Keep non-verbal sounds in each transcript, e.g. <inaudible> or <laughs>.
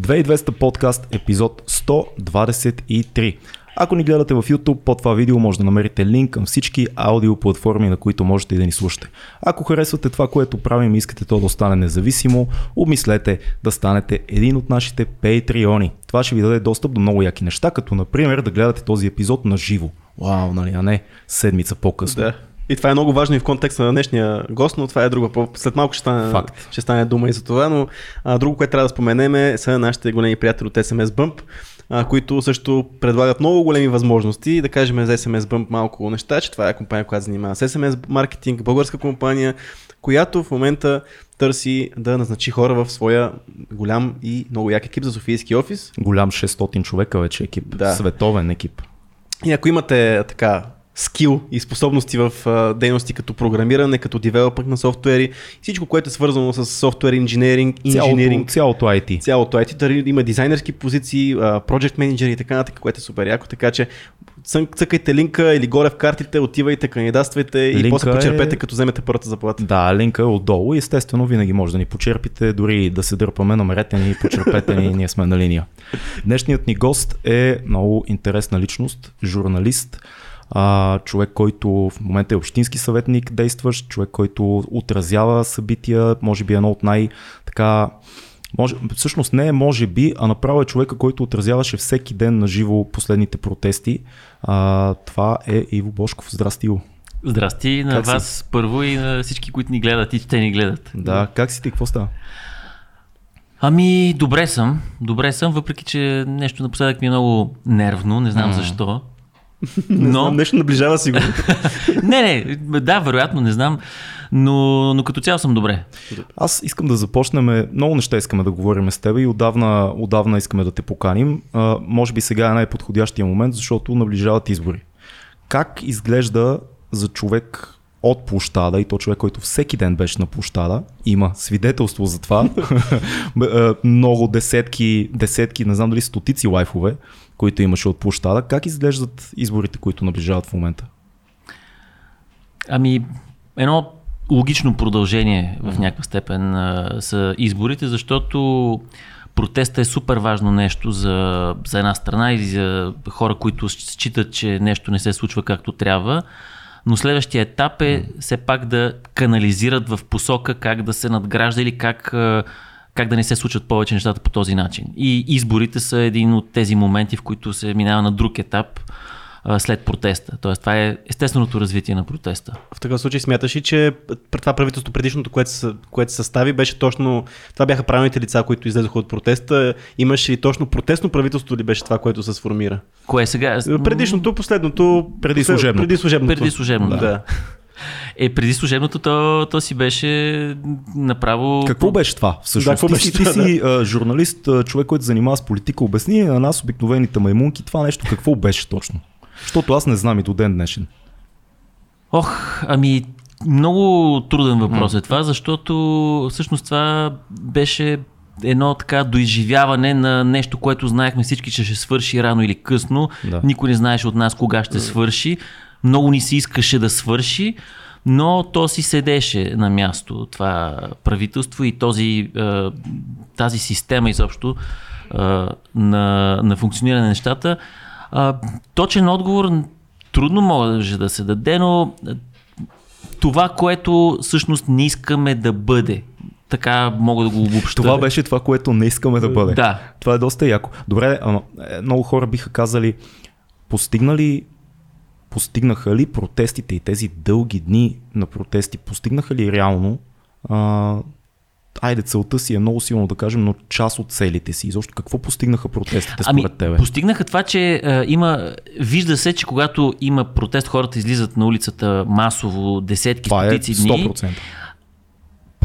2200 подкаст, епизод 123. Ако ни гледате в YouTube, под това видео може да намерите линк към всички аудиоплатформи, на които можете и да ни слушате. Ако харесвате това, което правим и искате то да остане независимо, обмислете да станете един от нашите патреони. Това ще ви даде достъп до много яки неща, като например да гледате този епизод на живо. Вау, нали, а не седмица по-късно. Да. И това е много важно и в контекста на днешния гост, но това е друга. След малко ще стане, Факт. ще стане дума и за това, но а, друго, което трябва да споменем е са нашите големи приятели от SMS Bump, а, които също предлагат много големи възможности. Да кажем за SMS Bump малко неща, че това е компания, която занимава с SMS маркетинг, българска компания, която в момента търси да назначи хора в своя голям и много як екип за Софийски офис. Голям 600 човека вече екип. Да. Световен екип. И ако имате така скил и способности в а, дейности като програмиране, като девелопък на софтуери, всичко, което е свързано с софтуер инженеринг, инженеринг, цялото IT. цялото IT, дали има дизайнерски позиции, project менеджери и така нататък, което е супер яко, така че цъкайте линка или горе в картите, отивайте, кандидатствайте и Линка после почерпете, е- като вземете първата заплата. Да, линка е отдолу и естествено винаги може да ни почерпите, дори да се дърпаме, намерете ни, почерпете ни, ние сме на линия. Днешният ни гост е много интересна личност, журналист, а, човек, който в момента е общински съветник, действащ, човек, който отразява събития, може би едно от най- така може, всъщност не е може би, а направо е човека, който отразяваше всеки ден на живо последните протести. А, това е Иво Бошков. Здрасти, Иво. Здрасти на Как си? вас първо и на всички, които ни гледат и те ни гледат. Да, как си ти? Какво става? Ами, добре съм. Добре съм, въпреки че нещо напоследък ми е много нервно, не знам защо. Не Но, знам, нещо наближава сигурно. <laughs> не, не, да, вероятно, не знам, но, но като цяло съм добре. Аз искам да започнем. Много неща искаме да говорим с теб и отдавна, отдавна искаме да те поканим. А, може би сега е най-подходящия момент, защото наближават избори. Как изглежда за човек от площада и то човек, който всеки ден беше на площада, има свидетелство за това. <laughs> Много десетки, десетки, не знам дали стотици лайфове, които имаше от площада. Как изглеждат изборите, които наближават в момента? Ами, едно логично продължение в някаква степен а, са изборите, защото протеста е супер важно нещо за, за една страна и за хора, които считат, че нещо не се случва както трябва. Но следващия етап е все пак да канализират в посока как да се надгражда или как, как да не се случват повече нещата по този начин. И изборите са един от тези моменти, в които се минава на друг етап а, след протеста. Тоест, това е естественото развитие на протеста. В такъв случай смяташ ли, че това правителство предишното, което се, което се състави, беше точно, това бяха правилните лица, които излезоха от протеста. Имаше ли точно протестно правителство ли беше това, което се сформира? Кое е сега? Предишното, последното, Преди служебното. Преди служебното. Преди служебното. Да. Е, преди служебното то, то си беше направо... Какво беше това всъщност? Да, какво ти беше си, ти това, си а, журналист, а, човек, който се занимава с политика. Обясни на нас, обикновените маймунки, това нещо какво беше точно? Защото аз не знам и до ден днешен. Ох, ами много труден въпрос е това, защото всъщност това беше едно така доизживяване на нещо, което знаехме всички, че ще свърши рано или късно. Да. Никой не знаеше от нас кога ще свърши. Много ни се искаше да свърши, но то си седеше на място това правителство и този, тази система изобщо на, на функциониране на нещата. Точен отговор трудно може да се даде, но това, което всъщност не искаме да бъде. Така мога да го обобща. Това беше това, което не искаме да бъде. Да. Това е доста яко. Добре, е, много хора биха казали, постигнали, постигнаха ли протестите и тези дълги дни на протести, постигнаха ли реално а, айде целта си е много силно да кажем, но част от целите си. Изобщо какво постигнаха протестите Ами, според тебе? постигнаха това, че а, има, вижда се, че когато има протест, хората излизат на улицата масово, десетки, Това е стотици дни.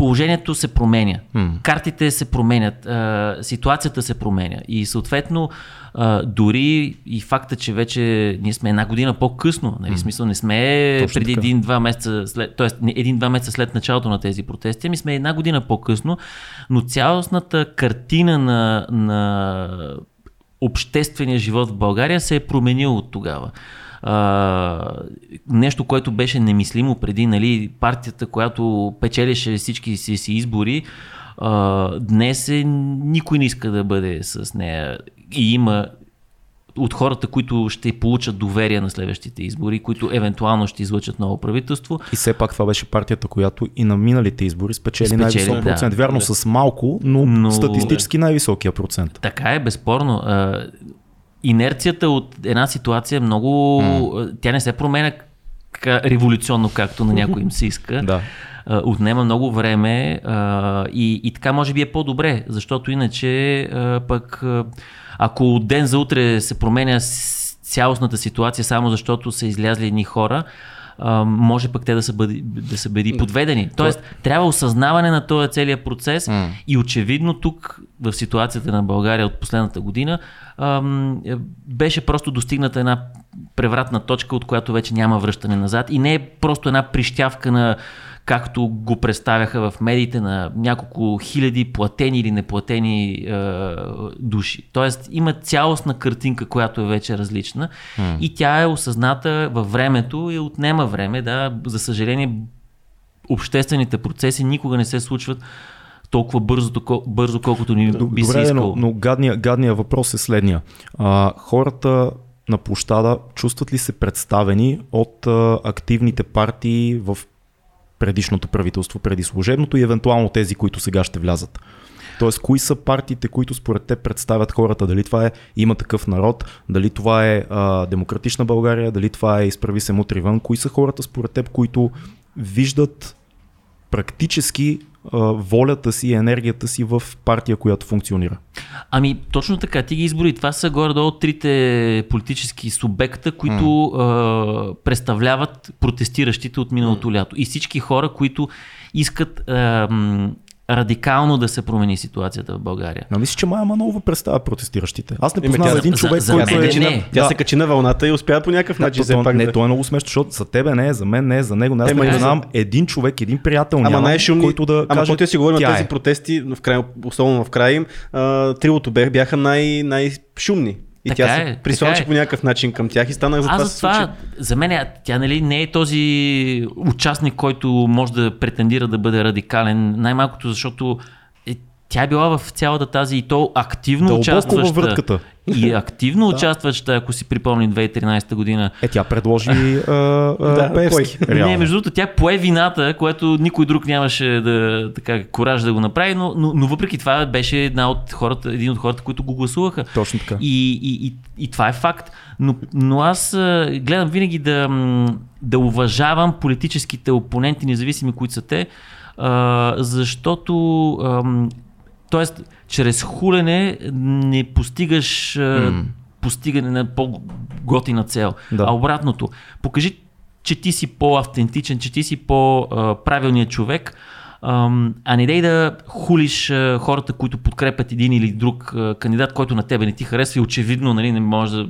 100%. положението се променя. М. Картите се променят, а, ситуацията се променя. И съответно, а, дори и факта, че вече ние сме една година по-късно, нали, смисъл не сме Точно преди един-два месеца след, т.е. един-два месеца след началото на тези протести, ами сме една година по-късно, но цялостната картина на, на обществения живот в България се е променил от тогава. А, нещо, което беше немислимо преди, нали, партията, която печелеше всички си, си избори, а, днес е, никой не иска да бъде с нея. И има от хората, които ще получат доверие на следващите избори, които евентуално ще излъчат ново правителство. И все пак това беше партията, която и на миналите избори спечели, спечели най-висок да. процент. Вярно да. с малко, но, но статистически най-високия процент. Така е, безспорно. Инерцията от една ситуация е много... Mm. Тя не се променя революционно, както на някой им се иска. <laughs> да отнема много време и, и така може би е по-добре, защото иначе пък ако от ден за утре се променя цялостната ситуация само защото са излязли едни хора, може пък те да са, бъди, да са бъди подведени. Тоест, трябва осъзнаване на този целият процес mm. и очевидно тук в ситуацията на България от последната година беше просто достигната една превратна точка, от която вече няма връщане назад и не е просто една прищявка на както го представяха в медиите на няколко хиляди платени или неплатени е, души. Тоест има цялостна картинка, която е вече различна mm. и тя е осъзната във времето и отнема време. Да, за съжаление, обществените процеси никога не се случват толкова бързо, бързо колкото ни би Добре, се искало. Но, но гадния, гадния въпрос е следния. А, хората на площада чувстват ли се представени от а, активните партии в предишното правителство, преди служебното и евентуално тези, които сега ще влязат. Тоест, кои са партиите, които според те представят хората? Дали това е има такъв народ, дали това е а, демократична България, дали това е изправи се мутри вън? Кои са хората според теб, които виждат практически волята си и енергията си в партия, която функционира. Ами, точно така, ти ги избори. Това са горе-долу трите политически субекта, които mm. а, представляват протестиращите от миналото mm. лято. И всички хора, които искат а, радикално да се промени ситуацията в България. Но мисля, че Майя Манова представя протестиращите. Аз не познавам един човек, за, който е... Не. Тя да. се качи на вълната и успя по някакъв начин. Да, то, пак, не, да. то е много смешно, защото за тебе не е, за мен не е, за него не. Аз не познавам един човек, един приятел, Ама няма, най-шумни... който да Ама каже, ти си говорим на тези е. протести, в край, особено в края им, трилото бяха най- най-шумни. И така тя е, се присочи е. по някакъв начин към тях и станах за това. За това, за мен тя нали, не е този участник, който може да претендира да бъде радикален, най-малкото защото тя е била в цялата тази и то активно Дълбоко участваща. Във вратката. И активно <laughs> да. участваща, ако си припомни 2013 година. Е, тя предложи <laughs> а, а, да, Певски. Не, между другото, тя пое вината, което никой друг нямаше да, така, кораж да го направи, но, но, но въпреки това беше една от хората, един от хората, които го гласуваха. Точно така. И, и, и, и това е факт. Но, но аз гледам винаги да, да уважавам политическите опоненти, независими които са те, защото Тоест, чрез хулене не постигаш mm. постигане на по-готина цел. Да. А обратното, покажи, че ти си по-автентичен, че ти си по-правилният човек, а не дай да хулиш хората, които подкрепят един или друг кандидат, който на тебе не ти харесва и очевидно нали, не може да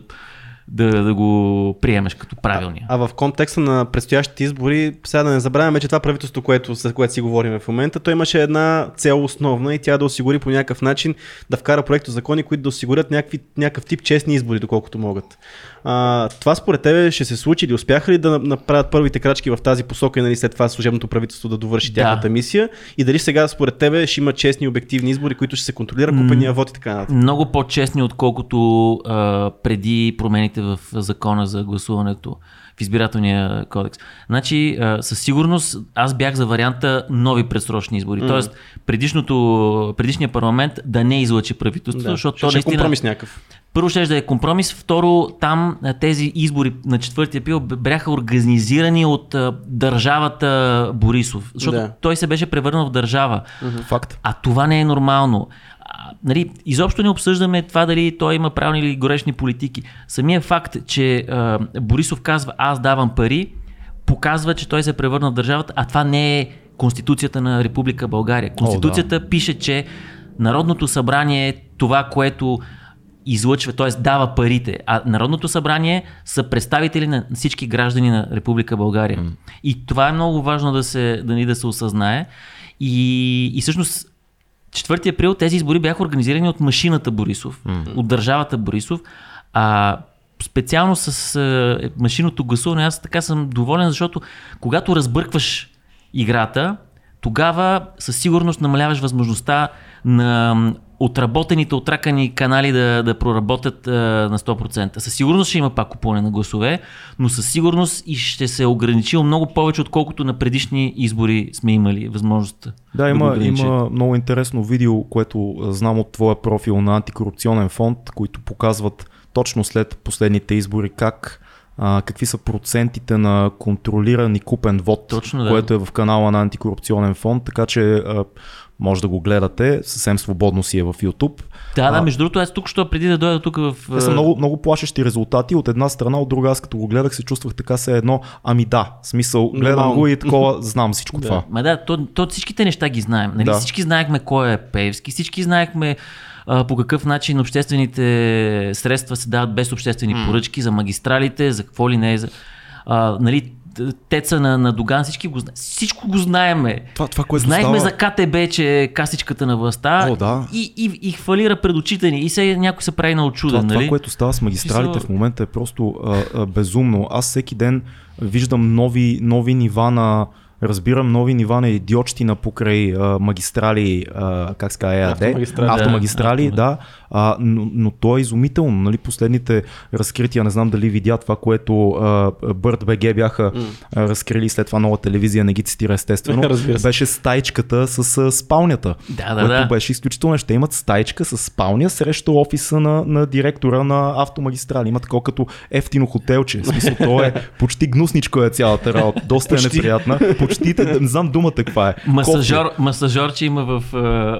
да, да го приемеш като правилния. А, а в контекста на предстоящите избори, сега да не забравяме, че това правителство, което, за което си говорим в момента, то имаше една цел основна и тя да осигури по някакъв начин да вкара проекто закони, които да осигурят някакви, някакъв тип честни избори, доколкото могат. А, това според тебе ще се случи или успяха ли да направят първите крачки в тази посока и нали, след това служебното правителство да довърши да. тяхната мисия? И дали сега според тебе ще има честни обективни избори, които ще се контролира купения вод и така нататък? Много по-честни, отколкото а, преди промените в закона за гласуването в избирателния кодекс. Значи, със сигурност аз бях за варианта нови предсрочни избори. Mm. Тоест, предишното, предишния парламент да не излъчи правителството, да. защото ще то е наистина... компромис някакъв. Първо ще да е компромис, второ там тези избори на 4 април бяха организирани от държавата Борисов, защото да. той се беше превърнал в държава. Mm-hmm. Факт. А това не е нормално. Нали, изобщо не обсъждаме това дали той има правилни или горешни политики. Самия факт, че а, Борисов казва аз давам пари, показва, че той се е превърнал в държавата, а това не е Конституцията на Република България. Конституцията О, да. пише, че Народното събрание е това, което излъчва, т.е. дава парите. А Народното събрание са представители на всички граждани на Република България. Mm. И това е много важно да се, да ни да се осъзнае. И, и всъщност 4 април тези избори бяха организирани от машината Борисов, mm. от държавата Борисов. А специално с а, машиното гласуване аз така съм доволен, защото когато разбъркваш играта, тогава със сигурност намаляваш възможността на отработените, отракани канали да, да проработят а, на 100%. Със сигурност ще има пак купуване на гласове, но със сигурност и ще се ограничил много повече, отколкото на предишни избори сме имали възможност. Да, има, да има много интересно видео, което знам от твоя профил на антикорупционен фонд, които показват точно след последните избори как а, какви са процентите на контролиран и купен вод, Точно, да. което е в канала на Антикорупционен фонд, така че а, може да го гледате, съвсем свободно си е в YouTube. Да, да, между другото, аз тук, що преди да дойда тук в... Те са много, много плашещи резултати. От една страна, от друга, аз като го гледах, се чувствах така се едно, ами да, смисъл, гледам Нормално. го и такова, <laughs> знам всичко да. това. Ма да, то, то всичките неща ги знаем. Нали? Да. Всички знаехме кой е Певски, всички знаехме а, по какъв начин обществените средства се дават без обществени mm. поръчки за магистралите, за какво ли не е. За, а, нали, теца на, на Доган, всички го знаем. Всичко го знаеме. Това, това което Знаехме става... за КТБ, че е касичката на властта О, да. и, и, и хвалира пред очите ни. И се някой се прави на очуден. Това, нали? това, което става с магистралите в момента е просто а, а, безумно. Аз всеки ден виждам нови, нови нива на разбирам нови нива на идиотщина покрай а, магистрали, а, как се казва, ЕАД, автомагистрали, автомагистрали да, да а, но, но то е изумително. Нали? Последните разкрития, не знам дали видя това, което а, Бърт БГ бяха mm. а, разкрили след това нова телевизия, не ги цитира естествено, <laughs> беше стайчката с а, спалнята, да, да, което да. беше изключително. Ще имат стайчка с спалня срещу офиса на, на директора на автомагистрали. Има такова като ефтино хотелче. В смисъл, то е <laughs> почти гнусничко е цялата работа. Доста е неприятна. Почти, не знам думата каква е. Масажор, масажорче има в,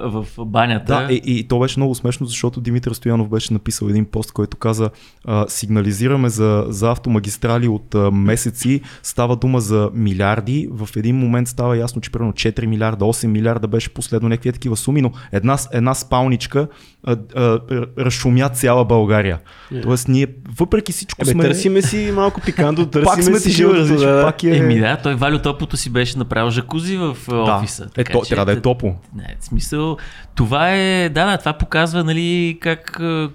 в банята. Да, и, и то беше много смешно, защото Димитър Стоянов беше написал един пост, който каза а, сигнализираме за, за автомагистрали от а, месеци, става дума за милиарди, в един момент става ясно, че примерно 4 милиарда, 8 милиарда беше последно някакви такива суми, но една, една спалничка а, а, разшумя цяла България. Yeah. Тоест ние въпреки всичко Ебе, сме... търсиме си малко пиканто, търсиме пак сме си живото, да. Пак е... Еми да, той Валю Топото си беше направил жакузи в да. офиса. Е, то, трябва да е топло. Не, в смисъл, това е, да, да, това показва, нали, как, а,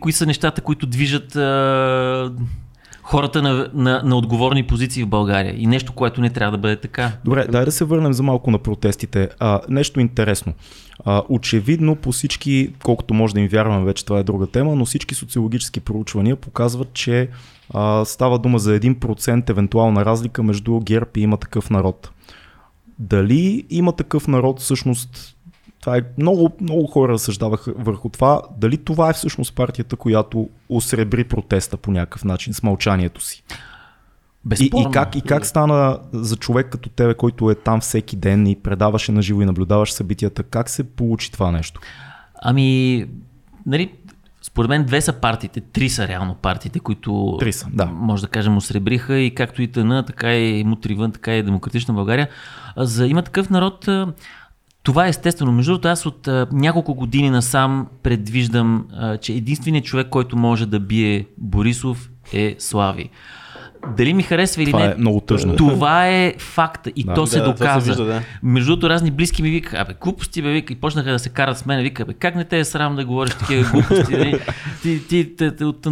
кои са нещата, които движат хората на, на, на отговорни позиции в България и нещо, което не трябва да бъде така. Добре, дай да се върнем за малко на протестите. А, нещо интересно. А, очевидно по всички, колкото може да им вярваме вече, това е друга тема, но всички социологически проучвания показват, че а, става дума за 1% евентуална разлика между ГЕРБ и има такъв народ. Дали има такъв народ всъщност това е много, много хора разсъждаваха върху това, дали това е всъщност партията, която осребри протеста по някакъв начин с мълчанието си. И, и, как, и как стана за човек като тебе, който е там всеки ден и предаваше на живо и наблюдаваш събитията, как се получи това нещо? Ами, нали, според мен две са партиите, три са реално партиите, които три са, да. може да кажем осребриха и както и ТН, така и Мутривън, така и Демократична България. За има такъв народ, това е естествено. Между другото, аз от а, няколко години насам предвиждам, а, че единственият човек, който може да бие Борисов е Слави. Дали ми харесва или това не, е много тъжно. това е факта и Да. то се Да, доказа. се вижда, да. Между другото, разни близки ми вика, абе, глупости, бе, вика, и почнаха да се карат с мен, вика, бе, как не те е срам да говориш такива глупости, нали? ти, ти, ти, ти от,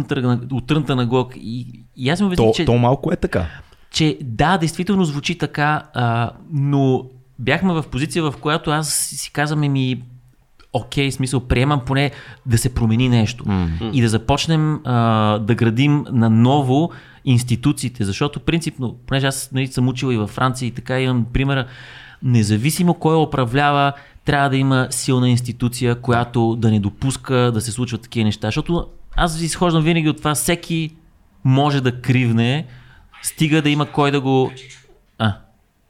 тънта, на- глок. И, и аз убедих, То, че то малко е така. че да, действително звучи така, а, но бяхме в позиция, в която аз си казваме ми, окей, смисъл, приемам поне да се промени нещо. Mm. и да започнем а, да градим на ново институциите, защото принципно, понеже аз нали, съм учил и във Франция и така имам примера, независимо кой управлява, трябва да има силна институция, която да не допуска да се случват такива неща, защото аз изхождам винаги от това, всеки може да кривне, стига да има кой да го... А,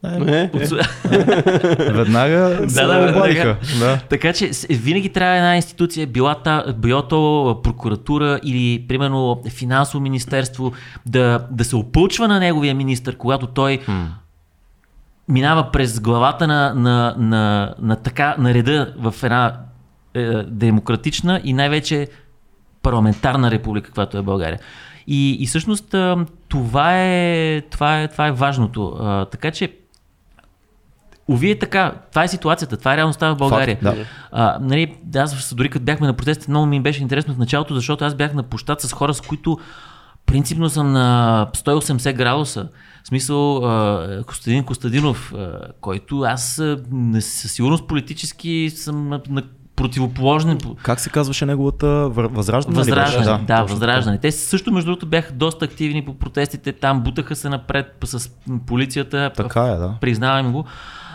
Е, е. <laughs> Веднага се да, да, обадиха. Да. Така че винаги трябва една институция, била, та, било то прокуратура или примерно финансово министерство, да, да се опълчва на неговия министр, когато той минава през главата на, на, на, на, така, на реда в една е, демократична и най-вече парламентарна република, каквато е България. И, и всъщност това е, това е, това е важното. Така че Ови е така, това е ситуацията, това е реалността в България. Факт, да. а, нали, аз дори като бяхме на протеста, много ми беше интересно в началото, защото аз бях на площад с хора, с които принципно съм на 180 градуса. В смисъл, Костадин Костадинов, който аз със сигурност политически съм на, противоположен. Как се казваше неговата възраждане? Възраждане, да, точно възраждане. Те също, между другото, бяха доста активни по протестите, там бутаха се напред с полицията. Така е, да. Признавам го.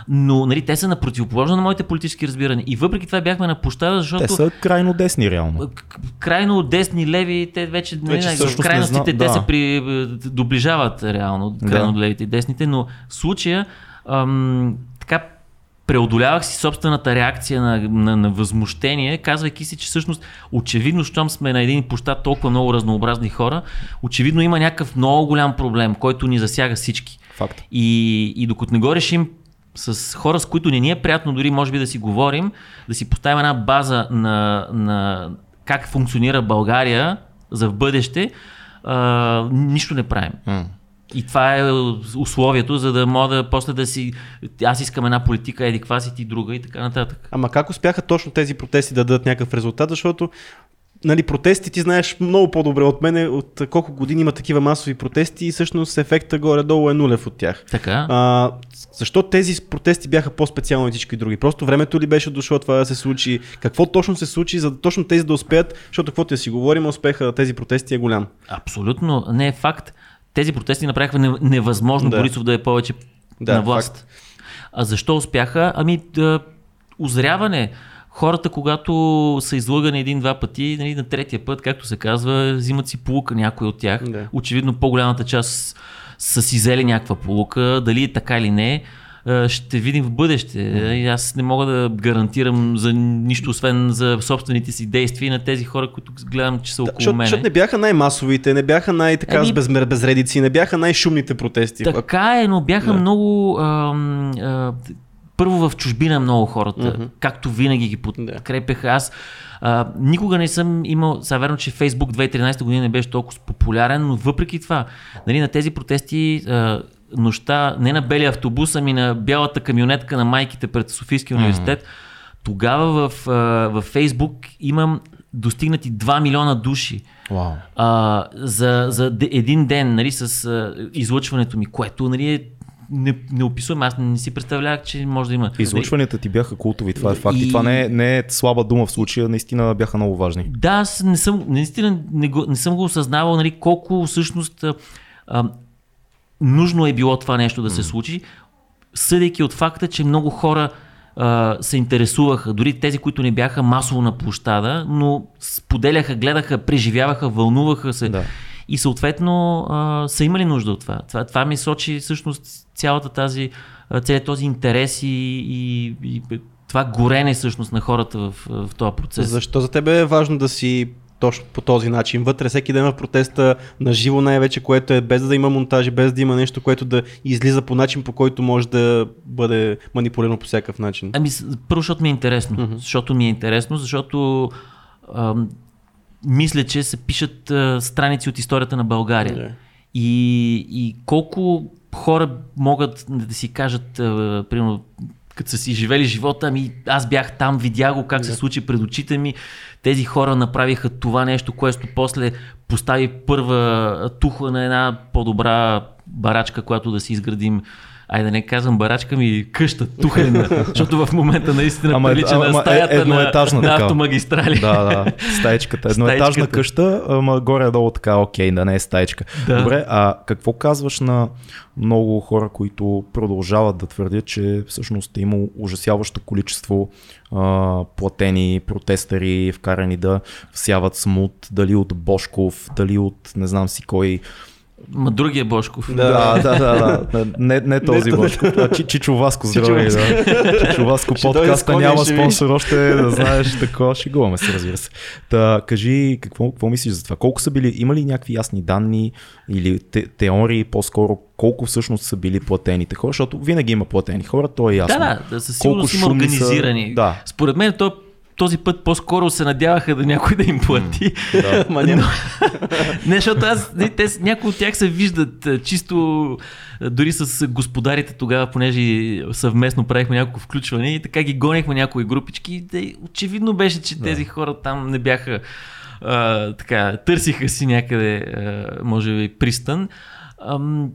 Но нали, те са на противоположно на моите политически разбирания. И въпреки това бяхме на площада, защото Те са крайно десни, реално. к- крайно десни леви, те вече, не, Вече не, в всъщност не крайностите знам, те да. се при, доближават реално, крайно Да. левите и десните, но в случая ам, така преодолявах си собствената реакция на, на, на възмущение, казвайки си, че всъщност очевидно, щом сме на един площад толкова много разнообразни хора, очевидно има някакъв много голям проблем, който ни засяга всички. Факт. И, и докато не го решим с хора, с които не ни е приятно дори може би да си говорим, да си поставим една база на, на как функционира България за в бъдеще, а, нищо не правим. И това е условието, за да мога да после да си... Аз искам една политика, еди каква си ти друга и така нататък. Ама как успяха точно тези протести да дадат някакъв резултат, защото нали, протести ти знаеш много по-добре от мене, от колко години има такива масови протести и всъщност ефекта горе-долу е нулев от тях. Така. А, защо тези протести бяха по-специални от всички други? Просто времето ли беше дошло това да се случи? Какво точно се случи, за да точно тези да успеят? Защото каквото да си говорим, успеха на тези протести е голям. Абсолютно не е факт. Тези протести направиха не- невъзможно Да. Борисов да е повече Да, на власт. А защо успяха? Ами, да, озряване. Хората, когато са излъгани един-два пъти, нали, на третия път, както се казва, взимат си полука някой от тях. Да. Очевидно по-голямата част са си взели някаква полука. Дали е така или не, ще видим в бъдеще. Аз не мога да гарантирам за нищо, освен за собствените си действия на тези хора, които гледам, че са Да, около защото, мен. защото не бяха най-масовите, не бяха най-така Еми- с без, безредици, не бяха най-шумните протести. Така е, но бяха Да. много. Ам, а, първо в чужбина много хората, Мгм. както винаги ги подкрепяха. Аз а, никога не съм имал. Сега верно, че Фейсбук 2013 година не беше толкова популярен, но въпреки това, нали, на тези протести. А, нощта, не на белия автобус, ами на бялата камионетка на майките пред Софийския университет. Тогава в, а, в Фейсбук имам достигнати 2 милиона души Вау. а, за, за един ден нали, с а, излъчването ми, което нали, е не, неописуемо. Аз не, си представлявах, че може да има. Излъчванията ти бяха култови, това е факт. И, И- това не е, не е слаба дума в случая, наистина бяха много важни. Да, аз не съм, наистина не, го, не съм го осъзнавал нали, колко всъщност а, нужно е било това нещо да се случи, съдейки от факта, че много хора а, се интересуваха, дори тези, които не бяха масово на площада, но споделяха, гледаха, преживяваха, вълнуваха се. Да. И съответно а, са имали нужда от това. това. Това ми сочи всъщност цялата тази, целият този интерес и, и, и това горене всъщност на хората в, в този процес. Защо за тебе е важно да си точно по този начин вътре, всеки ден в протеста, на живо най-вече, което е без да има монтажи, без да има нещо, което да излиза по начин, по който може да бъде манипулирано по всякакъв начин. Ами, първо, защото ми е интересно. Мгм. Защото ми е интересно, защото ам, мисля, че се пишат а, страници от историята на България. И, и колко хора могат да си кажат, а, примерно, като са си живели живота, ами аз бях там, видях го как се случи пред очите ми. Тези хора направиха това нещо, което после постави първа тухла на една по-добра барачка, която да си изградим. Айде да не казвам барачка ми, къща, тухлена, <laughs> защото в момента наистина Ама е- прилича ама на е стаята на, едноетажна на такава. автомагистрали. Да, да, стаечката. Едноетажна Стаечката. къща, ама горе-долу така, окей, да не е стаечка. Да. Добре, а какво казваш на много хора, които продължават да твърдят, че всъщност е имало ужасяващо количество а, платени протестъри, вкарани да всяват смут, дали от Бошков, дали от не знам си кой. Ма другия Бошков. Да. Да, да, да, да. Не, не този Не, Бошков, а Чи- Чичо Васко, здравей. Да. Чичо Васко подкаста няма спонсор още, да знаеш такова. Шегуваме се, разбира се. Та, кажи, какво, какво мислиш за това? Колко са били, има ли някакви ясни данни или те, теории по-скоро, колко всъщност са били платените хора? Защото винаги има платени хора, то е ясно. Да, да, да със сигурност има шумни са- организирани. Да. Според мен то, този път по-скоро се надяваха да някой да им плати. Да. <laughs> Ма няма. <laughs> Не, защото аз, не, те, някои от тях се виждат а, чисто а, дори с господарите тогава, понеже съвместно правихме няколко включване и така ги гонихме някои групички. Да, очевидно беше, че тези хора там не бяха а, така, търсиха си някъде, а, може би, пристан. Ам,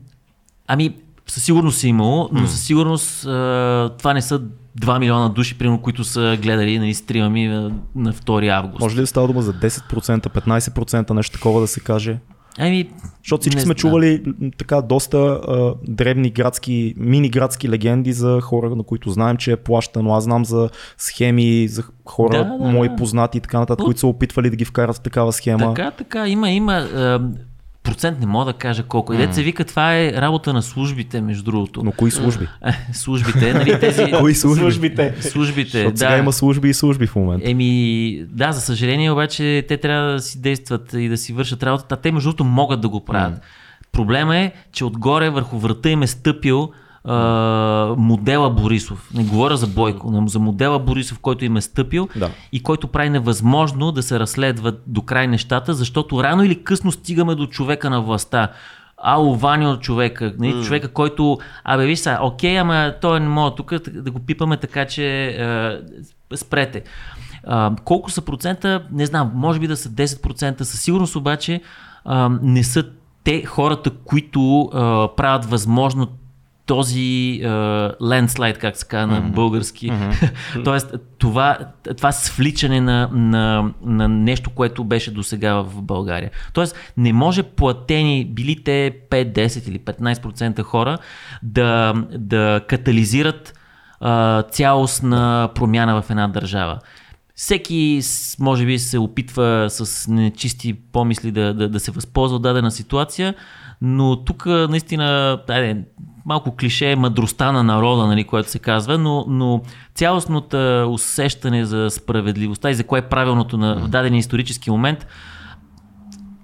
ами, със сигурност си имало, но със сигурност а, това не са 2 милиона души, примерно, които са гледали нали, стрима ми на, на 2 август. Може ли да става дума за 10%, 15%, нещо такова да се каже? Ами, Защото всички не сме знам. чували така доста а, древни градски, мини градски легенди за хора, на които знаем, че е плащано. Аз знам за схеми, за хора, Да, да, мои да. познати и така нататък, Но- които са опитвали да ги вкарат в такава схема. Така, така, има, има. А, процент не мога да кажа колко. И дете се вика, това е работа на службите, между другото. Но кои служби? Е, службите, нали, тези... <laughs> Кои служби? Службите. Службите, Защото сега да. има служби и служби в момента. Еми, да, за съжаление обаче те трябва да си действат и да си вършат работата. Те между другото могат да го правят. Проблема е, че отгоре върху врата им е стъпил а, модела Борисов. Не говоря за Бойко, но за модела Борисов, който им е стъпил Да. и който прави невъзможно да се разследват до край нещата, защото рано или късно стигаме до човека на властта. Ало, Ванио човека, нали, човека, който, абе виж са, окей, ама той не мога тук да го пипаме така, че е, спрете. А, колко са процента, не знам, може би да са 10%, със сигурност обаче а, не са те хората, които а, правят възможно този лендслайд, как се казва на български. <laughs> Тоест, това, това свличане на, на, на нещо, което беше до сега в България. Тоест, не може платени, били те 5, 10 или 15% хора, да, да катализират а, цялостна промяна в една държава. Всеки, може би, се опитва с нечисти помисли да, да, да се възползва от дадена ситуация, но тук наистина, айде, малко клише е мъдростта на народа, нали, което се казва, но, но цялостното усещане за справедливостта и за кое е правилното на в даден исторически момент,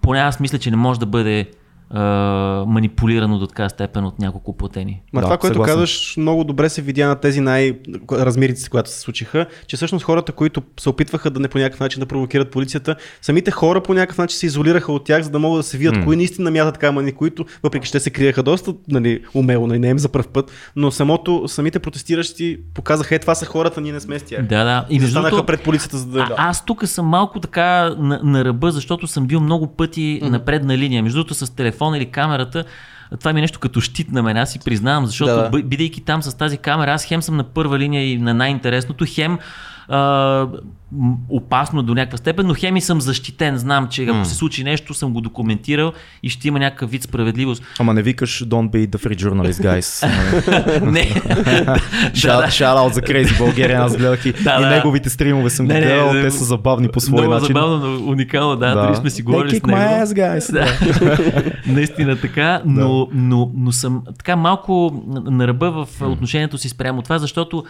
поне аз мисля, че не може да бъде а, манипулирано до така степен от няколко платени. Ма Да, това, което съгласен. казваш, много добре се видя на тези най-размерите, когато се случиха, че всъщност хората, които се опитваха да не по някакъв начин да провокират полицията, самите хора по някакъв начин се изолираха от тях, за да могат да се видят М. кои наистина мятат камъни, които, въпреки че те се криеха доста нали, умело, нали, не им за пръв път, но самото, самите протестиращи показаха, е това са хората, ние не сме с тях. Да, да. И застанаха другото, пред полицията, за да... А, аз тук съм малко така на, на ръба, защото съм бил много пъти mm-hmm. на предна линия. Между другото с телефона или камерата, това ми е нещо като щит на мен, аз си признавам, защото Да, бидейки там с тази камера, аз хем съм на първа линия и на най-интересното, хем а, опасно до някаква степен, но хем и съм защитен. Знам, че ако се случи нещо, съм го документирал и ще има някакъв вид справедливост. Ама не викаш Don't be the free journalist, guys. <laughs> Не. <laughs> Shout out за Crazy България, аз гледах и, Да, и да. неговите стримове съм ги гледал, те са забавни по свой Много начин. забавно, но уникално, да, Да. дори сме си говорили с него. my ass, guys. Да. <laughs> Наистина така, но, но, но съм така малко на ръба в отношението си спрямо това, защото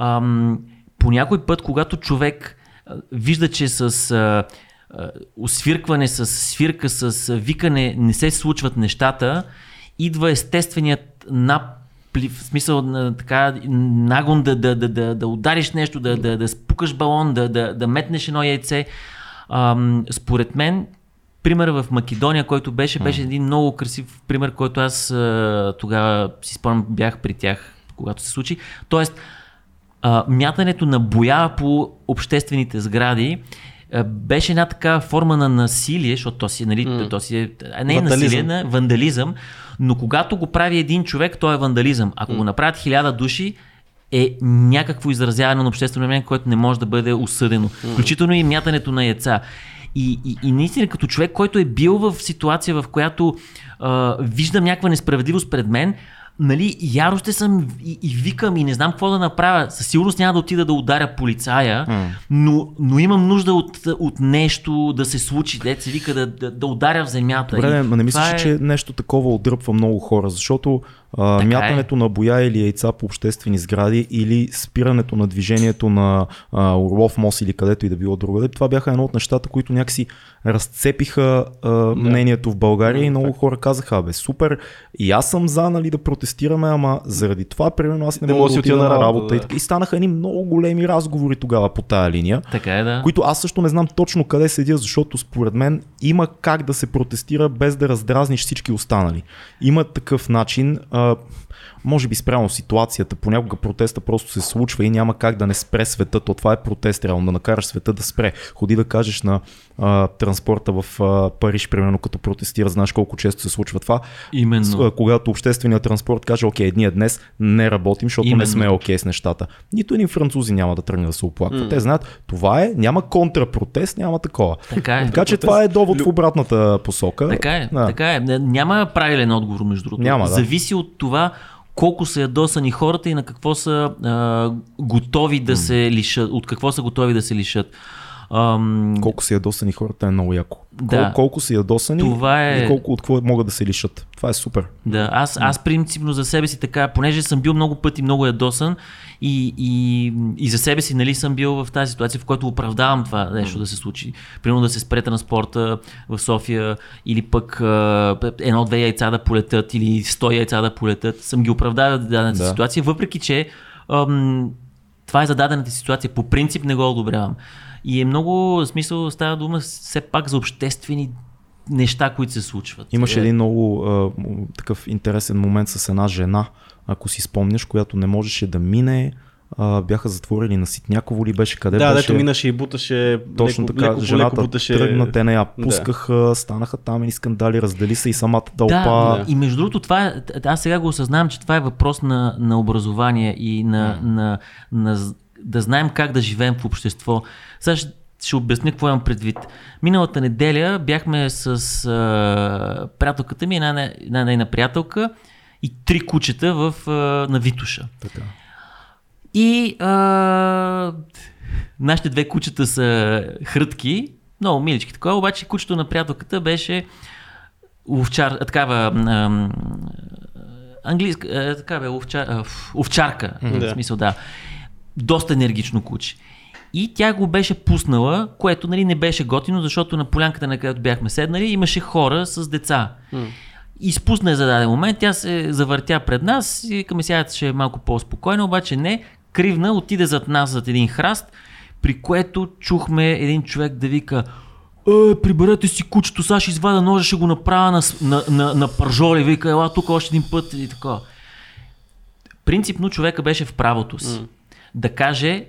ам, по някой път, когато човек а, вижда, че с а, а, освиркване, с свирка, с а, викане не се случват нещата, идва естественият нап в смисъл на така нагон да, да, да, да, да удариш нещо, да, да, да спукаш балон, да, да, да метнеш едно яйце. Ам, според мен, пример в Македония, който беше, беше един много красив пример, който аз а, тогава си спомням, бях при тях, когато се случи. Тоест, а, мятането на боя по обществените сгради а, беше една такава форма на насилие, защото то си, нали, mm. то си е, а, не е Вандализъм. насилие, на вандализъм, но когато го прави един човек, то е вандализъм. Ако mm. го направят хиляда души, е някакво изразяване на обществено мнение, което не може да бъде осъдено. Включително и мятането на яйца. И, и, и наистина, като човек, който е бил в ситуация, в която а, виждам някаква несправедливост пред мен, нали, яро ще съм и, и викам и не знам какво да направя. Със сигурност няма да отида да ударя полицая, М. но, но имам нужда от, от нещо да се случи, дет се вика да, да, да ударя в земята. Добре, ма не мислиш, е... че нещо такова отдръпва много хора, защото а, Така е. мятането на боя или яйца по обществени сгради или спирането на движението на а, Орлов мост или където и да било другаде, това бяха едно от нещата, които някакси разцепиха а, мнението в България и много хора казаха, бе, супер, и аз съм за нали, да протестирам протестираме, ама заради това, примерно, аз не, Не мога да отида на работа. да. и станаха едни много големи разговори тогава по тая линия. Така е, да. Които аз също не знам точно къде седя, защото според мен има как да се протестира без да раздразниш всички останали. Има такъв начин, а, може би спрямо ситуацията, понякога протеста просто се случва и няма как да не спре света, то това е протест, реално да накараш света да спре. Ходи да кажеш на а, транспорта в а, Париж, примерно като протестира, знаеш колко често се случва това. Именно. С- а, когато общественият транспорт каже, окей, ние днес не работим, защото Именно. не сме окей с нещата. Нито един французи няма да тръгне да се оплаква. Те знаят, това е, няма контрапротест, няма такова. Така е. Така че това е довод в обратната посока. Така е, Да. така е. Няма правилен отговор, между другото. Няма, да. Зависи от това колко са ядосани хората и на какво са а, готови да се лишат, от какво са готови да се лишат. Ам, Колко са ядосани хората е много яко. Да. Кол, колко са ядосани Това е- и колко от какво могат да се лишат. Това е супер. Да, аз, аз принципно за себе си така, понеже съм бил много пъти много ядосан и, и, и за себе си нали съм бил в тази ситуация, в която оправдавам това нещо да се случи. Примерно да се спре транспорта в София или пък едно-две яйца да полетят или 100 яйца да полетят. Съм ги оправдавал в дадената Да. ситуация, въпреки че ам, това е за дадената ситуация. По принцип не го одобрявам. И е много, в смисъл, става дума все пак за обществени неща, които се случват. Имаше Е, един много а, такъв интересен момент с една жена, ако си спомняш, която не можеше да мине. А, бяха затворили на Ситняково ли беше къде Да, беше? дето минаше и буташе. Точно леко, така, леко, жената леко буташе. тръгна, те не я Да. пускаха, станаха там и скандали, раздели се и самата тълпа. Да, и между другото, това е, аз сега го осъзнавам, че това е въпрос на, на образование и на, на, на, з- да знаем как да живеем в общество. Сега ще, ще обясня какво имам предвид. Миналата неделя бяхме с а, приятелката ми, една, една нейна приятелка и три кучета в, а, на Витуша. Така. И а, нашите две кучета са хрътки, много милички такова, обаче кучето на приятелката беше овчар, а, такава ам, английска, а, така бе, овчар, а, овчарка, Да. в смисъл да, доста енергично куче. И тя го беше пуснала, което нали, не беше готино, защото на полянката, на където бяхме седнали, имаше хора с деца. Изпусна я за даден момент, тя се завъртя пред нас и към сядат ще е малко по-спокойно, обаче не, кривна, отиде зад нас зад един храст, при което чухме един човек да вика е, приберете си кучето, сега ще извада ножа, ще го направя на, на, на, на пържоли, вика, ела тук още един път и така. Принципно човека беше в правото си. Да каже,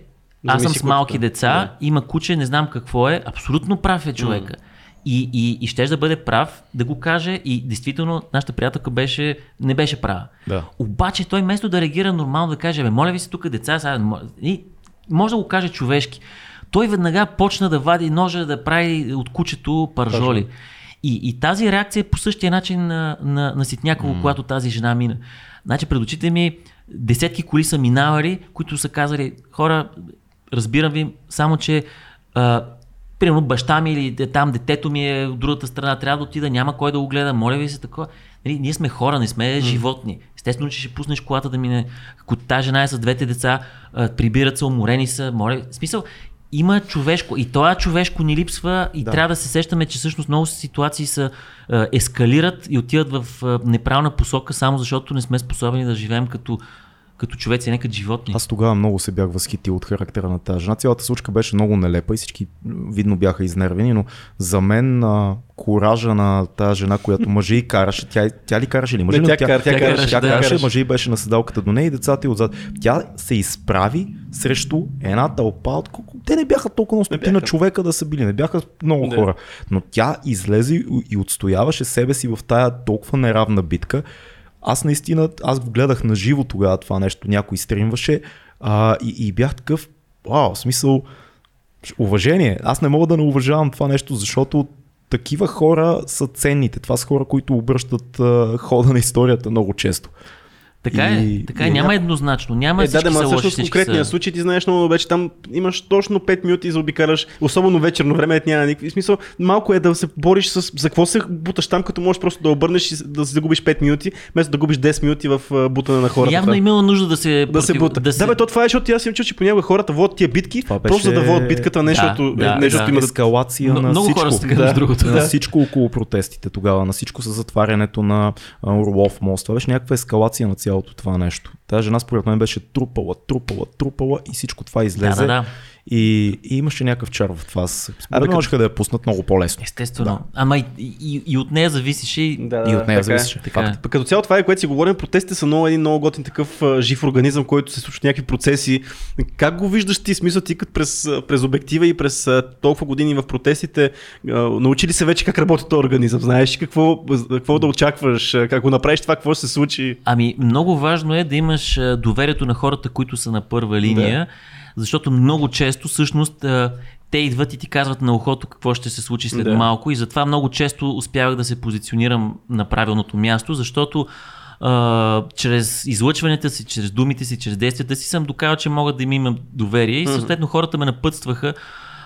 аз съм с малки кучето. деца, Да. има куче, не знам какво е, абсолютно прав е човека. И, и, и щеш да бъде прав, да го каже и действително нашата приятелка беше, не беше права. Да. Обаче той вместо да реагира нормално, да каже, бе, моля ви се тук деца, сега, и, може да го каже човешки. Той веднага почна да вади ножа, да прави от кучето паржоли. И, и тази реакция е по същия начин на, на, на Ситняково, mm. когато тази жена мина. Значи пред очите ми десетки коли са минавали, които са казали, хора, разбирам ви, само че а, примерно баща ми или там детето ми е от другата страна, трябва да отида, няма кой да го гледа, моля ви се такова. Нали, ние сме хора, не сме животни. Естествено, че ще пуснеш колата да мине. Ако тази жена е с двете деца, а, прибират се, уморени са, моля. В смисъл, има човешко. И това човешко ни липсва и да. трябва да се сещаме, че всъщност много ситуации са а, ескалират и отиват в а, неправилна посока, само защото не сме способни да живеем като, като човеци, не като животни. Аз тогава много се бях възхитил от характера на тази жена. Цялата случка беше много нелепа и всички видно бяха изнервени, но за мен а, коража на тази жена, която мъже и караше, тя, тя ли караше ли? Мъже Не, ли? тя кара- тя тя, караше, тя да, караше, и беше на седалката до нея и децата й отзад. Тя се изправи срещу една тълпа от колко... Те не бяха толкова на стотина човека да са били, не бяха много Да. хора. Но тя излезе и- и отстояваше себе си в тая толкова неравна битка. Аз наистина, аз го гледах на живо тогава това нещо, някой стримваше а, и, и бях такъв, вау, в смисъл, уважение. Аз не мога да не уважавам това нещо, защото такива хора са ценните. Това са хора, които обръщат а, хода на историята много често. Така е, И- така е, и няма ня- еднозначно. Няма Е, да, всички да, са ма лоши, всъщност всички конкретния са... случай ти знаеш много добре, че там имаш точно 5 минути за обикаляш, особено вечерно време, няма никакви смисъл. Малко е да се бориш с за какво се буташ там, като можеш просто да обърнеш и да загубиш 5 минути, вместо да губиш 10 минути в бутане на хората. Явно Това. имало нужда да се... да се бута. Да, се- бе, то това е, защото аз им чул, че понякога хората водят тия битки, Това просто за да беше- водят битката, не Да, защото да, не, защото да. има да... ескалация на много всичко. хора са така, Да. другото. на Да. всичко около протестите тогава, на всичко с затварянето на Орлов мост. Това беше някаква ескалация на цялото това нещо. Тази жена според мен беше трупала, трупала, трупала и всичко това излезе. Да, да, да. И, и имаше някакъв чар в това. Абе, можеха да я пуснат много по-лесно. Естествено. Да. Ама и, и, и от нея зависеше. и- Да, И от нея така е. зависеше. Така е. Пък Като цяло това е, което си говорим, протестите са много един много готин такъв жив организъм, който се случват някакви процеси. Как го виждаш ти, смисъл ти като през, през обектива и през толкова години в протестите, научи ли се вече как работи този организъм? Знаеш ли какво, какво да очакваш, а, как го направиш това, какво ще се случи? Ами, много важно е да имаш доверието на хората, които са на първа линия, защото много често всъщност те идват и ти казват на ухото какво ще се случи след Да. малко и затова много често успявах да се позиционирам на правилното място, защото а, чрез излъчванията си, чрез думите си, чрез действията си съм доказал, че мога да им имам доверие и съответно хората ме напътстваха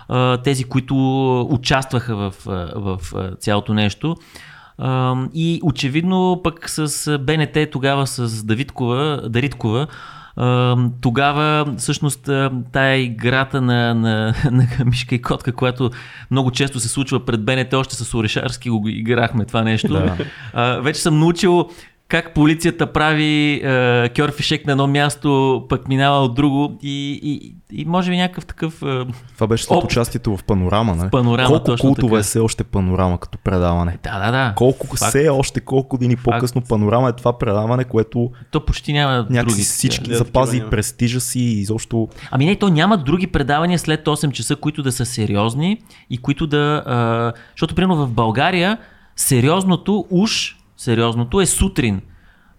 а, тези, които участваха в, в а, цялото нещо. А, И очевидно пък с БНТ тогава с Давидкова, Дариткова, тогава всъщност тая играта на, на, на мишка и котка, която много често се случва пред БНТ, още с Орешарски го играхме това нещо. Да. Вече съм научил как полицията прави е, кьорфишек на едно място, пък минава от друго и, и, и може би някакъв такъв... Е, Това беше след участието в панорама, нали? Панорама, Колко точно култова така. е все още панорама като предаване? да, да, да. Колко Факт. все още, колко години по-късно панорама е това предаване, което То почти няма други. всички Да, запази няма. престижа си и изобщо Ами не, то няма други предавания след 8 часа, които да са сериозни и които да... А, защото, примерно в България, сериозното, уж сериозното е сутрин.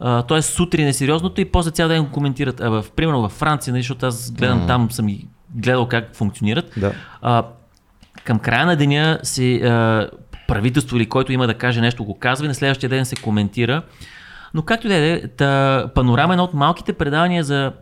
А, Тоест сутрин е сериозното и после цял ден го коментират. А в, примерно във Франция, нали, защото аз гледам Мгм. там, съм и гледал как функционират. да. А, към края на деня си а, правителство или който има да каже нещо го казва и на следващия ден се коментира. Но както и да е, панорама е едно от малките предавания за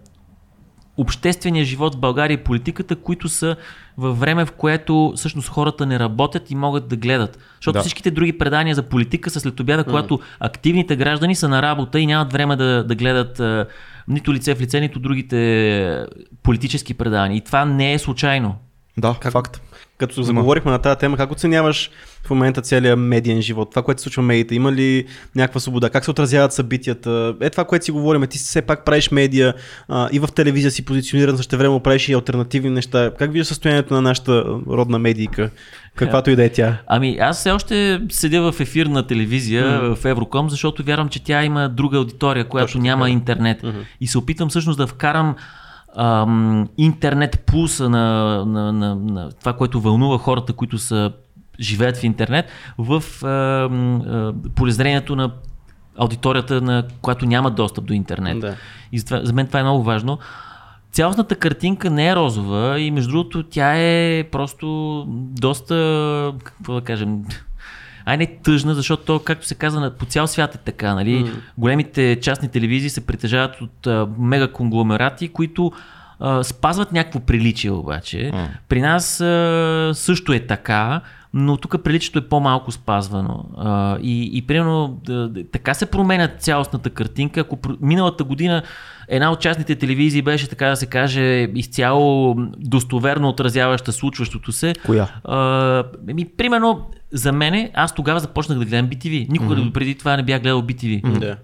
обществения живот в България и политиката, които са във време, в което всъщност хората не работят и могат да гледат. Защото Да. всичките други предания за политика са след обяда, когато активните граждани са на работа и нямат време да, да гледат а, нито лице в лице, нито другите политически предания. И това не е случайно. Да, Как- факт. Като заговорихме на тази тема, как оценяваш в момента целият медиен живот? Това, което се случва в медиите, има ли някаква свобода? Как се отразяват събитията? Е това, което си говорим. Ти все пак правиш медия а, и в телевизия си позициониран, също време правиш и альтернативни неща. Как виждаш състоянието на нашата родна медийка? Каквато и да е тя. Ами аз все още седя в ефир на телевизия Мгм. в Евроком, защото вярвам, че тя има друга аудитория, която Точно няма така. интернет. Мгм. И се опитвам всъщност да вкарам ам, интернет пулса на, на, на, на това, което вълнува хората, които са живеят в интернет, в а, полезрението на аудиторията, на която няма достъп до интернет. Да. И затова, за мен това е много важно. Цялостната картинка не е розова и между другото тя е просто доста, какво да кажем, ай не тъжна, защото то, както се казва, по цял свят е така. Нали? М. Големите частни телевизии се притежават от а, мега конгломерати, които а, спазват някакво приличие обаче. М. При нас а, също е така, но тук приличието е по-малко спазвано. А, и, и примерно да, така се променя цялостната картинка. Ако миналата година една от частните телевизии беше, така да се каже, изцяло достоверно отразяваща случващото се, Коя? а, ми, примерно за мене, аз тогава започнах да гледам BTV. Никога mm-hmm. преди това не бях гледал BTV. Да.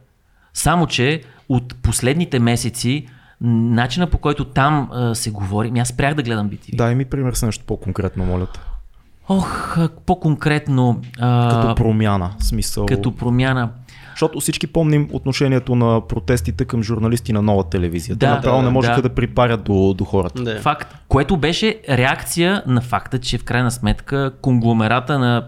Само, че от последните месеци начина по който там а, се говори, ми аз спрях да гледам BTV. Дай ми пример с нещо по-конкретно, моля. Ох, по-конкретно. А, Като промяна, смисъл. като промяна. Защото всички помним отношението на протестите към журналисти на нова телевизия. Да, Те направо да, не можеха да. да припарят до, до хората. Да. Факт, което беше реакция на факта, че в крайна сметка конгломерата на,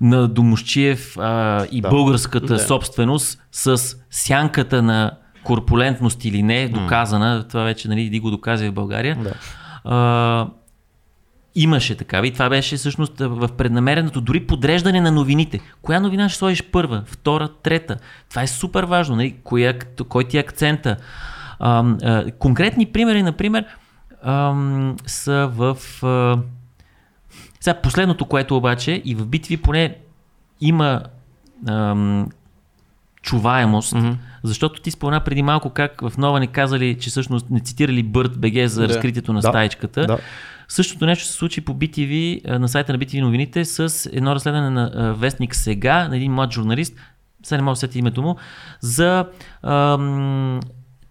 на Домощиев а, и Да. българската Да. собственост с сянката на корпулентност или не, доказана, това вече нали, го доказа и в България, Да. а, имаше такава и това беше всъщност в преднамереното дори подреждане на новините. Коя новина ще сложиш първа, втора, трета? Това е супер важно. Нали? Коя, кой ти е акцента? А, а, конкретни примери, например, ам, са в... А, сега последното, което обаче и в битви поне има ам, чуваемост, Мгм. защото ти спомена преди малко как в Нова не казали, че всъщност не цитирали Бърт БГ за Да. разкритието на Да. стаечката. Да. Същото нещо се случи по BTV, на сайта на BTV новините с едно разследване на Вестник Сега, на един млад журналист. сега не мога да сетя името му, за ам,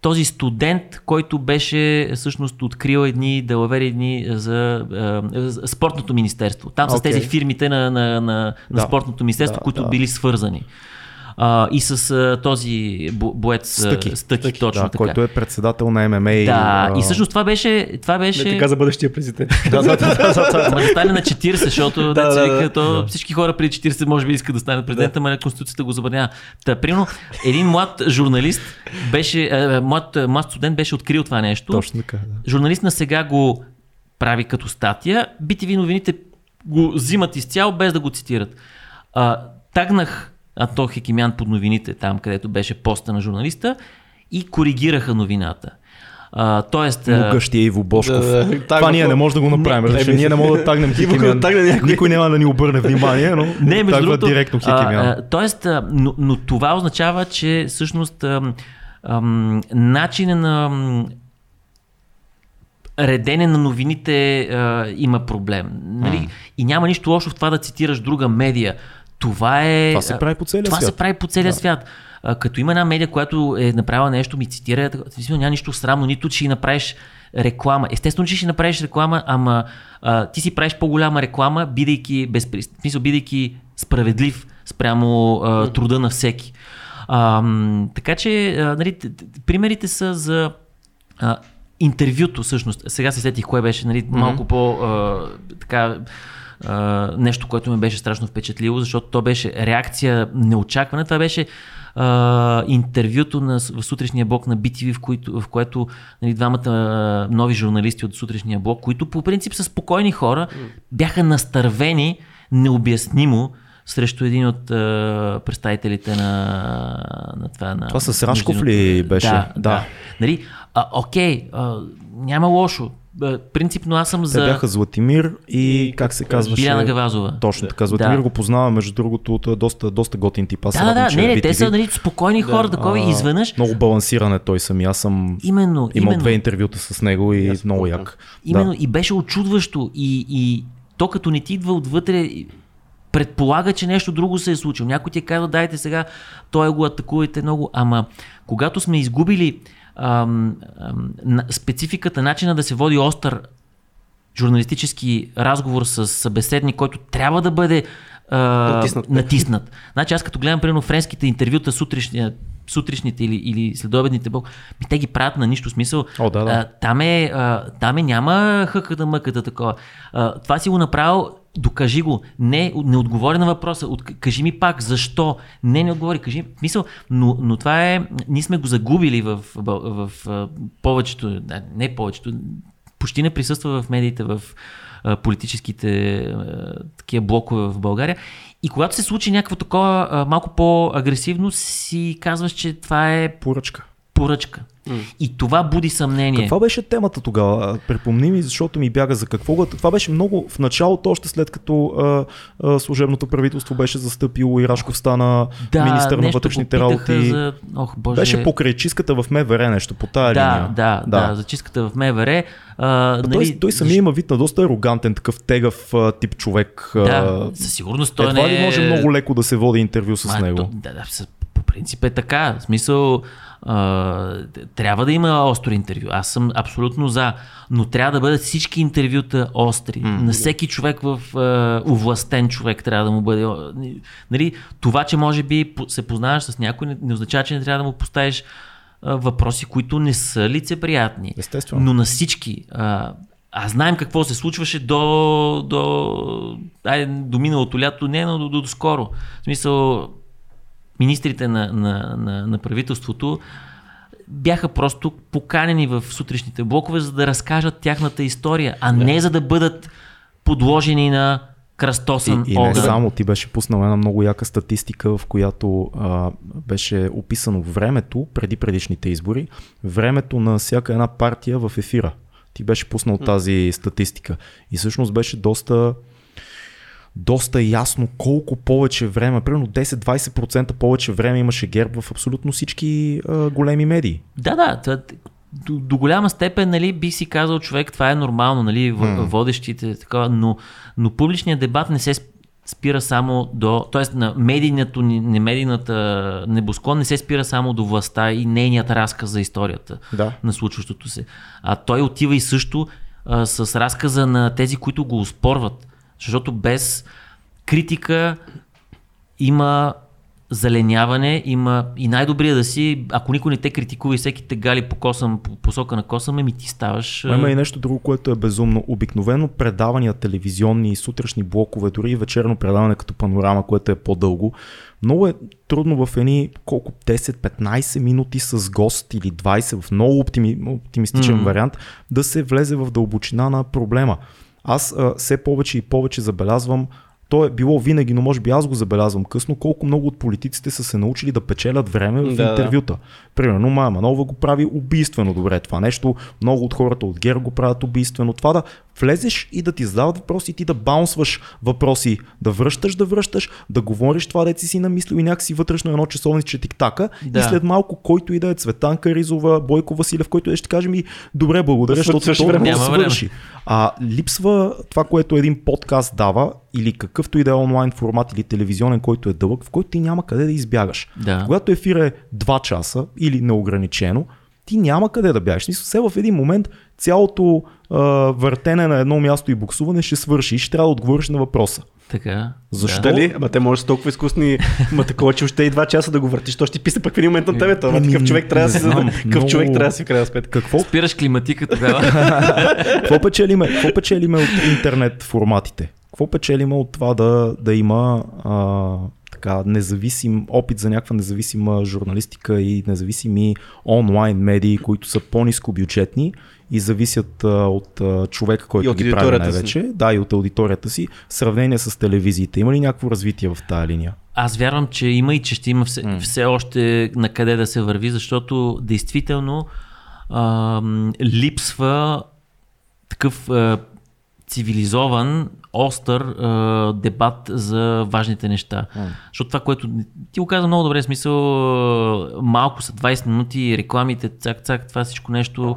този студент, който беше всъщност открил едни далавери едни за, за спортното министерство. Там с Окей. тези фирмите на, на, на, на Да. спортното министерство, Да, които да. били свързани. А, и с а, този бо- боец а, Стъки. Стъки, точно да, така. който е председател на ММА. Да, а, и всъщност това беше, това беше... Не така за бъдещия президент. <laughs> Да, да, да, да, да, Ама да стане на 40, защото <laughs> Да, да, да, да. всички хора преди 40 може би искат да станат президента, но Конституцията го забранява. Та, примерно, един млад журналист беше, е, млад, млад студент беше открил това нещо. Точно така. Да. Журналист на сега го прави като статия. BTV новините го взимат изцяло без да го цитират. А, тагнах Ато Хекимян под новините, там където беше поста на журналиста и коригираха новината. А, тоест, а, Могъщия Иво Бошков. Да, да. Това ние не можем да го направим. Не, защото еми, ние не можем да тагнем Хикимян. Никой няма да ни обърне внимание, но Не, между тагва другото, директно Хикимян. А, а, тоест, а, но, но това означава, че всъщност ам, ам, начина на редене на новините а, има проблем. Нали? И няма нищо лошо в това да цитираш друга медия. Това е. Това се прави по целия това свят. се прави по целия Да. свят. А, като има една медия, която е направила нещо, ми цитира, смисъл, няма нищо срамно, нито че си направиш реклама. Естествено, че ще направиш реклама, ама а, ти си правиш по-голяма реклама, бидейки, безпри... смисъл, бидейки справедлив спрямо а, труда на всеки. А, така че, а, нали, примерите са за а, интервюто, всъщност. Сега се сетих кое беше, нали, малко по а, така а, нещо, което ме беше страшно впечатлило, защото то беше реакция неочаквана. Това беше а, интервюто на, в сутрешния блок на BTV, в, които, в което нали, двамата а, нови журналисти от сутрешния блок, които по принцип са спокойни хора, бяха настървени необяснимо срещу един от а, представителите на, на това. На, Това с Рашков ли беше? Да, да. Да. Нали, а, окей, а, няма лошо. А, принципно аз съм Те за бяха Златимир и как се казваше? Биляна Гавазова. Точно така. Златимир Да. го познава, между другото, е доста, доста готин тип. Аз Да, да, да, че не, е не, те са нали, спокойни хора, такова А, изведнъж. Много балансиран е той сами. Аз съм Именно, имал именно. две интервюта с него и много як. Именно Да. и беше очудващо. И, и то като не ти идва отвътре, предполага, че нещо друго се е случило. Някой ти е казал, дайте сега, той го атакувайте много. Ама когато сме изгубили ам, ам, спецификата, начина да се води остър журналистически разговор с събеседник, който трябва да бъде а, Натиснат. натиснат. Значи аз като гледам примерно френските интервюта сутрешния, сутрешните или, или следобедните блок, ми те ги правят на нищо смисъл. О, да, да. А, там, е, а, там е няма хъката мъката такова. А, това си го направил, докажи го. Не, не отговори на въпроса. От, кажи ми пак, защо? Не, не отговори. Кажи ми, мисъл, но, но това е, ние сме го загубили в, в, в, в повечето, не повечето, почти не присъства в медиите, в политическите такива блокове в България. И когато се случи някакво такова а, малко по-агресивно, си казваш, че това е Поръчка. Поръчка. И това буди съмнение. Каква беше темата тогава? Припомни ми, защото ми бяга за какво. Това беше много в началото, още след като а, а, служебното правителство беше застъпило и Рашков стана да, министър на вътрешните работи. За... Ох, боже. Беше покрай чистката в МВР нещо по тая да, линия. да, да, да, за чистката в МВР. А, Той, нали, той самия има вид на доста арогантен, такъв тегав а, тип човек. а, Да, със сигурност той Едва не ли е... може много леко да се води интервю с Ма, него? То, да, да, по принцип е така. В смисъл, а, трябва да има остро интервю. Аз съм абсолютно за. Но трябва да бъдат всички интервюта остри. Mm, На всеки човек в а, увластен човек трябва да му бъде. Нали, това, че може би се познаваш с някой, не, не означава, че не трябва да му поставиш а, въпроси, които не са лицеприятни. Естествено. Но на всички. А, а знаем какво се случваше до, до, ай, до миналото лято, не, но до, до, до скоро. В смисъл, министрите на, на, на, на правителството бяха просто поканени в сутрешните блокове, за да разкажат тяхната история, а не за да бъдат подложени на кръстосан И, и не огън. само, ти беше пуснал една много яка статистика, в която а, беше описано времето преди предишните избори, времето на всяка една партия в ефира. Ти беше пуснал тази статистика. И всъщност беше доста доста ясно колко повече време, примерно 10-20% повече време имаше ГЕРБ в абсолютно всички а, големи медии. Да, да. Това, до, до голяма степен, нали, би си казал човек, това е нормално, нали, М. водещите, така, но, но публичният дебат не се, сп- спира само до, т.е. на медийното, не медийната небосклон не се спира само до властта и нейният разказ за историята Да. на случващото се. А той отива и също а, с разказа на тези, които го успорват. Защото без критика има заленяване, има и най-добрия да си, ако никой не те критикува и всеки те гали по, косъм, по посока на косъм, ми ти ставаш... Има и нещо друго, което е безумно. Обикновено предавания, телевизионни сутрешни блокове, дори и вечерно предаване като панорама, което е по-дълго, много е трудно в едни колко 10-15 минути с гост или 20 в много оптими, оптимистичен Мгм. mm. вариант да се влезе в дълбочина на проблема. Аз а, все повече и повече забелязвам то е било винаги, но може би аз го забелязвам късно, колко много от политиците са се научили да печелят време в Да, интервюта. Примерно Мая Манова го прави убийствено добре това нещо, много от хората от ГЕР го правят убийствено. Това да влезеш и да ти задават въпроси и ти да баунсваш въпроси, да връщаш, да връщаш, да говориш това, дете си намислил и някакси вътрешно едно часовниче тиктака Да. и след малко който и да е Цветанка Ризова, Бойко Василев, който е ще каже ми добре, благодаря, Да защото то време. да време. свърши. А липсва това, което един подкаст дава или какъвто и да е онлайн формат или телевизионен, който е дълъг, в който ти няма къде да избягаш. Да. Когато ефир е 2 часа или неограничено, ти няма къде да бягаш. Все в един момент цялото а, въртене на едно място и буксуване ще свърши и ще трябва да отговориш на въпроса. Така. Защо? Да. Дали? Ама те може да са толкова изкусни. Ма такова, че още и два часа да го въртиш. То ще ти писа пък в един момент на тебе. Това Еми, такъв човек трябва да си. Какъв човек трябва да си в крайна сметка. Какво, Спираш климатика тогава. <laughs> какво, печелиме, какво печелиме от интернет форматите? Какво печелиме от това да, да има а, така, независим опит за някаква независима журналистика и независими онлайн медии, които са по-низко бюджетни и зависят а, от а, човека, който от ги прави аудиторията си. най-вече. Да, и от аудиторията си, в сравнение с телевизиите. Има ли някакво развитие в тази линия? Аз вярвам, че има и че ще има все, М. все още на къде да се върви, защото действително ам, липсва такъв а, цивилизован, остър а, дебат за важните неща. Защото това, което ти го каза много добре, смисъл а, малко са 20 минути, рекламите, цак-цак, това всичко нещо.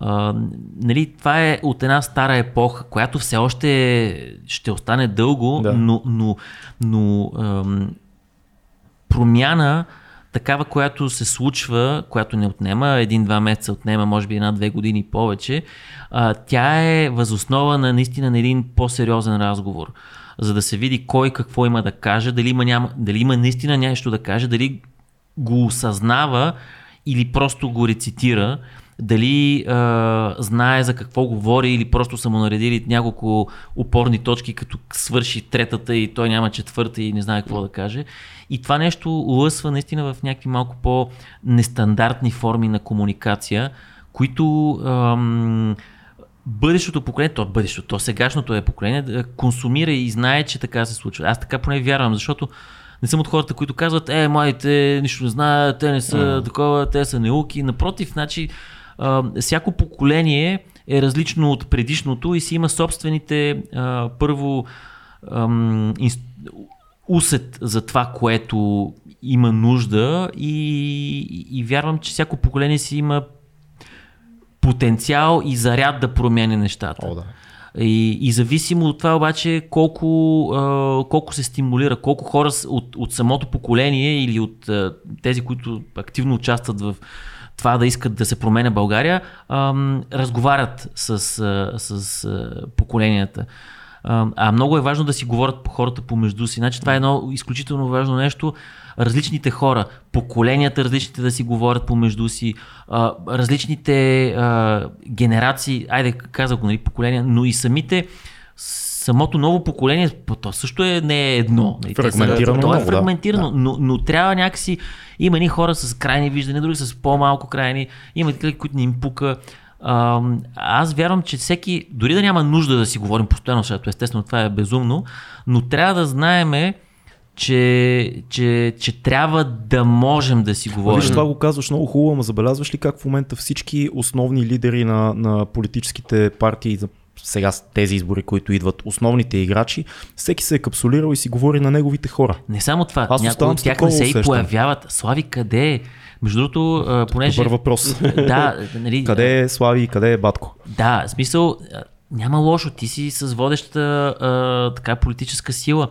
А, нали, това е от една стара епоха, която все още ще остане дълго, Да. но, но, но ам, промяна, такава, която се случва, която не отнема един-два месеца, отнема може би една-две години повече, а, тя е възоснова на наистина на един по-сериозен разговор. За да се види кой какво има да каже, дали има, няма, дали има наистина нещо да каже, дали го осъзнава или просто го рецитира, дали а, знае за какво говори или просто са му наредили няколко опорни точки, като свърши третата и той няма четвърта и не знае какво да каже. И това нещо лъсва наистина в някакви малко по-нестандартни форми на комуникация, които ам, бъдещото поколение, то бъдещето, то сегашното е поколение, консумира и знае, че така се случва. Аз така поне вярвам, защото не съм от хората, които казват, е, младите нищо не знаят, те не са такова, те са неуки. Напротив, значи, а, всяко поколение е различно от предишното и си има собствените, а, първо, ам, инс... усет за това, което има нужда и, и, вярвам, че всяко поколение си има потенциал и заряд да променя нещата. О, да. И, и зависимо от това обаче колко, а, колко се стимулира, колко хора от, от самото поколение или от а, тези, които активно участват в това да искат да се променя България, ам, разговарят с, а, с а, поколенията. А, много е важно да си говорят по хората помежду си. Значи това е едно изключително важно нещо. Различните хора, поколенията различните да си говорят помежду си, различните генерации, айде казах го, нали, поколения, но и самите самото ново поколение, по- то също е, не е едно. Фрагментирано То е много, да. фрагментирано, но, но трябва някакси, има ни хора с крайни виждания, други с по-малко крайни, има такива, които не им пука. А, аз вярвам, че всеки, дори да няма нужда да си говорим постоянно, защото естествено това е безумно, но трябва да знаеме, че, че, че трябва да можем да си Ма говорим. Виж, това го казваш много хубаво, ама забелязваш ли как в момента всички основни лидери на, на политическите партии сега с тези избори, които идват, основните играчи, всеки се е капсулирал и си говори на неговите хора. Не само това, Аз някои от тях не се и усещане. появяват. Слави, къде е? Между другото, понеже... Добър въпрос. <laughs> Да, нали, къде е Слави и къде е Батко? Да, в смисъл, няма лошо, ти си с водещата а, така политическа сила.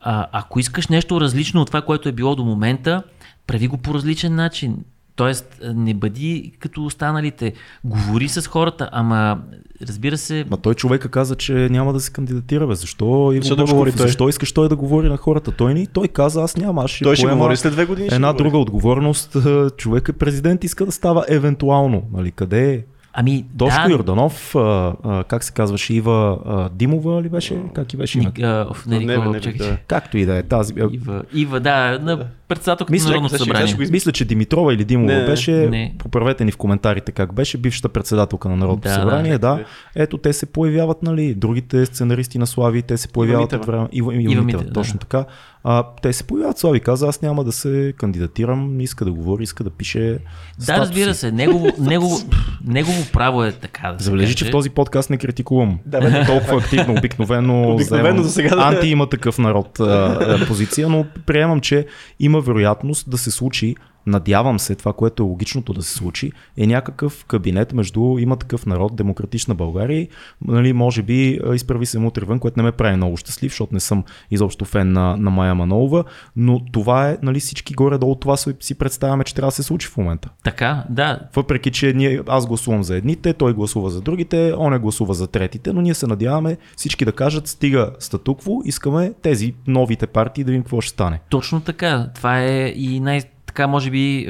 А, ако искаш нещо различно от това, което е било до момента, прави го по различен начин. Тоест, не бъди като останалите. Говори с хората, ама разбира се. Ма той човека каза, че няма да се кандидатира. Бе. Защо, Защо да говори той? защо искаш той да говори на хората? Той, ни, той каза, аз няма. Аз ще Той ще говори след две години. Една говори. друга отговорност. Е, Човек е президент, иска да става евентуално. Нали, къде е? Ами, Тошко да, Йорданов, а, а, как се казваше, Ива а, Димова ли беше? Как и беше името? Ни, а, не, Не, не, не, да. Както и да е тази. Ива, Ива, да, на председателката на Народното сега ще- събрание. ще го Мисля, че Димитрова или Димова Не, беше, не. поправете ни в коментарите как беше, бившата председателка на Народното Да, събрание, да. да. Ето те се появяват, нали, другите сценаристи на Слави, те се появяват Митева. от време. Ива, Ива, Ива Митева, Митева, точно да. така. А, те се появяват, Слави каза, аз няма да се кандидатирам, иска да говори, иска да пише Да, статуси. разбира се, негово, негово, негово право е така да се Забележи, каже. че в този подкаст не критикувам. Да, бе, толкова активно, обикновено, <laughs> Обикновено за сега да- анти има такъв народ а, позиция, но приемам, че има вероятност да се случи Надявам се, това, което е логичното да се случи, е някакъв кабинет между има такъв народ, демократична България, и, нали, може би изправи се мутри вън, което не ме прави много щастлив, защото не съм изобщо фен на, на Майя Манолова, но това е, нали, всички горе-долу това си, представяме, че трябва да се случи в момента. Така, да. Въпреки, че ние, аз гласувам за едните, той гласува за другите, он гласува за третите, но ние се надяваме всички да кажат, стига статукво, искаме тези новите партии да видим какво ще стане. Точно така. Това е и най- така, може би,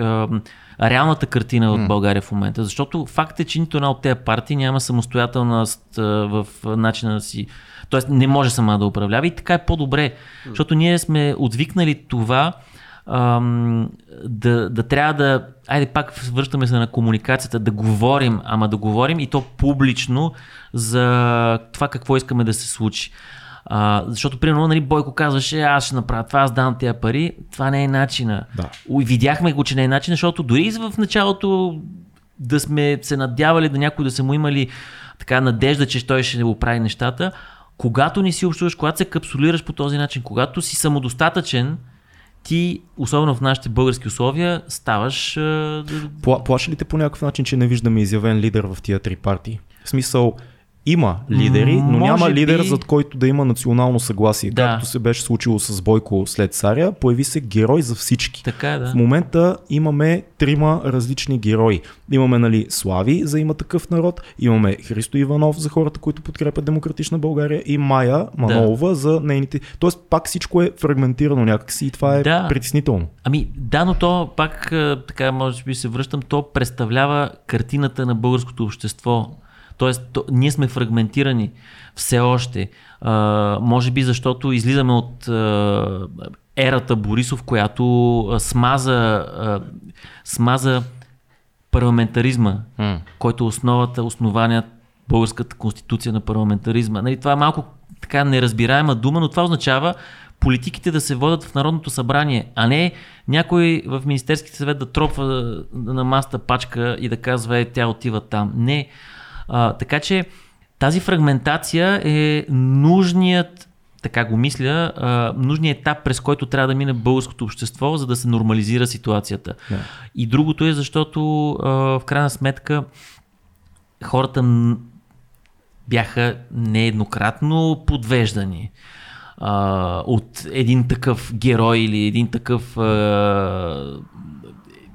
реалната картина от България в момента. Защото факт е, че нито една от тези партии няма самостоятелност в начина си. Тоест не може сама да управлява и така е по-добре. Защото ние сме отвикнали това ам, да, да трябва да. Айде пак връщаме се на комуникацията, да говорим, ама да говорим и то публично за това какво искаме да се случи. А, защото, примерно, нали, Бойко казваше, аз ще направя това, аз дам тези пари. Това не е начина. Да. Видяхме го, че не е начин, защото дори в началото да сме се надявали да някой да са му имали така надежда, че той ще оправи нещата, когато не си общуваш, когато се капсулираш по този начин, когато си самодостатъчен, ти, особено в нашите български условия, ставаш... Пла, плаши ли те по някакъв начин, че не виждаме изявен лидер в тия три партии? В смисъл, има лидери, но Може няма лидер, би- зад който да има национално съгласие. Да. Както се беше случило с Бойко след Царя, появи се герой за всички. Така е, да. В момента имаме трима различни герои. Имаме нали, Слави за има такъв народ, имаме Христо Иванов за хората, които подкрепят демократична България и Майя Манолова за нейните. Тоест пак всичко е фрагментирано някакси и това е Да. притеснително. Ами да, но то пак така може би се връщам, то представлява картината на българското общество. Тоест, то, ние сме фрагментирани все още. А, може би защото излизаме от а, ерата Борисов, която а, смаза, а, смаза парламентаризма, М. който е основата, основания българската конституция на парламентаризма. Нали, това е малко така неразбираема дума, но това означава политиките да се водят в Народното събрание, а не някой в Министерския съвет да тропва на маста пачка и да казва, е, тя отива там. Не. А, така че тази фрагментация е нужният така го мисля, а, нужният етап, през който трябва да мине българското общество, за да се нормализира ситуацията. Да. И другото е, защото а, в крайна сметка хората бяха нееднократно подвеждани а, от един такъв герой или един такъв а,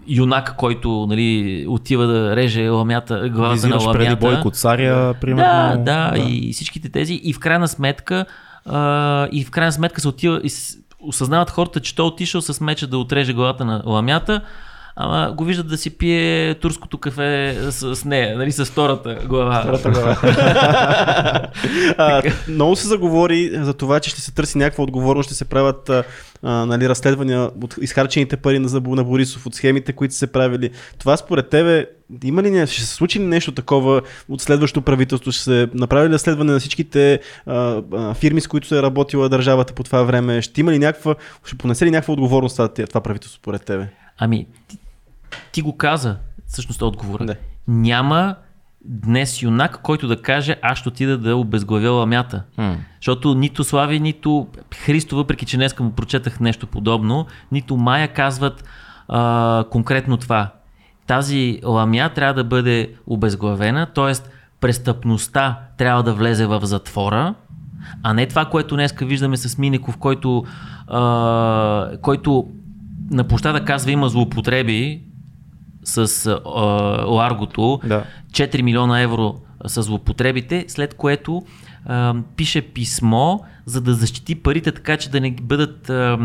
юнак, който нали, отива да реже ламята, главата на Визираш ламята. преди Бойко Царя, примерно. Да, да, и всичките тези. И в крайна сметка, а, и в крайна сметка се отива и осъзнават хората, че той е отишъл с меча да отреже главата на ламята, ама го виждат да си пие турското кафе с, с нея, нали, с втората глава. <laughs> а, много се заговори за това, че ще се търси някаква отговорност, ще се правят а, нали, разследвания от изхарчените пари на, на Борисов, от схемите, които са се правили. Това според тебе, има ли, не- ще се случи ли нещо такова от следващото правителство? Ще се направи ли разследване на всичките а, а, фирми, с които се е работила държавата по това време? Ще има ли някаква, ще понесе ли някаква отговорност това, това правителство според тебе? Ами, ти, ти го каза, всъщност отговора. Да. Няма днес юнак, който да каже, аз ще отида да обезглавя ламята. Защото нито Слави, нито Христо, въпреки че днес му прочетах нещо подобно, нито Майя казват а, конкретно това. Тази ламя трябва да бъде обезглавена, т.е. престъпността трябва да влезе в затвора, а не това, което днеска виждаме с Минеков, който, а, който на площада казва има злоупотреби с а, Ларгото, Да. 4 милиона евро с злоупотребите, след което а, пише писмо, за да защити парите, така че да не бъдат а,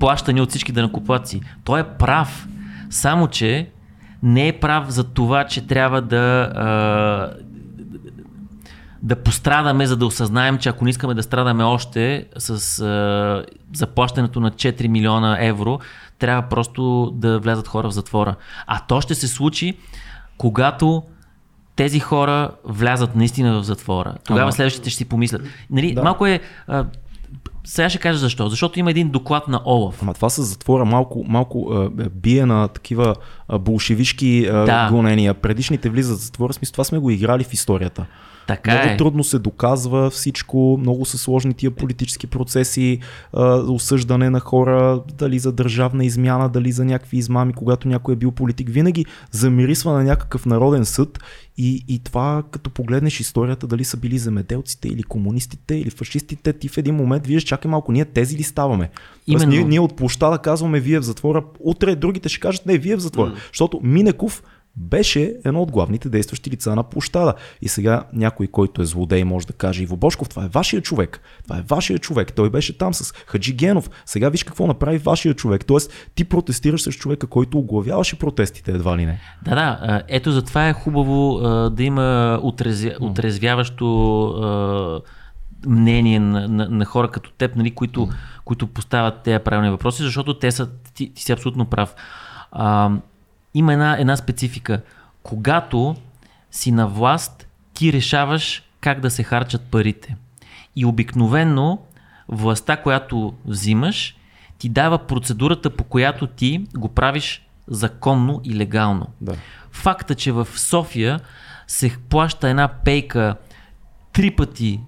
плащани от всички данакоплаци. Той е прав, само че не е прав за това, че трябва да а, да пострадаме, за да осъзнаем, че ако не искаме да страдаме още с а, заплащането на 4 милиона евро, трябва просто да влязат хора в затвора. А то ще се случи, когато тези хора влязат наистина в затвора. Тогава следващите ще си помислят. Нали, Да. Малко е... А, сега ще кажа защо. Защото има един доклад на Олаф. Ама това с затвора малко, малко а, бие на такива а, болшевишки а, Да. гонения. Предишните влизат в затвора, смисъл това сме го играли в историята. Така много е. трудно се доказва всичко, много са сложни тия политически процеси, осъждане на хора, дали за държавна измяна, дали за някакви измами, когато някой е бил политик. Винаги замирисва на някакъв народен съд и, и това, като погледнеш историята, дали са били земеделците или комунистите или фашистите, ти в един момент виждаш, чакай малко, ние тези ли ставаме? Тоест, Именно. ние, ние от площада казваме вие в затвора, утре другите ще кажат не, вие в затвора. Защото Минеков беше едно от главните действащи лица на площада. И сега някой, който е злодей, може да каже Иво Бошков, това е вашия човек. Това е вашия човек. Той беше там с Хаджи Генов. Сега виж какво направи вашия човек. Тоест, ти протестираш с човека, който оглавяваше протестите, едва ли не. Да, да. Ето затова е хубаво да има отрезя, отрезвяващо мнение на, на, на хора като теб, нали, които, които поставят тези правилни въпроси, защото те са, ти, ти си абсолютно прав. А, има една, една специфика. Когато си на власт, ти решаваш как да се харчат парите. И обикновенно властта, която взимаш, ти дава процедурата, по която ти го правиш законно и легално. Да. Факта, че в София се плаща една пейка три пъти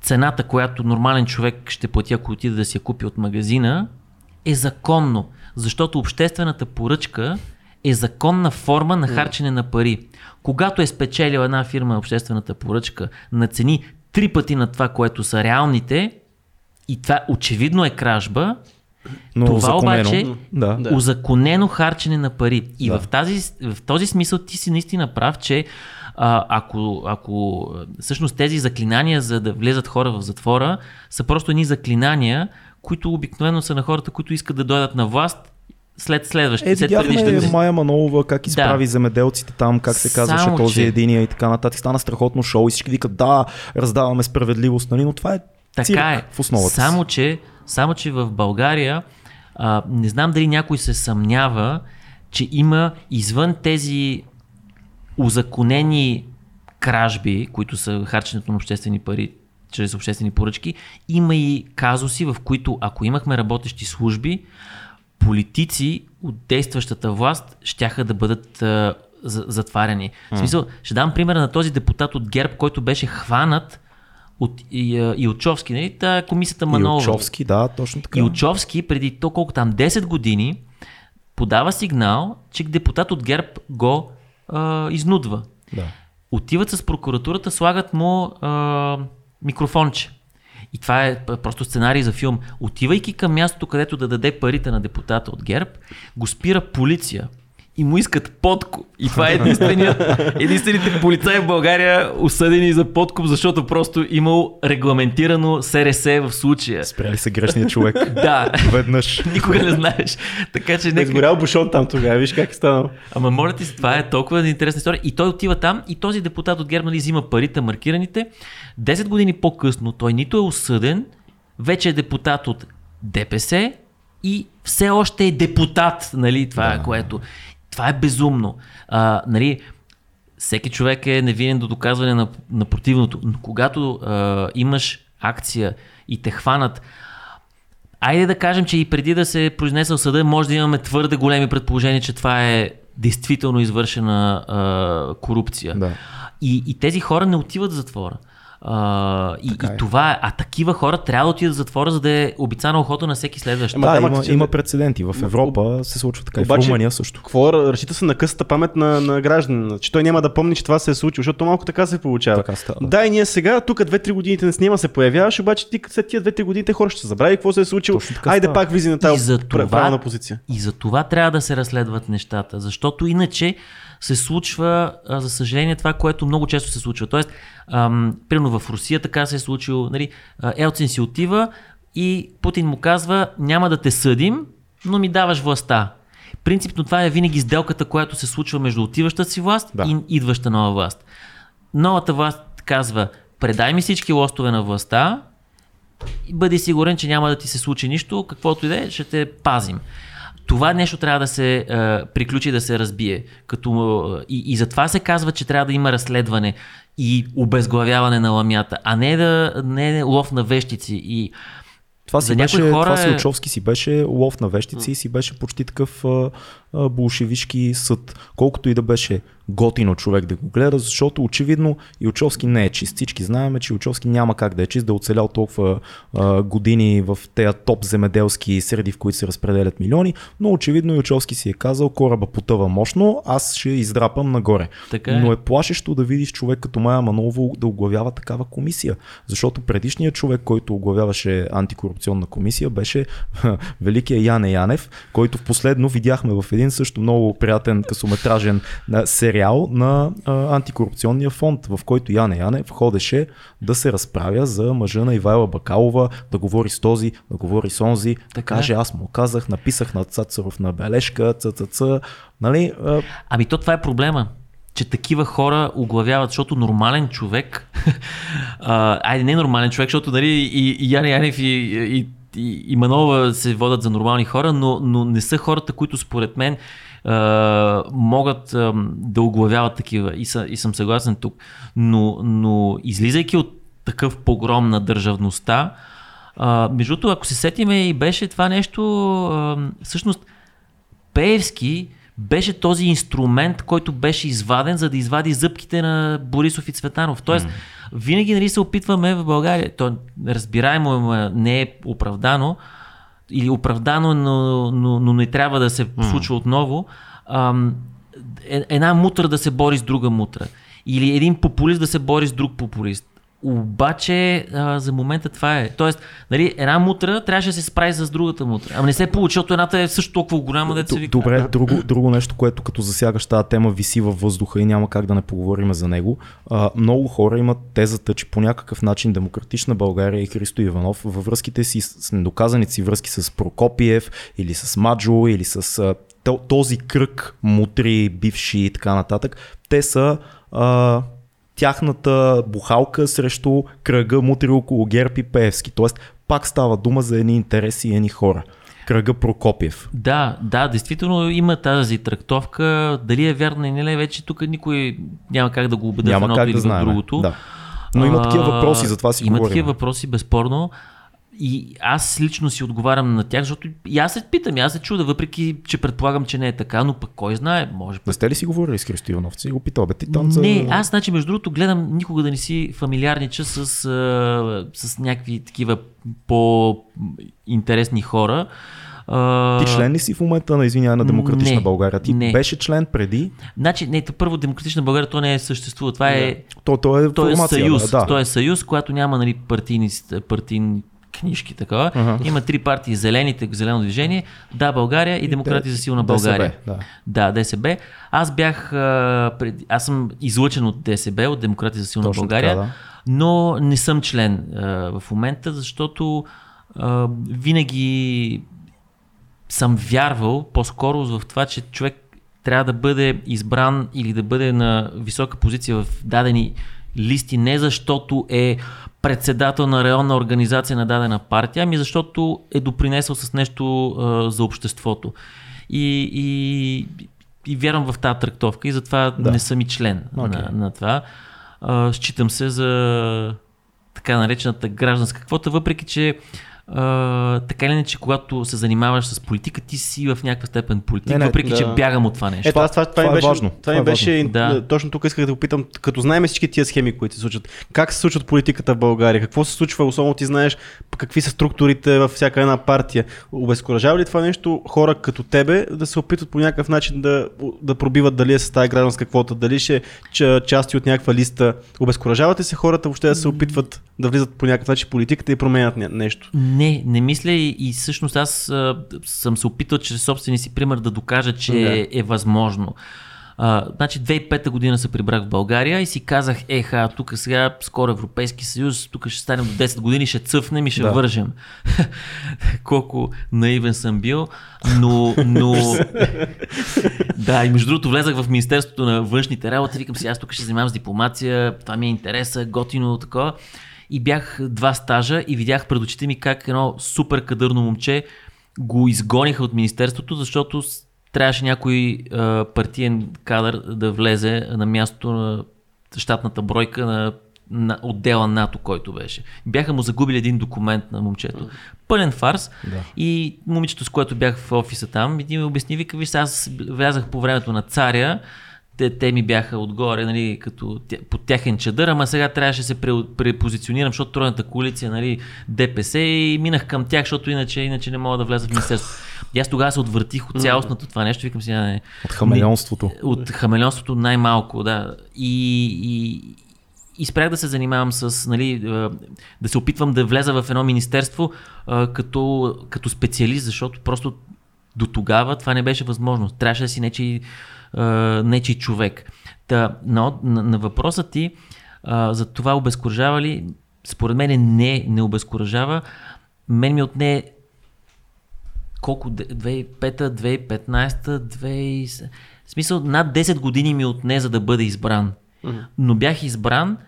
цената, която нормален човек ще плати, ако отиде да си я купи от магазина, е законно. Защото обществената поръчка е законна форма на харчене на пари. Когато е спечелила една фирма обществената поръчка на цени три пъти на това, което са реалните, и това очевидно е кражба, Но Това законено, обаче- да. Узаконено харчене на пари. И Да. в, тази, в този смисъл ти си наистина прав, че а, ако, ако всъщност тези заклинания за да влезат хора в затвора са просто едни заклинания, които обикновено са на хората, които искат да дойдат на власт след следващите. Е, след видяхме предишните- Майя Манолова как изправи Да. земеделците там, как се казваше Само, този че- единия и така нататък. Стана страхотно шоу и всички викат да, раздаваме справедливост, нали? но това е цирк Така е. в основата. Само че, само, че в България а, не знам дали някой се съмнява, че има извън тези узаконени кражби, които са харченето на обществени пари чрез обществени поръчки, има и казуси, в които ако имахме работещи служби, политици от действащата власт щяха да бъдат а, за- затваряни. В смисъл, ще дам пример на този депутат от ГЕРБ, който беше хванат от и, Илчовски, нали? Та комисията Манолова. Илчовски, да, точно така. Илчовски преди то колко там 10 години подава сигнал, че депутат от ГЕРБ го а, изнудва. Да. Отиват с прокуратурата, слагат му а, микрофонче. И това е просто сценарий за филм. Отивайки към мястото, където да даде парите на депутата от ГЕРБ, го спира полиция и му искат подкуп. И това е единственият, <laughs> единствените полицаи в България осъдени за подкуп, защото просто имал регламентирано СРС в случая. Спряли се грешния човек. <laughs> Да, Веднъж. <laughs> никога не знаеш. Така че Не е нека... изгорял бушон там тогава, виж как е станал. Ама моля ти се, това е толкова интересна история. И той отива там и този депутат от ГЕРБ нали, взима парите, маркираните. 10 години по-късно той нито е осъден, вече е депутат от ДПС и все още е депутат, нали, това е което. Това е безумно. А, нали, всеки човек е невинен до доказване на, на противното, но когато а, имаш акция и те хванат, Айде да кажем, че и преди да се е произнесъл съда, може да имаме твърде големи предположения, че това е действително извършена а, корупция. Да. И, и тези хора не отиват в затвора. А, и, Така и е. това е. А такива хора трябва да отидат в затвора, за да е обицана охота на всеки следващ. Ама да, да, има, че- има прецеденти. В Европа се случва така. и в Обаче- Румъния също. Какво разчита се на късата памет на, на гражданина, че той няма да помни, че това се е случило, защото малко така се получава. Така става. Да, и ние сега, тук 2-3 годините не снима се появяваш, обаче ти след тия 2-3 години те хора ще се забрави какво се е случило. Айде става. пак визи на И тази за пра- това- правилна позиция. И за това трябва да се разследват нещата, защото иначе се случва, а, за съжаление, това, което много често се случва. Тоест, ам, примерно в Русия така се е случило, нали, Елцин си отива и Путин му казва, няма да те съдим, но ми даваш властта. Принципно това е винаги сделката, която се случва между отиващата си власт Да. и идваща нова власт. Новата власт казва, предай ми всички лостове на властта, и бъди сигурен, че няма да ти се случи нищо, каквото и да е, ще те пазим. Това нещо трябва да се е, приключи, да се разбие. Като, е, и, и затова се казва, че трябва да има разследване и обезглавяване на ламята, а не да не е лов на вещици. И Това си За беше, хора това си е- Очовски си беше лов на вещици и си беше почти такъв а, а, болшевишки съд. Колкото и да беше готино човек да го гледа, защото очевидно и Очовски не е чист. Всички знаем, че Очовски няма как да е чист, да е оцелял толкова а, години в тези топ земеделски среди, в които се разпределят милиони, но очевидно и Очовски си е казал, кораба потъва мощно, аз ще издрапам нагоре. Така е. Но е плашещо да видиш човек като Майя Манова да оглавява такава комисия. Защото предишният човек, който оглавяваше антикорупционна комисия, беше <laughs> великия Яне Янев, който в последно видяхме в един също много приятен късометражен сериал на а, антикорупционния фонд, в който Яне Янев ходеше да се разправя за мъжа на Ивайла Бакалова, да говори с този, да говори с онзи, да Така каже е. аз му казах, написах на Цацаров на бележка, ЦЦЦ, нали, а, Ами то това е проблема че такива хора оглавяват, защото нормален човек, <laughs> а, айде не нормален човек, защото нали, и, и Яне Янев и, и, и, Манова се водят за нормални хора, но, но не са хората, които според мен а, могат а, да оглавяват такива. И, са, и съм съгласен тук. Но, но излизайки от такъв погром на държавността, а, между другото, ако се сетиме и беше това нещо, а, всъщност Пеевски беше този инструмент, който беше изваден, за да извади зъбките на Борисов и Цветанов. Тоест, mm. Винаги нали, се опитваме в България, то разбираемо ама не е оправдано, или оправдано, но, но, но не трябва да се mm. случва отново, ам, е- една мутра да се бори с друга мутра. Или един популист да се бори с друг популист. Обаче а, за момента това е. Тоест, нали, една мутра трябваше да се справи с другата мутра. Ама не се получи, защото едната е също толкова голяма, да се вика. Добре, друго, друго нещо, което като засягаш тази тема виси във въздуха и няма как да не поговорим за него. А, много хора имат тезата, че по някакъв начин демократична България и Христо Иванов във връзките си с недоказаните си връзки с Прокопиев или с Маджо или с този кръг мутри, бивши и така нататък, те са а, тяхната бухалка срещу кръга мутри около ГЕРБ и Пеевски. Тоест пак става дума за едни интереси и едни хора. Кръга Прокопиев. Да, да, действително има тази трактовка. Дали е вярна или не, вече тук никой няма как да го убеди в едното или в другото. Да. Но има такива въпроси, затова си Има говорим. такива въпроси, безспорно. И аз лично си отговарям на тях, защото и аз се питам, и аз се чуда, въпреки че предполагам, че не е така, но пък кой знае, може Не сте ли си говорили с Христо Иванов? Си го питал, бе, ти там за... Не, аз значи между другото гледам никога да не си фамилиарнича с, с някакви такива по-интересни хора. Ти член ли си в момента на извинявай на Демократична Не, България? Ти не. беше член преди. Значи, не, първо демократична България, то не е съществува. Това е, То, то е то е съюз. Да. То е съюз, която няма нали, партийни, партийни книжки такова. Ага. Има три партии, зелените, зелено движение, Да, България и Демократи за силна ДСБ, България. да. Да, ДСБ. Аз бях, аз съм излъчен от ДСБ, от Демократи за силна Точно България, така, да. но не съм член а, в момента, защото а, винаги съм вярвал по-скоро в това, че човек трябва да бъде избран или да бъде на висока позиция в дадени листи, не защото е председател на районна организация на дадена партия, ами защото е допринесъл с нещо а, за обществото. И, и, и вярвам в тази трактовка и затова Да. не съм и член Окей. на, на това. А, считам се за така наречената гражданска квота, въпреки че а, така или иначе, когато се занимаваш с политика, ти си в някаква степен политик, Не, не, въпреки да. че бягам от това нещо. Е, това, това, това, това ми е беше, важно. Това Това ми е беше Да. точно тук исках да попитам, като знаем всички тия схеми, които се случват, как се случват политиката в България, какво се случва, особено ти знаеш какви са структурите във всяка една партия. Обезкуражава ли това нещо хора като тебе да се опитват по някакъв начин да, да пробиват дали е с тази гражданска квота, дали ще че, части от някаква листа. Обезкуражавате се хората въобще да се опитват да влизат по някакъв начин в политиката и променят ня- нещо. Не, не мисля и, и всъщност аз а, съм се опитал чрез собствения си пример да докажа, че Да. е, е възможно. А, значи 2005 година се прибрах в България и си казах, еха, тук сега скоро Европейски съюз, тук ще станем до 10 години, ще цъфнем и ще Да. вържем. <laughs> Колко наивен съм бил, но... но... <laughs> да, и между другото влезах в Министерството на външните работи, викам си, аз тук ще занимавам с дипломация, това ми е интереса, готино, такова. И бях два стажа и видях пред очите ми как едно супер кадърно момче го изгониха от Министерството, защото трябваше някой а, партиен кадър да влезе на мястото на щатната бройка на, на отдела НАТО, който беше. Бяха му загубили един документ на момчето. Пълен фарс. Да. И момичето, с което бях в офиса там, един ми обясни, вика, виж, аз влязах по времето на царя, те, те ми бяха отгоре, нали, като под тяхен чадър, ама сега трябваше да се пре- препозиционирам, защото тройната коалиция, нали, ДПС и минах към тях, защото иначе, иначе не мога да вляза в министерство. И аз тогава се отвъртих от цялостното това нещо, викам си, не, От хамелеонството. от хамелеонството най-малко, да. И, и, и спрях да се занимавам с, нали, да се опитвам да влеза в едно министерство като, като специалист, защото просто до тогава това не беше възможно. Трябваше да си нечи, нечи човек. Та, на, на, на въпроса ти а, за това обезкуражава ли, според мен не, не обезкуражава. Мен ми отне колко, 2005, 2015, 2000... В смисъл, над 10 години ми отне за да бъда избран. Но бях избран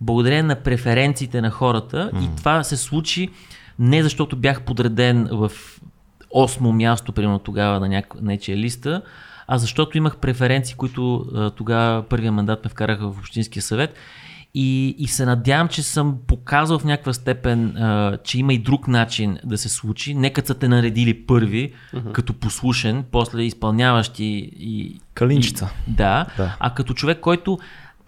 благодарение на преференциите на хората и това се случи не защото бях подреден в осмо място, примерно тогава на някаква нечия листа, а защото имах преференции, които тогава първия мандат ме вкараха в Общинския съвет и, и се надявам, че съм показал в някаква степен, а, че има и друг начин да се случи. Нека са те наредили първи, uh-huh. като послушен, после изпълняващи и... Калинчица. И, да, Да. а като човек, който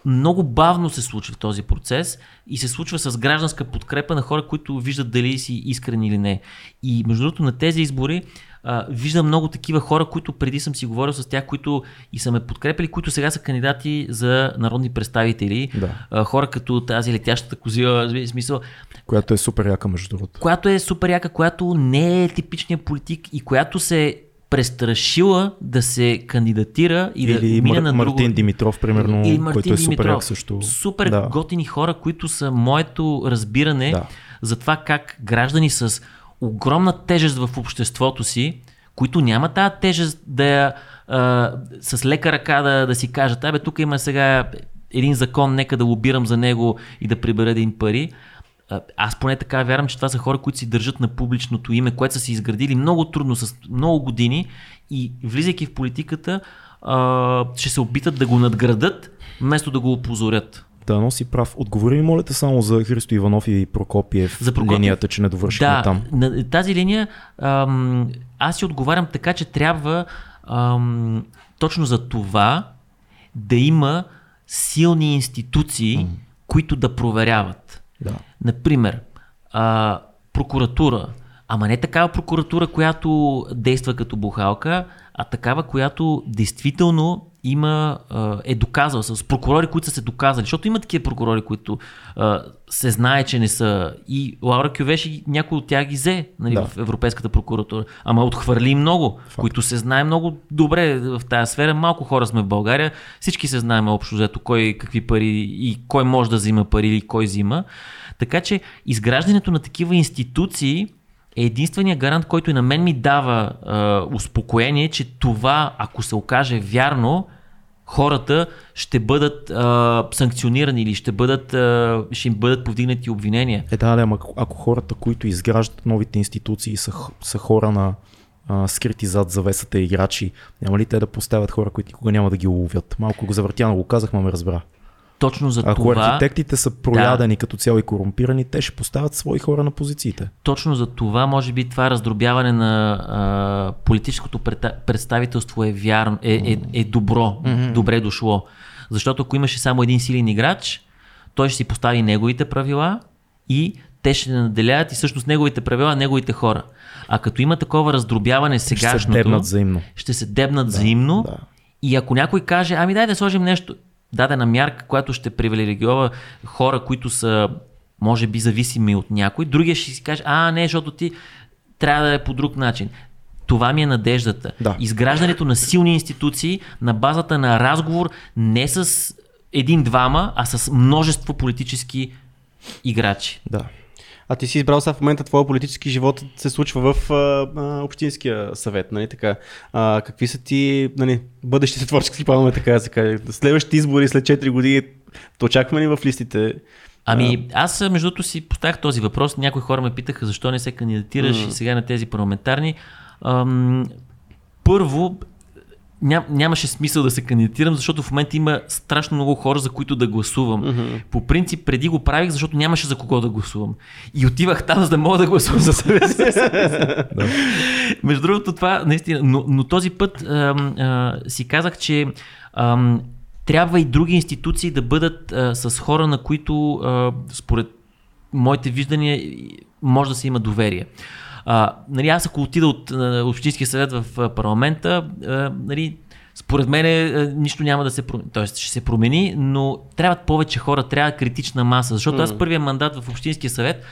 много бавно се случва в този процес и се случва с гражданска подкрепа на хора, които виждат дали си искрени или не. И между другото на тези избори а, виждам много такива хора, които преди съм си говорил с тях, които и са ме подкрепили, които сега са кандидати за народни представители. Да. А, хора като тази летящата козила, в смисъл, Която е супер яка, между другото. която е супер яка, която не е типичният политик и която се престрашила да се кандидатира и Или да мине Мар- на друго. Мартин Димитров, примерно, Или Мартин който е супер Димитров. як също. Супер Да. готини хора, които са моето разбиране Да. за това как граждани с огромна тежест в обществото си, които няма тази тежест да я а, с лека ръка да, да си кажат, абе тук има сега един закон, нека да лобирам за него и да прибера един пари. Аз поне така вярвам, че това са хора, които си държат на публичното име, което са си изградили много трудно, с много години и влизайки в политиката, ще се опитат да го надградат, вместо да го опозорят. Да, но си прав. Отговори ми, моля те, само за Христо Иванов и Прокопиев, За Прокопиев. линията, че не довършихме Да, там. на тази линия ам, аз си отговарям така, че трябва ам, точно за това да има силни институции, които да проверяват. Да. Например, а, прокуратура, ама не такава прокуратура, която действа като бухалка, а такава, която действително има, е доказал с прокурори, които са се доказали. Защото има такива прокурори, които а, се знае, че не са. И Лаура Кювеши, някой от тях ги взе нали, Да. в Европейската прокуратура. Ама отхвърли много, които се знае много добре в тази сфера. Малко хора сме в България. Всички се знаем общо взето кой какви пари и кой може да взима пари или кой взима. Така че изграждането на такива институции е единствения гарант, който и на мен ми дава а, успокоение, че това, ако се окаже вярно, хората ще бъдат а, санкционирани или ще, бъдат, а, ще им бъдат повдигнати обвинения. Е, да, да, ако, ако хората, които изграждат новите институции, са, са хора на а, скрити зад завесата играчи, няма ли те да поставят хора, които никога няма да ги уловят? Малко го завъртяно го казах, ме разбра. Точно за Ако това. архитектите са проядени да. като цяло и корумпирани, те ще поставят свои хора на позициите. Точно за това, може би, това раздробяване на а, политическото представителство е вярно, е, е, е добро, mm-hmm. добре дошло. Защото ако имаше само един силен играч, той ще си постави неговите правила и те ще наделяят и всъщност неговите правила, неговите хора. А като има такова раздробяване сегашното, ще се дебнат взаимно. Ще се дебнат да, взаимно да. и ако някой каже, ами дай да сложим нещо, дадена мярка, която ще привилегиова хора, които са може би зависими от някой, другия ще си каже, а не, защото ти трябва да е по друг начин. Това ми е надеждата. Да. Изграждането на силни институции на базата на разговор не с един-двама, а с множество политически играчи. Да. А ти си избрал сега в момента твоя политически живот се случва в а, а, Общинския съвет, нали така? А, какви са ти нали, бъдещите творчески планове, така да се каже? Следващите избори след 4 години, то очакваме ли в листите? Ами, аз между другото си поставях този въпрос. Някои хора ме питаха защо не се кандидатираш mm. и сега на тези парламентарни. Ам, първо, ням, нямаше смисъл да се кандидатирам, защото в момента има страшно много хора, за които да гласувам. Mm-hmm. По принцип, преди го правих, защото нямаше за кого да гласувам. И отивах там, за да мога да гласувам за себе си. <laughs> Между другото, това наистина. Но, но този път а, а, си казах, че а, трябва и други институции да бъдат а, с хора, на които а, според моите виждания може да се има доверие. А, нали, аз ако отида от а, Общинския съвет в парламента, а, нали, според мен нищо няма да се промени. Тоест ще се промени, но трябват повече хора, трябва критична маса. Защото аз първия мандат в Общинския съвет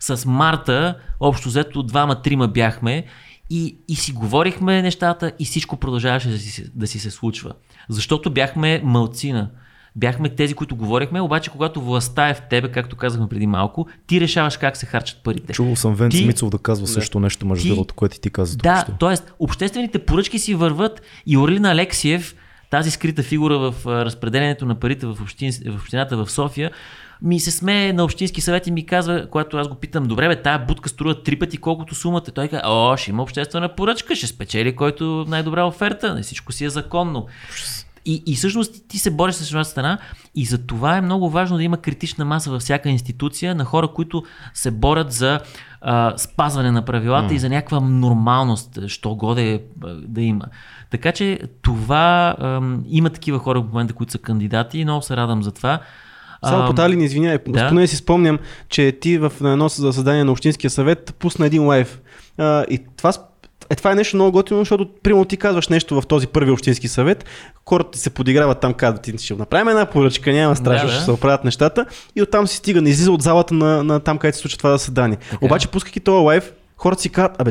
с Марта, общо взето двама-трима бяхме и, и си говорихме нещата и всичко продължаваше да си, да си се случва. Защото бяхме мълцина бяхме тези, които говорихме, обаче когато властта е в тебе, както казахме преди малко, ти решаваш как се харчат парите. Чувал съм Венц ти... Мицов да казва да. също нещо, между другото, което ти каза. Да, т.е. обществените поръчки си върват и Орлина Алексиев, тази скрита фигура в разпределението на парите в, общин, в общината в София, ми се смее на общински съвет и ми казва, когато аз го питам, добре бе, тая будка струва три пъти колкото сумата. Той казва, о, ще има обществена поръчка, ще спечели който най-добра оферта, не всичко си е законно. И, и всъщност ти се бориш с една страна и за това е много важно да има критична маса във всяка институция на хора, които се борят за а, спазване на правилата mm. и за някаква нормалност, що годе да има. Така че това а, има такива хора в момента, които са кандидати и много се радвам за това. Само по тази линия, извиняй, да? поне си спомням, че ти в едно заседание на Общинския съвет пусна един лайв. А, и това е, това е нещо много готино, защото, примерно, ти казваш нещо в този първи общински съвет, хората се подиграват там, казват, ти ще направим една поръчка, няма страшно, да, да. ще се оправят нещата и оттам си стига, не излиза от залата на, на там, където се случва това заседание. Така. Обаче, пускайки този лайв, хората си казват, абе,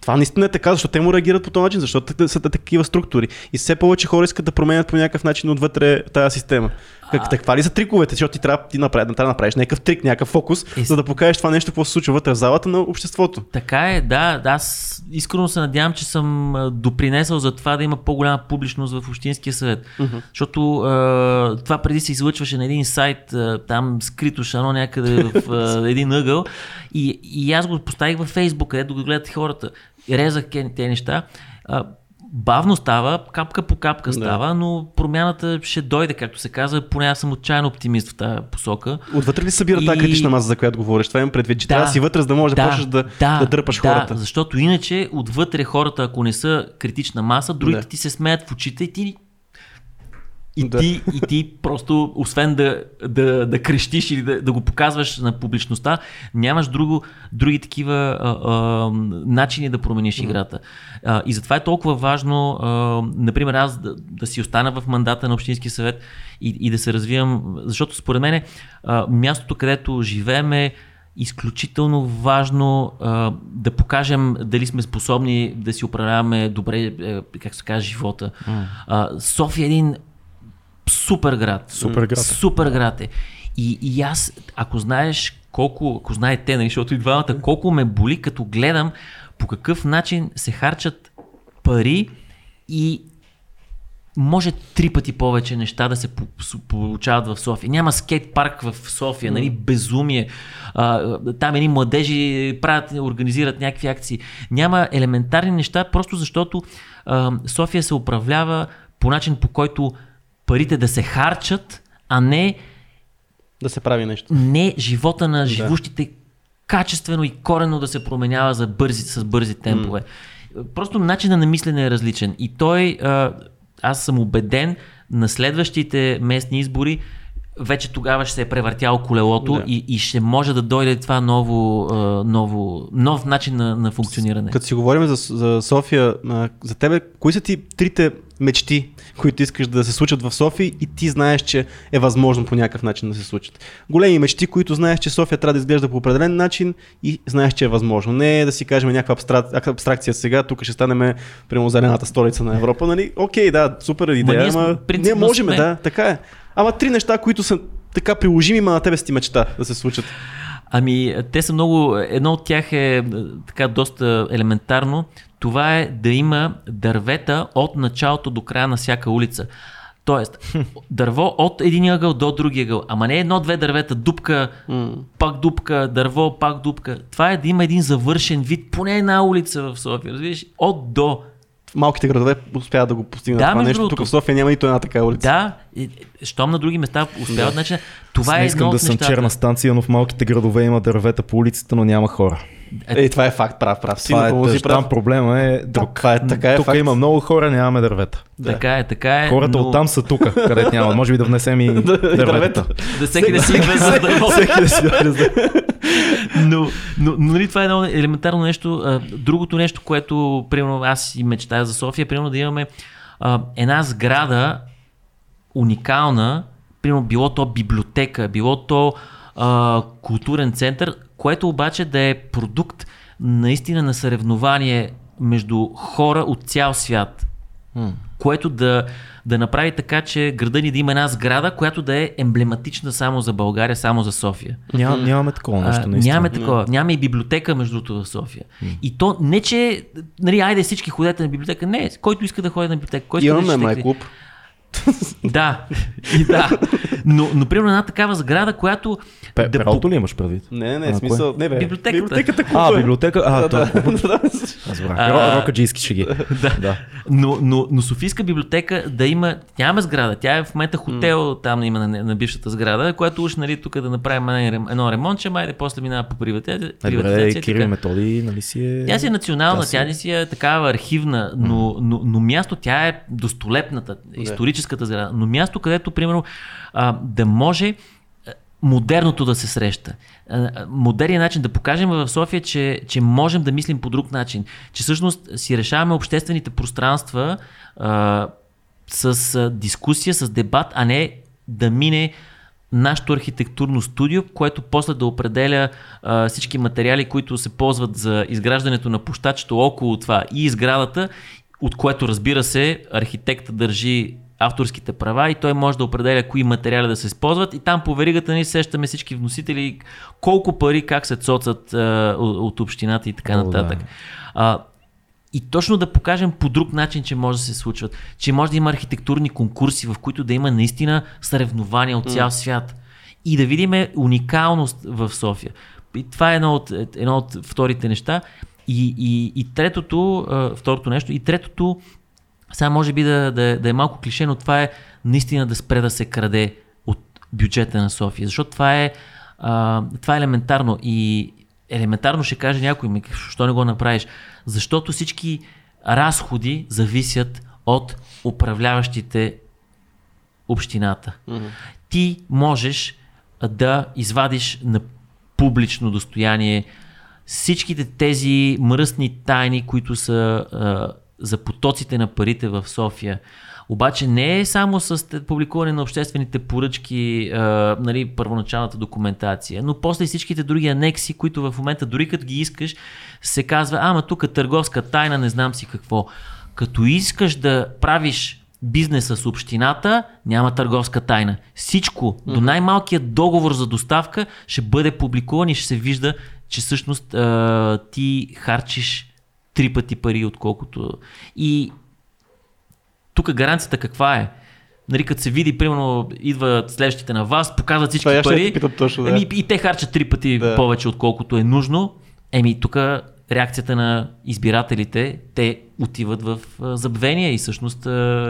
това наистина е така, защото те му реагират по този начин, защото са такива структури. И все повече хора искат да променят по някакъв начин отвътре тази система. Как, каква ли са триковете? Защото ти трябва, ти направи, трябва да направиш някакъв трик, някакъв фокус, е, за да покажеш това нещо, какво се случва вътре в залата на обществото. Така е, да. Аз искрено се надявам, че съм допринесъл за това да има по-голяма публичност в Общинския съвет. Uh-huh. Защото а, това преди се излъчваше на един сайт, а, там скрито шано някъде в <laughs> а, един ъгъл. И, и аз го поставих във Фейсбук, където го гледат хората. Резах тези неща. Бавно става, капка по капка става, да. но промяната ще дойде, както се казва. Поне аз съм отчаян оптимист в тази посока. Отвътре ли събира и... тази критична маса, за която говориш? Това имам предвид, че да, трябва да си вътре, за да можеш да, да почнеш да, да, да дърпаш да, хората. защото иначе отвътре хората, ако не са критична маса, другите да. ти се смеят в очите и ти и, да. ти, и ти просто, освен да, да, да крещиш или да, да го показваш на публичността, нямаш друго, други такива а, а, начини да промениш играта. А, и затова е толкова важно, а, например, аз да, да си остана в мандата на Общински съвет и, и да се развивам, защото според мен а, мястото, където живеем е изключително важно а, да покажем дали сме способни да си управляваме добре, е, как се каже, живота. Mm. А, София е един супер град. Супер град. Е. Супер град е. И, и аз, ако знаеш колко, ако знаете, нали, защото и двамата, колко ме боли, като гледам по какъв начин се харчат пари и може три пъти повече неща да се получават в София. Няма скейт парк в София, нали, безумие. А, там едни младежи правят, организират някакви акции. Няма елементарни неща, просто защото а, София се управлява по начин по който парите да се харчат, а не, Да се прави нещо. не живота на живущите качествено и корено да се променява за бързи, с бързи темпове. Просто начинът на мислене е различен. И той, аз съм убеден, на следващите местни избори вече тогава ще се е превъртяло колелото Да. и, и ще може да дойде това ново, ново, нов начин на, на функциониране. Като си говорим за, за София, за тебе, кои са ти трите мечти, които искаш да се случат в София и ти знаеш, че е възможно по някакъв начин да се случат? Големи мечти, които знаеш, че София трябва да изглежда по определен начин и знаеш, че е възможно. Не е да си кажем някаква абстра... абстракция сега, тук ще станем прямо зелената столица на Европа, нали? Окей, да, супер идея, ние ама ние принципно можем, сме. да, така е. Ама три неща, които са така приложими, ма на тебе си мечта да се случат. Ами, те са много. Едно от тях е, така доста елементарно. Това е да има дървета от началото до края на всяка улица. Тоест, <laughs> дърво от един ъгъл до другия ъгъл. Ама не едно-две дървета, дупка, пак дупка, дърво, пак дупка. Това е да има един завършен вид, поне една улица в София. Разбираш? От до. Малките градове успяват да го постигнат Да, това нещо. другото. Тук в София няма нито една така улица. Да, щом на други места успяват. Да. Значи, това не е искам едно да от съм нещата. черна станция, но в малките градове има дървета по улицата, но няма хора. Е, това е факт, прав, прав. Това Силно е, тъж, прав. там проблема е друг. Това е, така е Тук факт. има много хора, нямаме дървета. Да. Така е, така е. Хората но... оттам са тук, където няма. Може би да внесем и <laughs> дървета. Да всеки да си за дърво. Всеки да си дойде. но, но, но нали, това е едно елементарно нещо. Другото нещо, което примерно аз и мечтая за София, примерно да имаме а, една сграда уникална, примерно било то библиотека, било то а, културен център, което обаче да е продукт наистина на съревнование между хора от цял свят което да, да направи така, че града ни да има една сграда, която да е емблематична само за България, само за София. Няма, нямаме такова нещо, А, наистина. нямаме такова. Нямаме и библиотека, между другото, в София. И то не, че, нали, айде всички ходете на библиотека. Не, който иска да ходи на библиотека. Който да Имаме чете май клуб. Да, и да. Но, но примерно една такава сграда, която Пе, да перото ли имаш предвид? Не, не, А, смисъл. Не, бе. Библиотеката. Библиотеката А, е. библиотека. А, това. Да. Разбрах. А, Ро- Рокаджийски ще ги. да. Да. Но, но, но Софийска библиотека да има, нямаме сграда, тя е в момента хотел, там има на, на бившата сграда, която уж нали, тук да направим едно, ремонтче, майде после минава по приватизация. Е, Кирил. Методи, нали си е... Тя си е национална, Тя си- тя не си е такава архивна, но, но, но място, тя е достолепната, историческата сграда, но място, където, примерно, а, да може модерното да се среща. Модерният начин да покажем в София, че, че можем да мислим по друг начин. Че всъщност си решаваме обществените пространства а, с дискусия, с дебат, а не да мине нашето архитектурно студио, което после да определя а, всички материали, които се ползват за изграждането на площадчето около това и изградата, от което разбира се архитектът държи авторските права и той може да определя кои материали да се използват и там по веригата ни сещаме всички вносители колко пари как се цоцат а, от, от общината и така О, нататък. да. А, и точно да покажем по друг начин, че може да се случват. Че може да има архитектурни конкурси, в които да има наистина съревнования от цял свят. И да видим уникалност в София. И това е едно от, едно от вторите неща. И, и, и третото, а, второто нещо, и третото, сега може би да, да, да е малко клише, но това е наистина да спре да се краде от бюджета на София. Защото това е, а, това е елементарно. И елементарно ще каже някой ми, защо не го направиш? Защото всички разходи зависят от управляващите общината. Ти можеш да извадиш на публично достояние всичките тези мръсни тайни, които са а, за потоците на парите в София. Обаче не е само с публикуване на обществените поръчки, а, нали, първоначалната документация, но после и всичките други анекси, които в момента дори като ги искаш, се казва, ама тук е търговска тайна, не знам си какво. Като искаш да правиш бизнеса с общината, няма търговска тайна. Всичко, до най-малкият договор за доставка, ще бъде публикуван и ще се вижда, че всъщност а, ти харчиш три пъти пари, отколкото. И тук гаранцията каква е? Нали, като се види, примерно, идват следващите на вас, показват всички Това пари. питам точно, да. еми, и те харчат три пъти Да. повече, отколкото е нужно. Еми, тук реакцията на избирателите те отиват в забвение и всъщност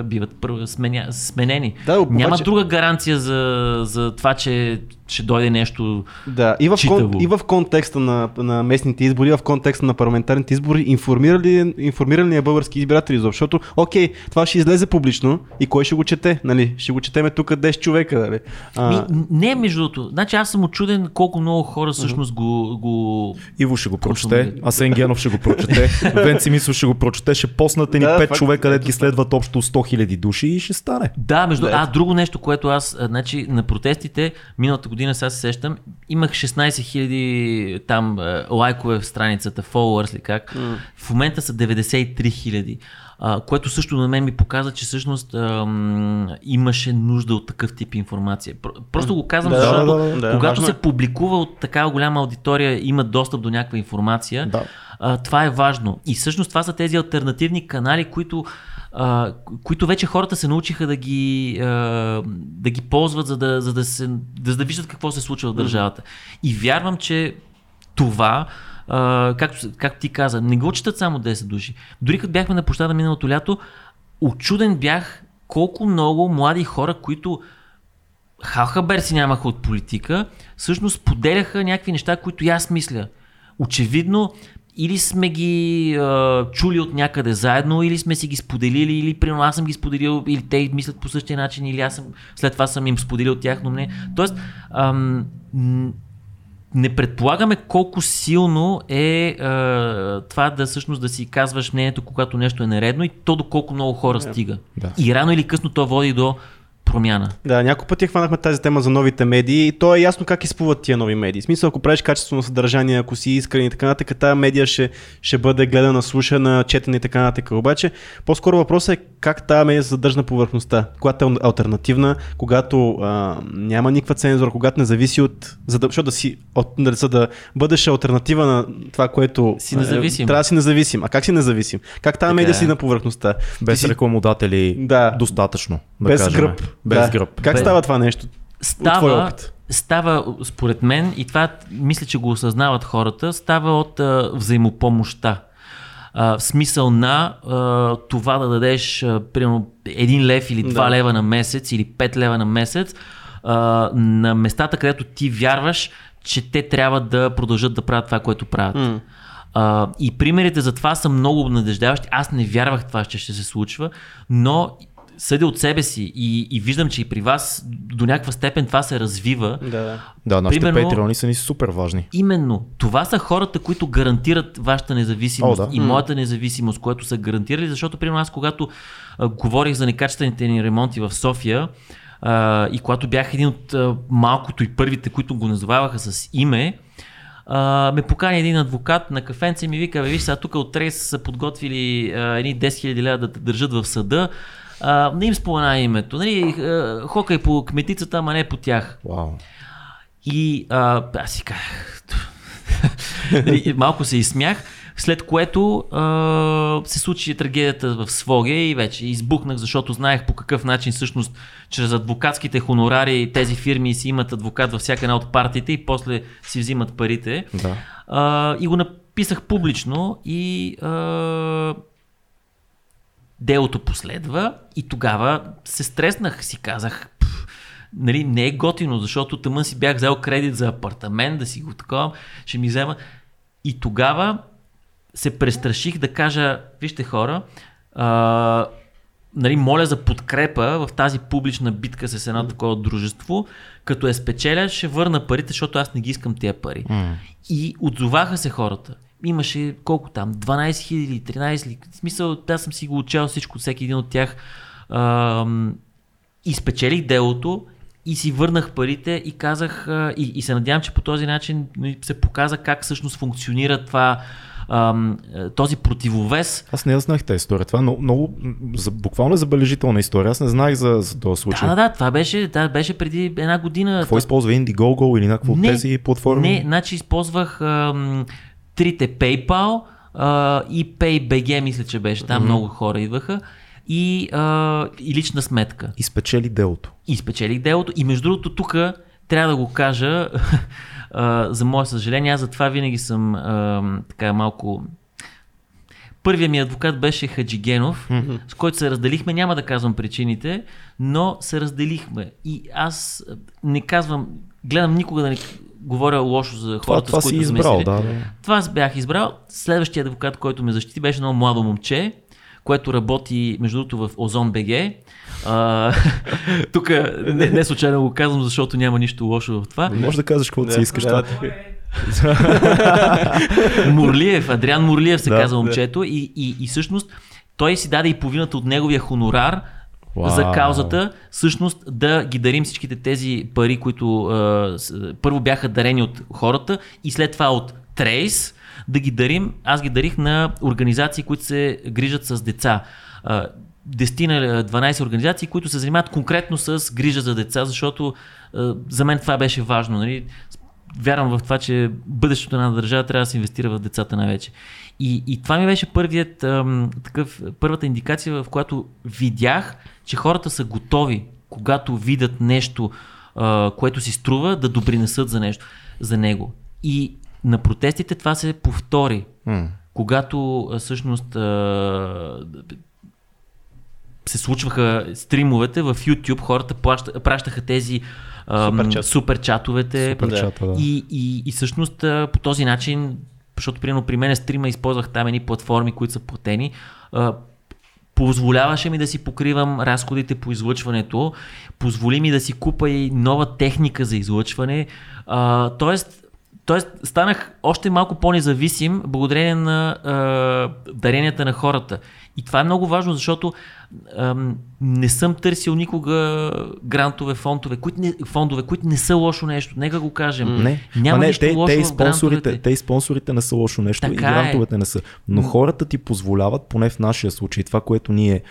биват сменя, сменени. Да, обаче- Няма друга гаранция за, за това, че ще дойде нещо. Да, и в, Читаво. кон, и в контекста на, на местните избори, и в контекста на парламентарните избори, информирали, информирали ли е български избиратели? Защото, окей, това ще излезе публично и кой ще го чете? Нали? Ще го четеме тук 10 човека. Нали? А, Ми, не, между другото. Значи аз съм очуден колко много хора всъщност го, го Иво ще го прочете. Асен Генов ще го прочете, <laughs> Венци Мисо ще го прочете, ще поснат ни Да, 5 факт, човека, дет ето ги следват общо 100 000 души и ще стане. Да, между... Да, А, друго нещо, което аз, значи, на протестите, миналата година сега се сещам, имах 16 000 там лайкове в страницата, followers ли как. В момента са 93 000. А, което също на мен ми показа, че всъщност ам, имаше нужда от такъв тип информация. Про- Просто го казвам, Да, защото да, да, да, когато важно се е. публикува от такава голяма аудитория, има достъп до някаква информация, Да. а, това е важно. И всъщност това са тези альтернативни канали, които, а, които вече хората се научиха да ги, а, да ги ползват, за да, за, да се, да, за да виждат какво се случва в държавата. И вярвам, че това, както, както ти каза, не го четат само 10 души. Дори като бяхме на площада миналото лято, очуден бях колко много млади хора, които халхабер си нямаха от политика, всъщност поделяха някакви неща, които и аз мисля. Очевидно, или сме ги а, чули от някъде заедно, или сме си ги споделили, или примерно аз съм ги споделил, или те мислят по същия начин, или аз съм, след това съм им споделил тяхно мнение. Тоест, ам, не предполагаме колко силно е а, това да всъщност да си казваш мнението, когато нещо е нередно и то до колко много хора стига. Да. И рано или късно то води до промяна. Да, няколко пъти хванахме тази тема за новите медии и то е ясно как изплуват тия нови медии. В смисъл, ако правиш качествено съдържание, ако си искрен и така нататък, тази медия ще, ще бъде гледана, слушана, четена и така нататък. Обаче, по-скоро въпросът е как тази медия се задържа на повърхността. Когато е альтернативна, когато а, няма никаква цензура, когато не зависи от... За да, защото да си, от, нали, за да бъдеш альтернатива на това, което... Си независим. Е, трябва да си независим. А как си независим? Как тази медия е. си на повърхността? Без Ти си- рекламодатели Да. достатъчно. Да без кажем. гръб. Без да. гръб. Как става това нещо? Става, опит. става, според мен, и това мисля, че го осъзнават хората, става от а, взаимопомощта. А, в смисъл на а, това да дадеш а, примерно един лев или два Да. лева на месец или пет лева на месец а, на местата, където ти вярваш, че те трябва да продължат да правят това, което правят. М. А, и примерите за това са много обнадеждаващи. Аз не вярвах това, че ще се случва, но съдя от себе си и, и виждам, че и при вас до някаква степен това се развива. Да. Да, нашите Примерно- патреони са ни супер важни. Именно, това са хората, които гарантират вашата независимост О, да. и моята независимост, което са гарантирали, защото, примерно, аз когато а, говорих за некачествените ни ремонти в София а, и когато бях един от а, малкото и първите, които го назоваваха с име, а, ме покани един адвокат на кафенце и ми вика, виж сега тук от Трейс са подготвили а, едни 10 000 лева да те държат в съда. А, не им спомена името. Нали, а, хокай по кметицата, ама не по тях. Вау. И а, аз си казах, И малко се изсмях, след което а, се случи трагедията в Своге и вече избухнах, защото знаех по какъв начин всъщност чрез адвокатските хонорари тези фирми си имат адвокат във всяка една от партиите и после си взимат парите. Да. А, и го написах публично и а, делото последва и тогава се стреснах, си казах, «Пф, нали, не е готино, защото тъмън си бях взел кредит за апартамент, да си го такова, ще ми взема. И тогава се престраших да кажа, вижте хора, а, нали, моля за подкрепа в тази публична битка с едно такова дружество, като е спечеля, ще върна парите, защото аз не ги искам тия пари. М. И отзоваха се хората. Имаше колко там, 12 000 или 13 ли? В смисъл, аз съм си го учел всичко, всеки един от тях. Ам, и спечелих делото и си върнах парите и казах, а, и, и се надявам, че по този начин нали, се показа как всъщност функционира това, е, този противовес. Аз не я тази история. Това е много, много за, буквално е забележителна история. Аз не знаех за, за този случай. Да, да, да, това беше, да, беше преди една година. Какво използва Indiegogo или някакво от тези платформи? Не, значи използвах ам, трите PayPal а, и PayBG, мисля, че беше. Там много хора идваха. И, а, и лична сметка. И спечели делото. И спечелих делото. И между другото, тук трябва да го кажа, <laughs> а, за мое съжаление, аз затова винаги съм а, така малко Първият ми адвокат беше Хаджигенов, Мгм. с който се разделихме. Няма да казвам причините, но се разделихме. И аз не казвам, гледам никога да не говоря лошо за Това, хората, това с си които сме избрал, си- да. да. това аз бях избрал. Следващия адвокат, който ме защити, беше едно младо момче, което работи, между другото, в Озон БГ. <laughs> Тук не, не случайно го казвам, защото няма нищо лошо в това. Може да кажеш каквото си искаш. да, това. <laughs> Мурлиев, Адриан Мурлиев се Да, казва да. момчето и, и, и всъщност той си даде и половината от неговия хонорар Вау. за каузата, всъщност да ги дарим всичките тези пари, които а, с- първо бяха дарени от хората и след това от Трейс, да ги дарим, аз ги дарих на организации, които се грижат с деца. А, 10 на 12 организации, които се занимават конкретно с грижа за деца, защото а, за мен това беше важно. Нали? Вярвам в това, че бъдещето на държава трябва да се инвестира в децата най-вече. И, и това ми беше първият, ам, такъв, първата индикация, в която видях, че хората са готови, когато видят нещо, а, което си струва, да допринесат за нещо, за него. И на протестите това се повтори. М. Когато всъщност а, се случваха стримовете в YouTube, хората плаща, пращаха тези ам, Суперчат. суперчатовете. Супер Да. И, и, и всъщност по този начин, защото примерно при мен стрима използвах там едни платформи, които са платени, а, позволяваше ми да си покривам разходите по излъчването, позволи ми да си купа и нова техника за излъчване. А, тоест, Тоест, станах още малко по-независим благодарение на а, даренията на хората. И това е много важно, защото ам, не съм търсил никога грантове, фондове, които не, фондове, които не са лошо нещо. Нека го кажем. Не, Няма Ма не нищо те, лошо те, и спонсорите, те и спонсорите не са лошо нещо Така и е. грантовете не са. Но хората ти позволяват, поне в нашия случай, това, което ние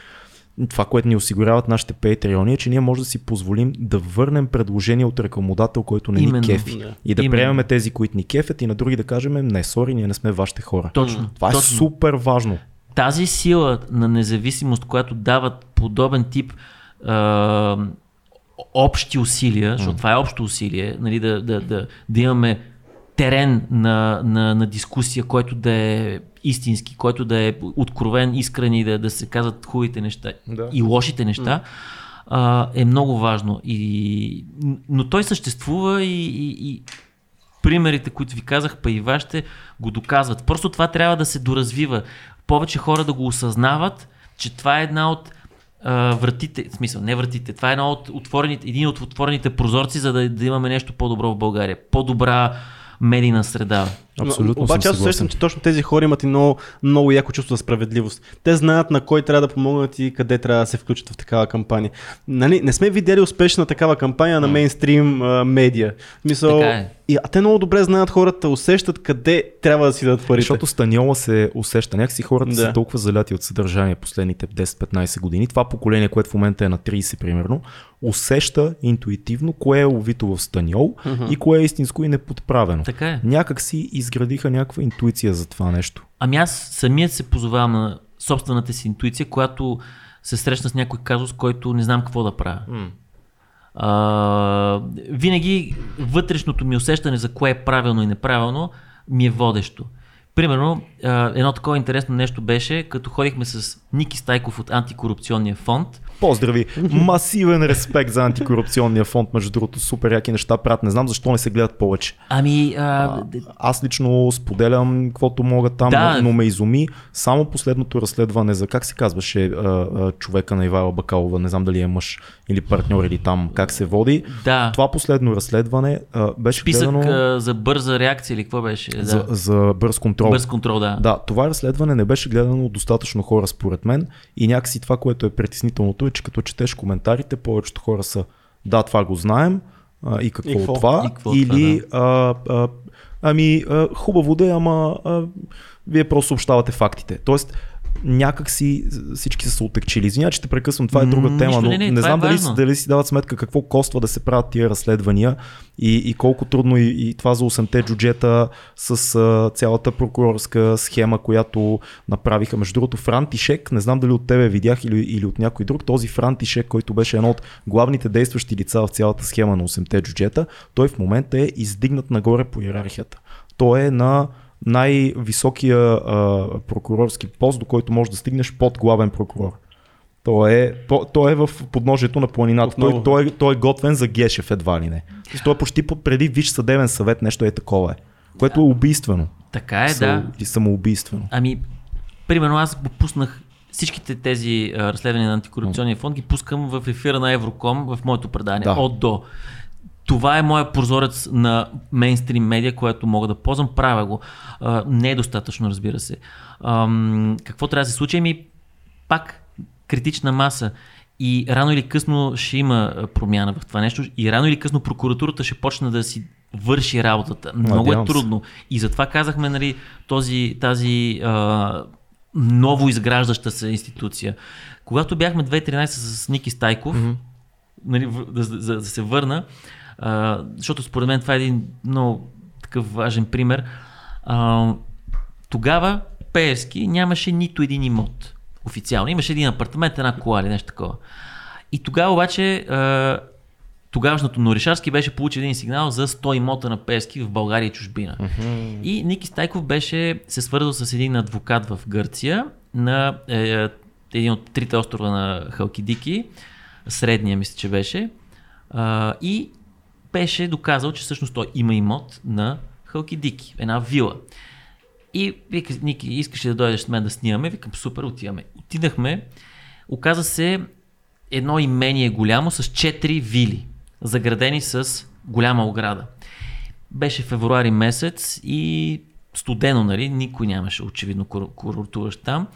това, което ни осигуряват нашите патреони е, че ние може да си позволим да върнем предложение от рекламодател, който не Именно. ни кефи. Да. И да Именно. приемем тези, които ни кефят и на други да кажем, не, сори, ние не сме вашите хора. Точно. Това е точно. супер важно. Тази сила на независимост, която дават подобен тип а, общи усилия, защото това е общо усилие, нали, да, да, да, да имаме терен на, на, на дискусия, който да е истински, който да е откровен, искрен и да, да се казват хубавите неща Да. и лошите неща, а, е много важно. И, но той съществува и, и, и примерите, които ви казах, па и вашите, го доказват. Просто това трябва да се доразвива. Повече хора да го осъзнават, че това е една от а, вратите, в смисъл, не вратите, това е една от отворените, един от отворените прозорци, за да, да имаме нещо по-добро в България. По-добра медийна среда. Абсолютно Обаче аз усещам, че точно тези хора имат и много, много яко чувство за справедливост. Те знаят на кой трябва да помогнат и къде трябва да се включат в такава кампания. Нали, не сме видели успешна такава кампания на мейнстрим а, медиа. Мисъл, Така е. и, а те много добре знаят хората, усещат къде трябва да си дадат парите. Защото Станиола се усеща. Някакси хората Да. са толкова заляти от съдържание последните 10-15 години. Това поколение, което в момента е на 30 примерно, усеща интуитивно кое е ловито в Станиол и кое е истинско и неподправено. Така е. Някак си изградиха някаква интуиция за това нещо. Ами аз самият се позовавам на собствената си интуиция, която се срещна с някой казус, който не знам какво да правя. А, винаги вътрешното ми усещане за кое е правилно и неправилно ми е водещо. Примерно, едно такова интересно нещо беше, като ходихме с Ники Стайков от антикорупционния фонд. Поздрави! Масивен респект за антикорупционния фонд, между другото, супер яки неща правят. Не знам защо не се гледат повече. Ами, а, Аз лично споделям каквото мога там, Да. но, но ме изуми само последното разследване за как се казваше а, а, човека на Ивайла Бакалова, не знам дали е мъж или партньор или там как се води. да, Това последно разследване а, беше списък гледано а, за бърза реакция или какво беше? за, да. за бърз контрол. Бърз контрол, да. Да, това разследване не беше гледано достатъчно хора според мен и някакси това, което е притеснителното е, че като четеш коментарите, повечето хора са да, това го знаем а, и какво, И какво? това, И какво или а, а, ами а, хубаво да е, ама а, вие просто съобщавате фактите. Тоест, някак си всички са се отекчили. Извиня, че те прекъсвам, това е друга тема, нищо, но не, не, не знам е дали, си- дали си дават сметка какво коства да се правят тия разследвания и, и колко трудно и, и това за 8-те джуджета с а, цялата прокурорска схема, която направиха. Между другото, Фран Тишек, не знам дали от тебе видях или, или от някой друг, този Фран Тишек, който беше едно от главните действащи лица в цялата схема на 8-те джуджета, той в момента е издигнат нагоре по иерархията. Той е на най-високия а, прокурорски пост, до който можеш да стигнеш под главен прокурор. Той е, то, той е в подножието на планината. Той, той, той е готвен за Гешев едва ли не. Той е почти преди Виш съдебен съвет, нещо е такова е. Което е убийствено. Така е, Са- да. И самоубийствено. Ами, примерно аз го пуснах всичките тези а, разследвания на антикорупционния фонд ги пускам в ефира на Евроком в моето предание. Да. От до. Това е моя прозорец на мейнстрим медиа, което мога да ползвам. Правя го. А, не е достатъчно, разбира се. Какво трябва да се случи? Ами, пак критична маса. И рано или късно ще има промяна в това нещо. И рано или късно прокуратурата ще почне да си върши работата. Много Надявам е трудно. И затова казахме, нали, този, тази а, ново изграждаща се институция. Когато бяхме 2013 с Ники Стайков, mm-hmm. нали, да, за да се върна, а, защото според мен това е един много такъв важен пример. А, тогава Пеевски нямаше нито един имот. Официално. Имаше един апартамент, една кола или нещо такова. И тогава обаче тогавашното Норишарски беше получил един сигнал за 100 имота на Пеевски в България и чужбина. И Ники Стайков беше се свързал с един адвокат в Гърция на е, един от трите острова на Халкидики, средния мисля, че беше, а, и беше доказал, че всъщност той има имот на Халкидики, една вила. И вика, Ники, искаш ли да дойдеш с мен да снимаме? Викам, супер, отиваме. Отидахме, оказа се едно имение голямо с 4 вили, заградени с голяма ограда. Беше февруари месец и студено, нали? Никой нямаше очевидно кур- курортуващ там.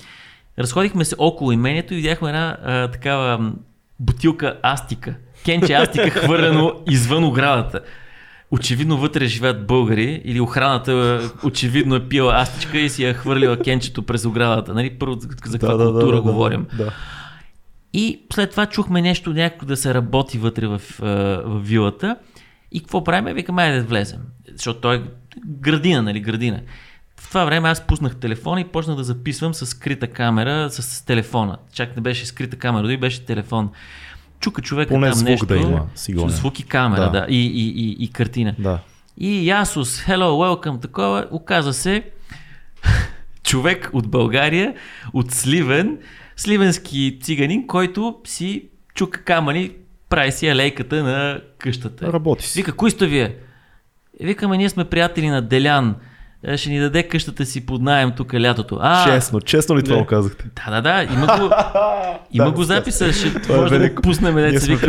Разходихме се около имението и видяхме една а, такава бутилка астика. Кенче астика хвърлено извън оградата. Очевидно вътре живеят българи или охраната е, очевидно е пила астичка и си я хвърлила кенчето през оградата. Нали? Първо за каква култура говорим. Да. И след това чухме нещо някакво да се работи вътре в, а, в вилата. И какво правим? Викаме, айде да влезем. Защото той е градина, нали, градина. В това време аз пуснах телефона и почнах да записвам с скрита камера, с телефона. Чак не беше скрита камера, дори беше телефон. Чука човека Поне там звук нещо. да има, сигурен. Звук и камера, да. Да. да и, и, и, и картина. Да. И Ясус, hello, welcome, такова, оказа се <laughs> човек от България, от Сливен, сливенски циганин, който си чука камъни, прави си алейката на къщата. Работи си. Вика, кои сте вие? Е, Викаме, ние сме приятели на Делян. Е, Ще ни даде къщата си под найем тук лятото. А, Честно, честно ли това го казахте? да, да, да, има го, <laughs> има Да, го записа, ще <laughs> Това е може да го велико. пуснем, деца сме вика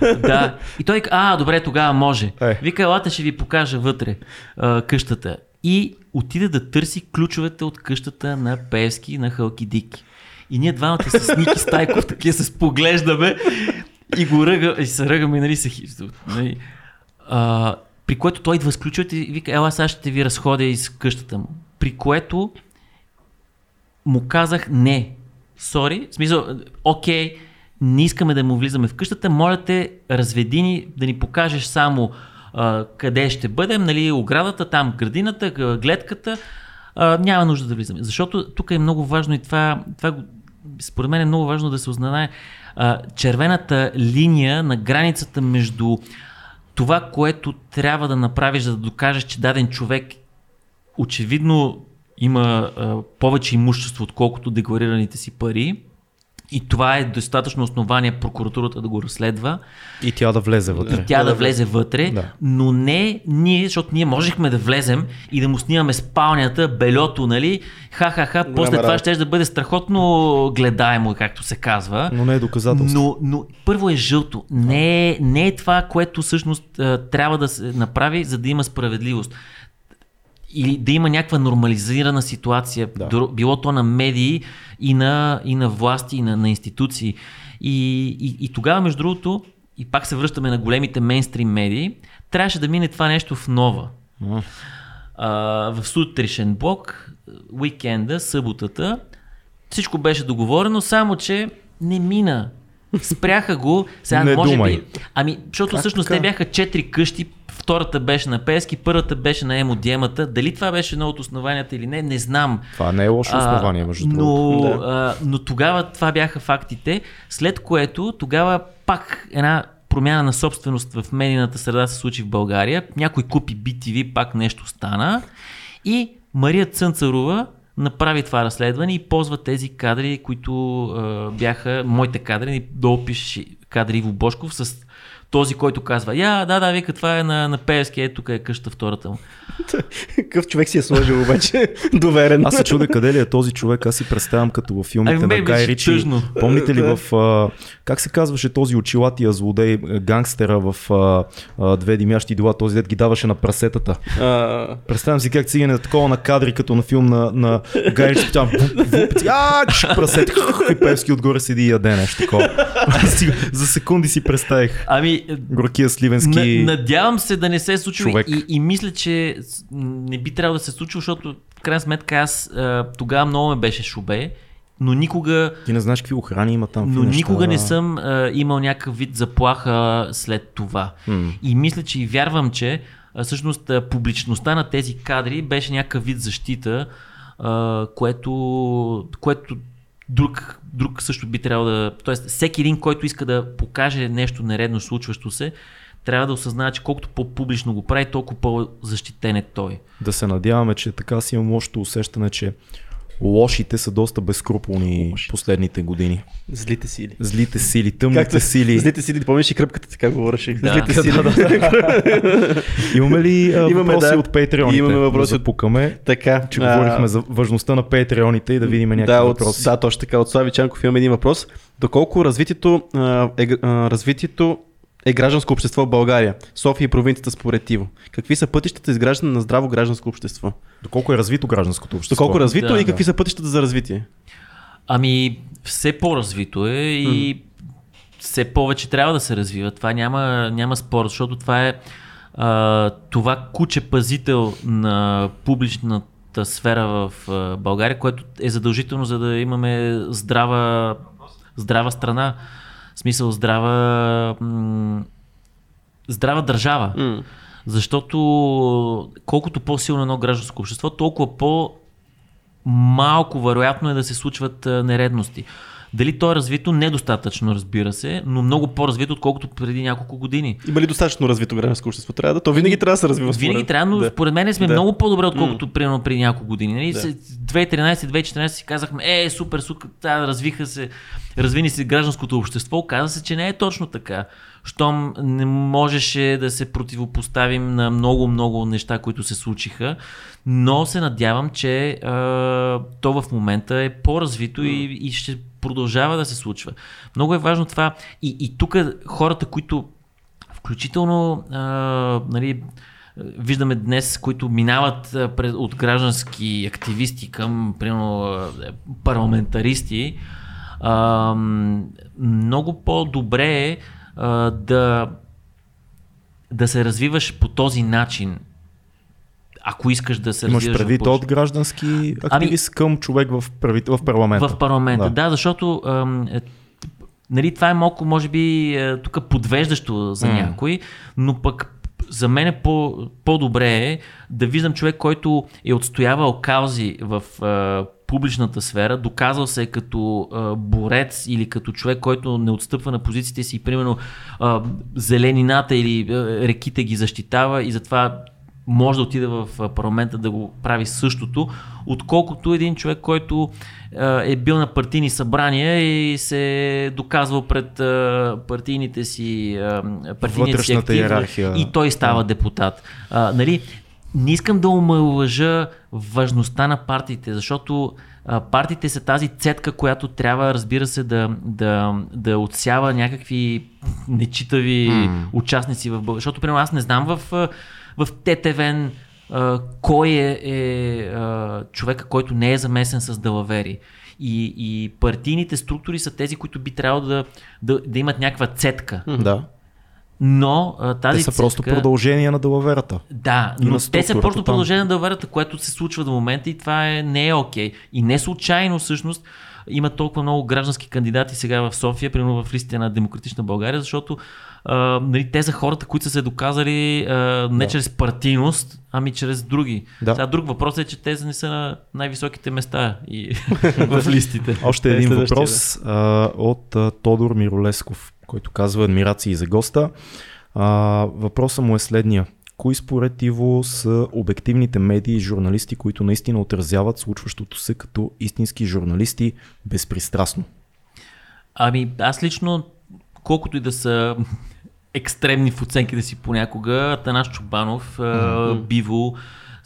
<laughs> да. И той а, добре, тогава може. Е. Вика, елате ще ви покажа вътре а, къщата. И отиде да търси ключовете от къщата на Певски на Халкидики. И ние двамата с Ники Стайков такива се споглеждаме и го ръга, и се ръгаме, нали, се, нали, а, при което той идва с ключовете и вика, ела сега ще ви разходя из къщата му. При което му казах не. Сори, в смисъл, окей, не искаме да му влизаме в къщата, моля те, разведи ни, да ни покажеш само а, къде ще бъдем, нали, оградата, там градината, гледката, а, няма нужда да влизаме. Защото тук е много важно и това, това според мен е много важно да се узнае червената линия на границата между това, което трябва да направиш, за да докажеш, че даден човек очевидно има а, повече имущество, отколкото декларираните си пари. И това е достатъчно основание прокуратурата да го разследва И тя да влезе вътре. и тя да влезе вътре, Да. но не ние, защото ние можехме да влезем и да му снимаме спалнята, белето, нали? Ха-ха-ха, после това ще да бъде страхотно гледаемо, както се казва. Но не е доказателство. Но, но първо е жълто. Не е, не е това, което всъщност трябва да се направи, за да има справедливост. Или да има някаква нормализирана ситуация, Да. било то на медии и на, и на власти, и на, на институции. И, и, и тогава, между другото, и пак се връщаме на големите мейнстрим медии, трябваше да мине това нещо в нова. М. А, в сутришен блок, уикенда, съботата, всичко беше договорено, само че не мина. Спряха го, сега Не може думай. би. Ами, защото Как всъщност така? те бяха четири къщи, втората беше на Пески, първата беше на Емодиемата. Дали това беше едно от основанията или не, не знам. Това не е лошо основание, между но, другото. а, но тогава това бяха фактите, след което тогава пак една промяна на собственост в медийната среда се случи в България. Някой купи BTV, пак нещо стана. И Мария Цънцарова направи това разследване и ползва тези кадри, които а, бяха моите кадри, долу пише кадри Иво Бошков с този, който казва, я, да, да, вика, това е на, на Пеевски, е, тук е къща втората му. <laughs> Какъв човек си е сложил обаче, <laughs> доверен. Аз се чудя къде ли е този човек, аз си представям като във филмите Ами, на ме Гай Ричи. тъжно. Помните ли в, а, как се казваше този очилатия злодей, гангстера в а, а, две димящи дела, този дет ги даваше на прасетата. А, Представям си как цигане такова на кадри, като на филм на, на Гай Ричи, там, прасет, <laughs> и Певски отгоре седи и яде нещо такова. За секунди си представих Ами, горкия сливенски На, надявам се да не се е случило човек. и, и мисля, че не би трябвало да се случи, защото в крайна сметка аз а, тогава много ме беше шубе, но никога, Ти не знаеш какви охрани има там. но неща. никога не съм а, имал някакъв вид заплаха след това. М. И мисля, че и вярвам, че а, всъщност а, публичността на тези кадри беше някакъв вид защита, а, което, което друг, друг също би трябвало да... Тоест, всеки един, който иска да покаже нещо нередно случващо се, трябва да осъзнава, че колкото по-публично го прави, толкова по-защитен е той. Да се надяваме, че така си имам лошото усещане, че лошите са доста безкруполни последните години. злите сили. Злите сили, тъмните Както сили. Злите сили, помниш и кръпката така говореше. Да. Злите сили. <laughs> Имаме ли а, Имаме, въпроси да. от патреоните? Имаме въпроси да запукаме, Така. че а, говорихме за важността на патреоните и да видим някакви да, от, въпроси. да, точно така. От Слави Чанков имаме един въпрос. Доколко развитието, а, е, а, развитието е гражданско общество в България? София и провинцията според Тиво. Какви са пътищата за изграждане на здраво гражданско общество? Доколко е развито гражданското общество? Доколко е развито Да, и да. какви са пътищата за развитие? Ами, все по-развито е и все повече трябва да се развива. Това няма, няма спор, защото това е а, това куче пазител на публичната сфера в България, което е задължително, за да имаме здрава, здрава страна. В смисъл здрава, м- здрава държава. М. Защото колкото по-силно едно гражданско общество, толкова по- малко вероятно е да се случват нередности. Дали то е развито? Недостатъчно, разбира се, но много по-развито, отколкото преди няколко години. Има ли достатъчно развито гражданско общество? Трябва да. То винаги трябва да се развива. Винаги според- трябва, но да. според мен сме Да. много по-добре, отколкото примерно преди няколко години. Нали? Да. Се- 2013-2014 си казахме, е, супер, супер, да, развиха се, развини се гражданското общество. Оказа се, че не е точно така. Щом не можеше да се противопоставим на много-много неща, които се случиха, но се надявам, че а, то в момента е по-развито и, и ще продължава да се случва. Много е важно това. И, и тук хората, които включително а, нали, виждаме днес, които минават през, от граждански активисти към примерно, парламентаристи, а, много по-добре е а, да, да се развиваш по този начин. Ако искаш да се Имаш развиваш в предвид от граждански активист към човек в, правит... в парламента. В парламента, да, Да. защото ам, е, нали, това е малко, може би, е, тук подвеждащо за М. някой, но пък за мен е по, по-добре е да виждам човек, който е отстоявал каузи в а, публичната сфера, доказал се е като а, борец или като човек, който не отстъпва на позициите си, примерно а, зеленината или а, реките ги защитава и затова може да отиде в парламента да го прави същото, отколкото един човек, който е бил на партийни събрания и се е доказвал пред партийните си, а, партийният си Вътрешната актив иерархия. и той става депутат. А, нали, не искам да омалъжа важността на партиите, защото партиите са тази цетка, която трябва, разбира се, да, да, да отсява някакви нечитави М. участници в България. Защото, примерно, аз не знам в, в ТТВН кой е, е човека, който не е замесен с далавери. И, и партийните структури са тези, които би трябвало да, да, да имат някаква цетка. Да. Но а, тази Те са просто цетка... продължение на далаверата. Да, но те са просто там. продължение на дълверата, което се случва до момента и това е, не е окей. И не случайно всъщност има толкова много граждански кандидати сега в София, примерно в листите на Демократична България, защото а, нали, те са хората, които са се доказали а, не Да. чрез партийност, ами чрез други. Да. Сега друг въпрос е, че те не са на най-високите места и <laughs> в листите. Още Е, един въпрос а, от а, Тодор Миролесков, който казва адмирации за госта. А, въпросът му е следния. Кои според Иво са обективните медии и журналисти, които наистина отразяват случващото се като истински журналисти безпристрастно? Ами, аз лично, колкото и да са екстремни в оценките си понякога, Танаш Чубанов, mm-hmm. Биво,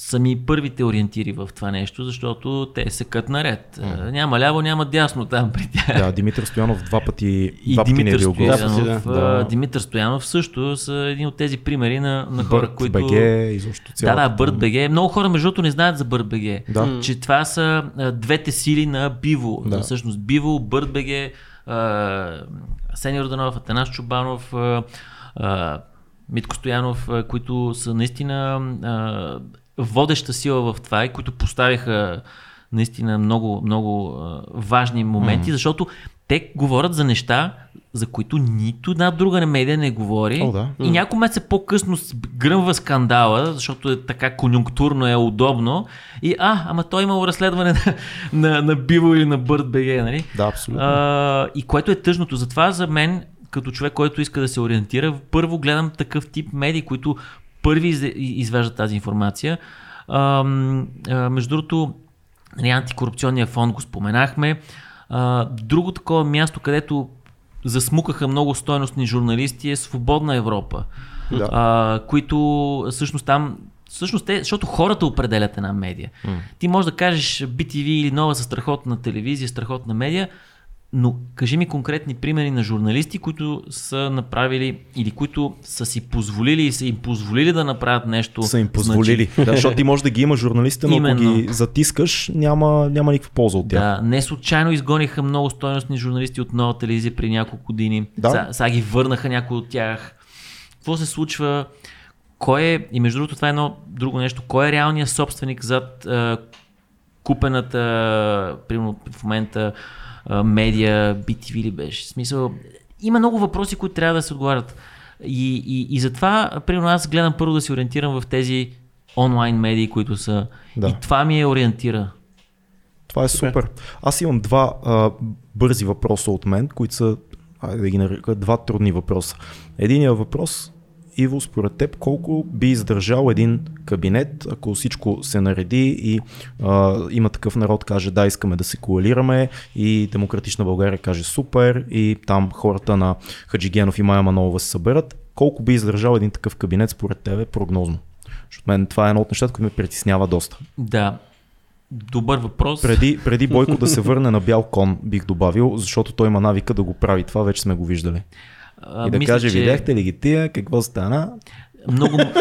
са ми първите ориентири в това нещо, защото те се кът наред. Mm. Няма ляво, няма дясно там при тях. Да, Димитър Стоянов два пъти, и два Димитър, пъти не Стоянов, да. Димитър Стоянов също са един от тези примери на, на хора, Бърт които... БГ, изобщо Да, да, Бърт БГ. Много хора, между другото, не знаят за Бърт БГ. Да. Че това са двете сили на Биво. Да. Всъщност Биво, Бърт БГ, Сеньор Данов, Атанас Чубанов, Митко Стоянов, които са наистина а, водеща сила в това и които поставиха наистина много, много важни моменти, mm-hmm. защото те говорят за неща, за които нито една друга медия не говори. О, да. И няколко месеца по-късно гръмва скандала, защото е така конюнктурно е удобно. И а, ама той имало разследване на, на, на Биво или на Бърт БГ, нали? Да, абсолютно. А, и което е тъжното. Затова за мен, като човек, който иска да се ориентира, първо гледам такъв тип медии, които първи из- извеждат тази информация. А, а, между другото, нали, антикорупционния фонд го споменахме. А, друго такова място, където засмукаха много стойностни журналисти е Свободна Европа, Да. а, които всъщност там Всъщност те, защото хората определят една медия. М. Ти можеш да кажеш BTV или нова страхотна телевизия, страхотна медия, но кажи ми конкретни примери на журналисти, които са направили или които са си позволили и са им позволили да направят нещо. са им позволили. Да, защото ти може да ги има журналистите, но ако Именно. ги затискаш, няма, няма никаква полза от тях. Да, не случайно изгониха много стойностни журналисти от нова телевизия при няколко години. Да. Са- Сега ги върнаха някои от тях. Какво се случва? Кой е, и между другото това е едно друго нещо, кой е реалният собственик зад а, купената, примерно в момента, а, медия, BTV ли беше? В смисъл, има много въпроси, които трябва да се отговарят. И, и, и затова, примерно, аз гледам първо да се ориентирам в тези онлайн медии, които са. Да. И това ми е ориентира. Това е супер. Аз имам два а, бързи въпроса от мен, които са, айде да ги нарека, два трудни въпроса. Единият въпрос, Иво, според теб, колко би издържал един кабинет, ако всичко се нареди и а, има такъв народ, каже да, искаме да се коалираме и Демократична България каже супер и там хората на Хаджигенов и Майя Манолова се съберат. Колко би издържал един такъв кабинет според тебе прогнозно? Защото мен това е едно от нещата, които ме притеснява доста. Да. Добър въпрос. Преди, преди Бойко да се върне на бял кон, бих добавил, защото той има навика да го прави. Това вече сме го виждали. А, И да мисля, каже, че видяхте ли ги тия, какво стана? Много, му-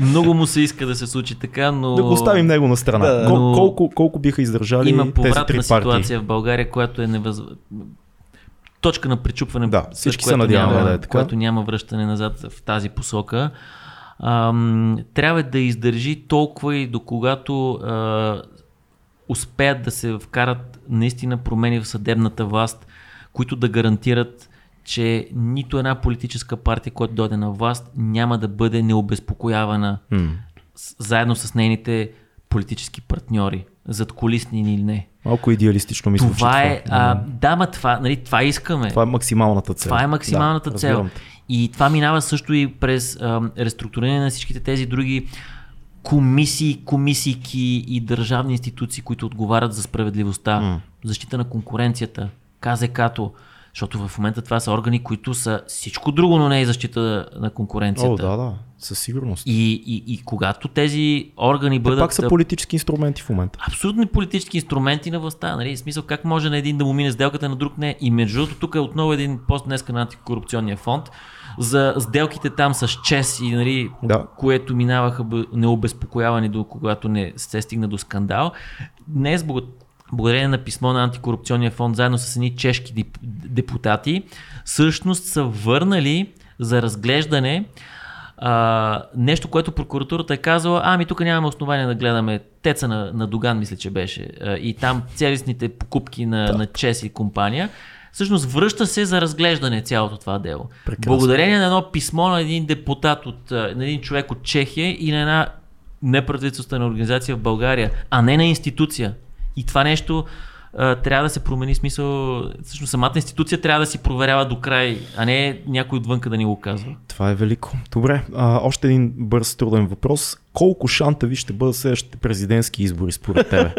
<laughs> много му се иска да се случи така, но Да го оставим него на страна. Да. Кол, Но- колко, колко биха издържали има тези повратна три партии? ситуация в България, която е невъз... точка на пречупване. Да, всички се надяваме няма, да е така. Което няма връщане назад в тази посока. Ам, трябва да издържи толкова и до когато а, успеят да се вкарат наистина промени в съдебната власт, които да гарантират, че нито една политическа партия, която дойде на власт, няма да бъде необезпокоявана с- заедно с нейните политически партньори, зад колисни или не. Малко идеалистично ми звучи Това е, а, М. да, ма това, нали, това искаме. това е максималната цел. Това е максималната да, цел. разбирам. И това минава също и през а, реструктуриране на всичките тези други комисии, комисийки и държавни институции, които отговарят за справедливостта, М. защита на конкуренцията, КЗК-то, защото в момента това са органи, които са всичко друго, но не и защита на конкуренцията. О, да, да, със сигурност. И, и, и когато тези органи Те бъдат пак са политически инструменти в момента. абсолютни политически инструменти на властта. Нали? В смисъл как може на един да му мине сделката, на друг не. И между другото, тук е отново един пост днеска на антикорупционния фонд за сделките там с ЧЕС и нали, Да. което минаваха необезпокоявани до когато не се стигна до скандал. Днес благодарение на писмо на антикорупционния фонд, заедно с едни чешки депутати, всъщност са върнали за разглеждане а, нещо, което прокуратурата е казала, ами тук нямаме основания да гледаме теца на, на Доган, мисля, че беше, а, и там целостните покупки на, на ЧЕС и компания, всъщност връща се за разглеждане цялото това дело. Прекрасно. Благодарение на едно писмо на един депутат, от, на един човек от Чехия и на една неправителствена организация в България, а не на институция. И това нещо а, трябва да се промени смисъл. Всъщност самата институция трябва да си проверява до край, а не някой отвънка да ни го казва. Това е велико. Добре, а, още един бърз труден въпрос. Колко шантави ще бъдат следващите президентски избори според тебе?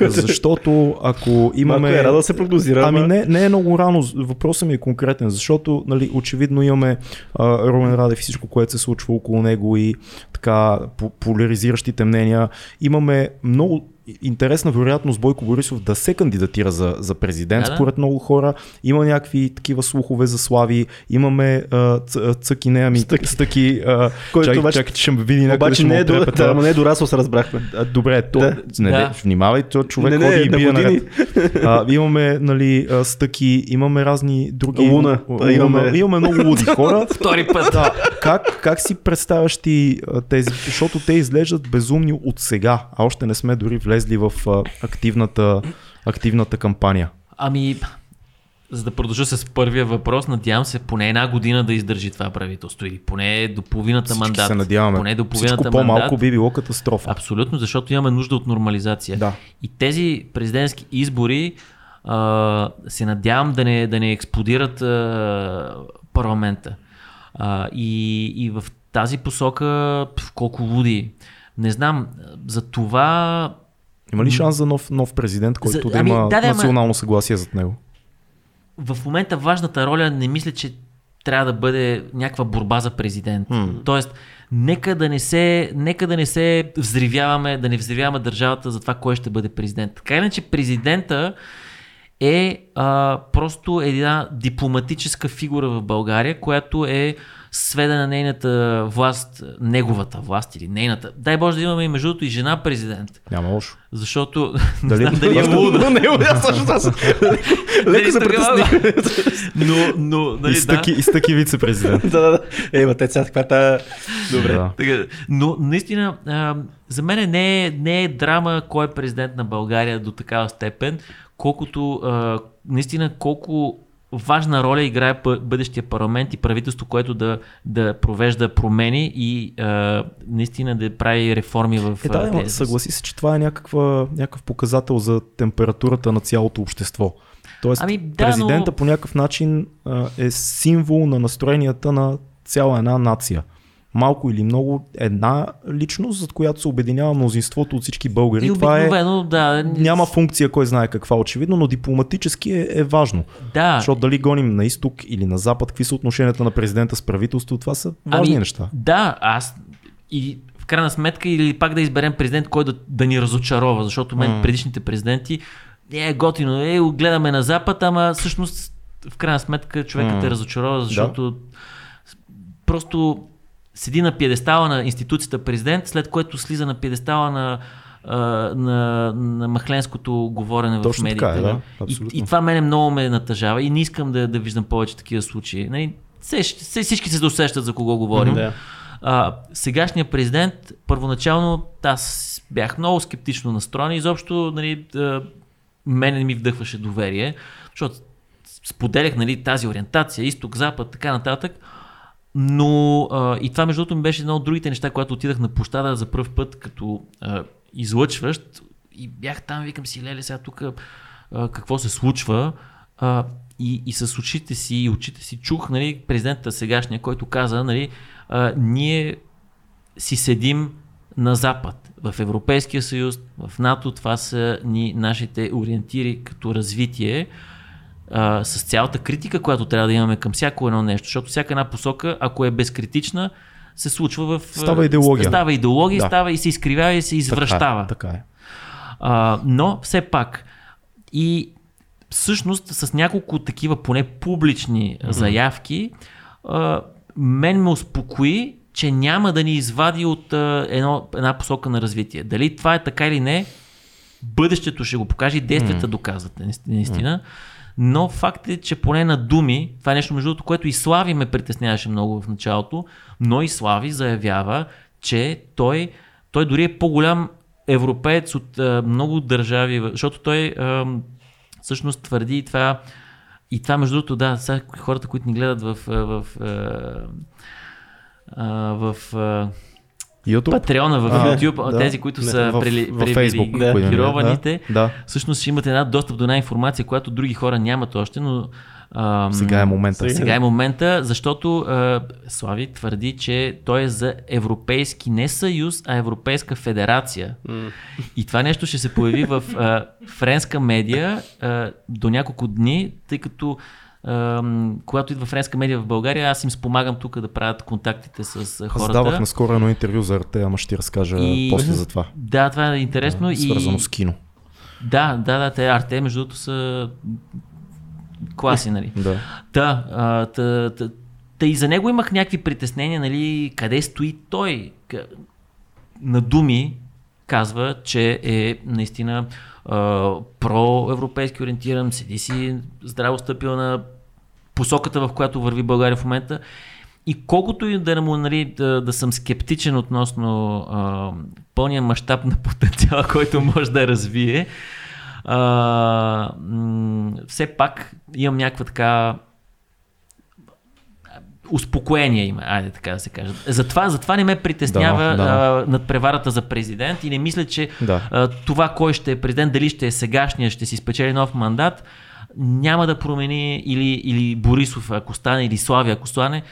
<laughs> защото ако имаме... Малко е рано да се прогнозира. Ами не, не е много рано. Въпросът ми е конкретен, защото нали, очевидно имаме а, Румен Радев и всичко, което се случва около него и така по- поляризиращите мнения. Имаме много интересна вероятност Бойко Борисов да се кандидатира за, за президент, Да, да. според много хора. Има някакви такива слухове за слави. Имаме а, цъки, не, ами Стъки. стъки. А, Който чакай, обаче- чакай, че ще ме види някъде. Обаче не е, до, да, не е дорасло, се разбрахме. А, добре, то, Да. не, Да. внимавай, то човек Не, не, ходи и бие наред. А, имаме нали, стъки, имаме разни други. Луна, Луна, имаме. имаме... имаме много луди хора. <laughs> Втори път. Да, как, как си представяш ти тези, защото те изглеждат безумни от сега, а още не сме дори влезли в а, активната, активната кампания. Ами, за да продължа с първия въпрос, надявам се поне една година да издържи това правителство или поне до половината Всички мандат. се надяваме. Поне до половината Всичко по-малко би било катастрофа. Абсолютно, защото имаме нужда от нормализация. Да. И тези президентски избори а, се надявам да не, да не експлодират а, парламента. А, и, и в тази посока пф, колко луди. Не знам, за това Има ли шанс за нов, нов президент, който За- да ами, има да, да, ама- национално съгласие зад него? в момента важната роля не мисля, че трябва да бъде някаква борба за президент. Hmm. Тоест, нека да не се, нека да не се взривяваме, да не взривяваме държавата за това кой ще бъде президент. Така иначе президента е а, просто една дипломатическа фигура в България, която е сведена нейната власт, неговата власт или нейната. Дай Боже да имаме и между другото и жена президент. Няма лошо. Защото <laughs> Дали- не знам дали е <laughs> луда. <laughs> Не, аз също аз. Леко се притесних. Но, но, нали, И стъки, и стъки вице-президент. Да, да, да. Е, ма те сега каква та... Добре. Да. Така, но наистина, а, за мен не е, не е драма кой е президент на България до такава степен, колкото а, наистина колко важна роля играе бъдещия парламент и правителство, което да, да провежда промени и а, наистина да прави реформи в Е, да, тези- съгласи се, че това е някаква, някакъв показател за температурата на цялото общество. Тоест, Ами да, президента но- по някакъв начин а, е символ на настроенията на цяла една нация. Малко или много една личност, зад която се обединява мнозинството от всички българи. И Това е, да. няма функция, кой знае каква очевидно, но дипломатически е, е важно. Да, Защото дали гоним на изток или на запад, какви са отношенията на президента с правителство, това са важни ами, неща. Да, аз и в крайна сметка или пак да изберем президент, кой да, да ни разочарова, защото мен М. предишните президенти е готино, е, гледаме на запад, ама всъщност в крайна сметка човекът М. те разочарова, защото просто седи на пиедестала на институцията президент, след което слиза на пиедестала на на, на махленското говорене в Точно медиите. така е, да, и, абсолютно. и това мене много ме натъжава и не искам да, да виждам повече такива случаи. Нали, всички се досещат за кого говорим. Да. А, сегашният президент, първоначално аз бях много скептично настроен. Изобщо нали, да, мене не ми вдъхваше доверие, защото споделях нали, тази ориентация, изток, запад, така нататък. Но а, и това между другото ми беше едно от другите неща, когато отидах на площада за първ път като а, излъчващ и бях там, викам си, леле, сега тук какво се случва? А, и, и с очите си и очите си чух нали, президента сегашния, който каза, нали, а, ние си седим на Запад, в Европейския съюз, в НАТО, това са ни нашите ориентири като развитие, а, с цялата критика, която трябва да имаме към всяко едно нещо, защото всяка една посока, ако е безкритична, се случва в... Става идеология. Става идеология, Да. става и се изкривява и се извръщава. Така е. Така е. А, но все пак и всъщност с няколко такива поне публични mm-hmm. заявки а, мен ме успокои, че няма да ни извади от а, едно, една посока на развитие. Дали това е така или не, бъдещето ще го покаже и действията mm-hmm. доказват наистина. наистина. Но факт е, че поне на думи, това е нещо между другото, което и Слави ме притесняваше много в началото, но и Слави заявява, че той, той дори е по-голям европеец от а, много държави, защото той а, всъщност твърди и това, и това между другото, да, сега хората, които ни гледат в, в, а, в а, YouTube? Патреона в А, YouTube, да. тези, които Не, са в- прили- във Facebook, да. привилегированите, Да, да. всъщност ще имате една достъп до една информация, която други хора нямат още, но ам, Сега е момента. Сега- Сега е момента, защото а, Слави твърди, че той е за Европейски не съюз, а Европейска федерация. И това нещо ще се появи в а, френска медия а, до няколко дни, тъй като когато идва френска медия в България, аз им спомагам тук да правят контактите с а, Аз хората. давах наскоро едно интервю за Арте, ама ще ти разкажа И- после за това. Да, това е интересно. и... Свързано с кино. Да, да, да, те арте, между другото са класи, нали? Да. Да, а, та, та, та и за него имах някакви притеснения, нали, къде стои той. На думи казва, че е наистина проевропейски ориентиран, седи си здраво стъпил на посоката, в която върви България в момента. И колкото и да, му, нали, да, да съм скептичен относно а, пълния мащаб на <laughs> потенциала, който може да развие, а, м- все пак имам някаква така успокоение има, айде така да се каже. Затова, затова не ме притеснява Да, да. а, над преварата за президент и не мисля, че Да. а, това кой ще е президент, дали ще е сегашния, ще си спечели нов мандат, няма да промени или, или Борисов, ако стане, или Слави, ако стане.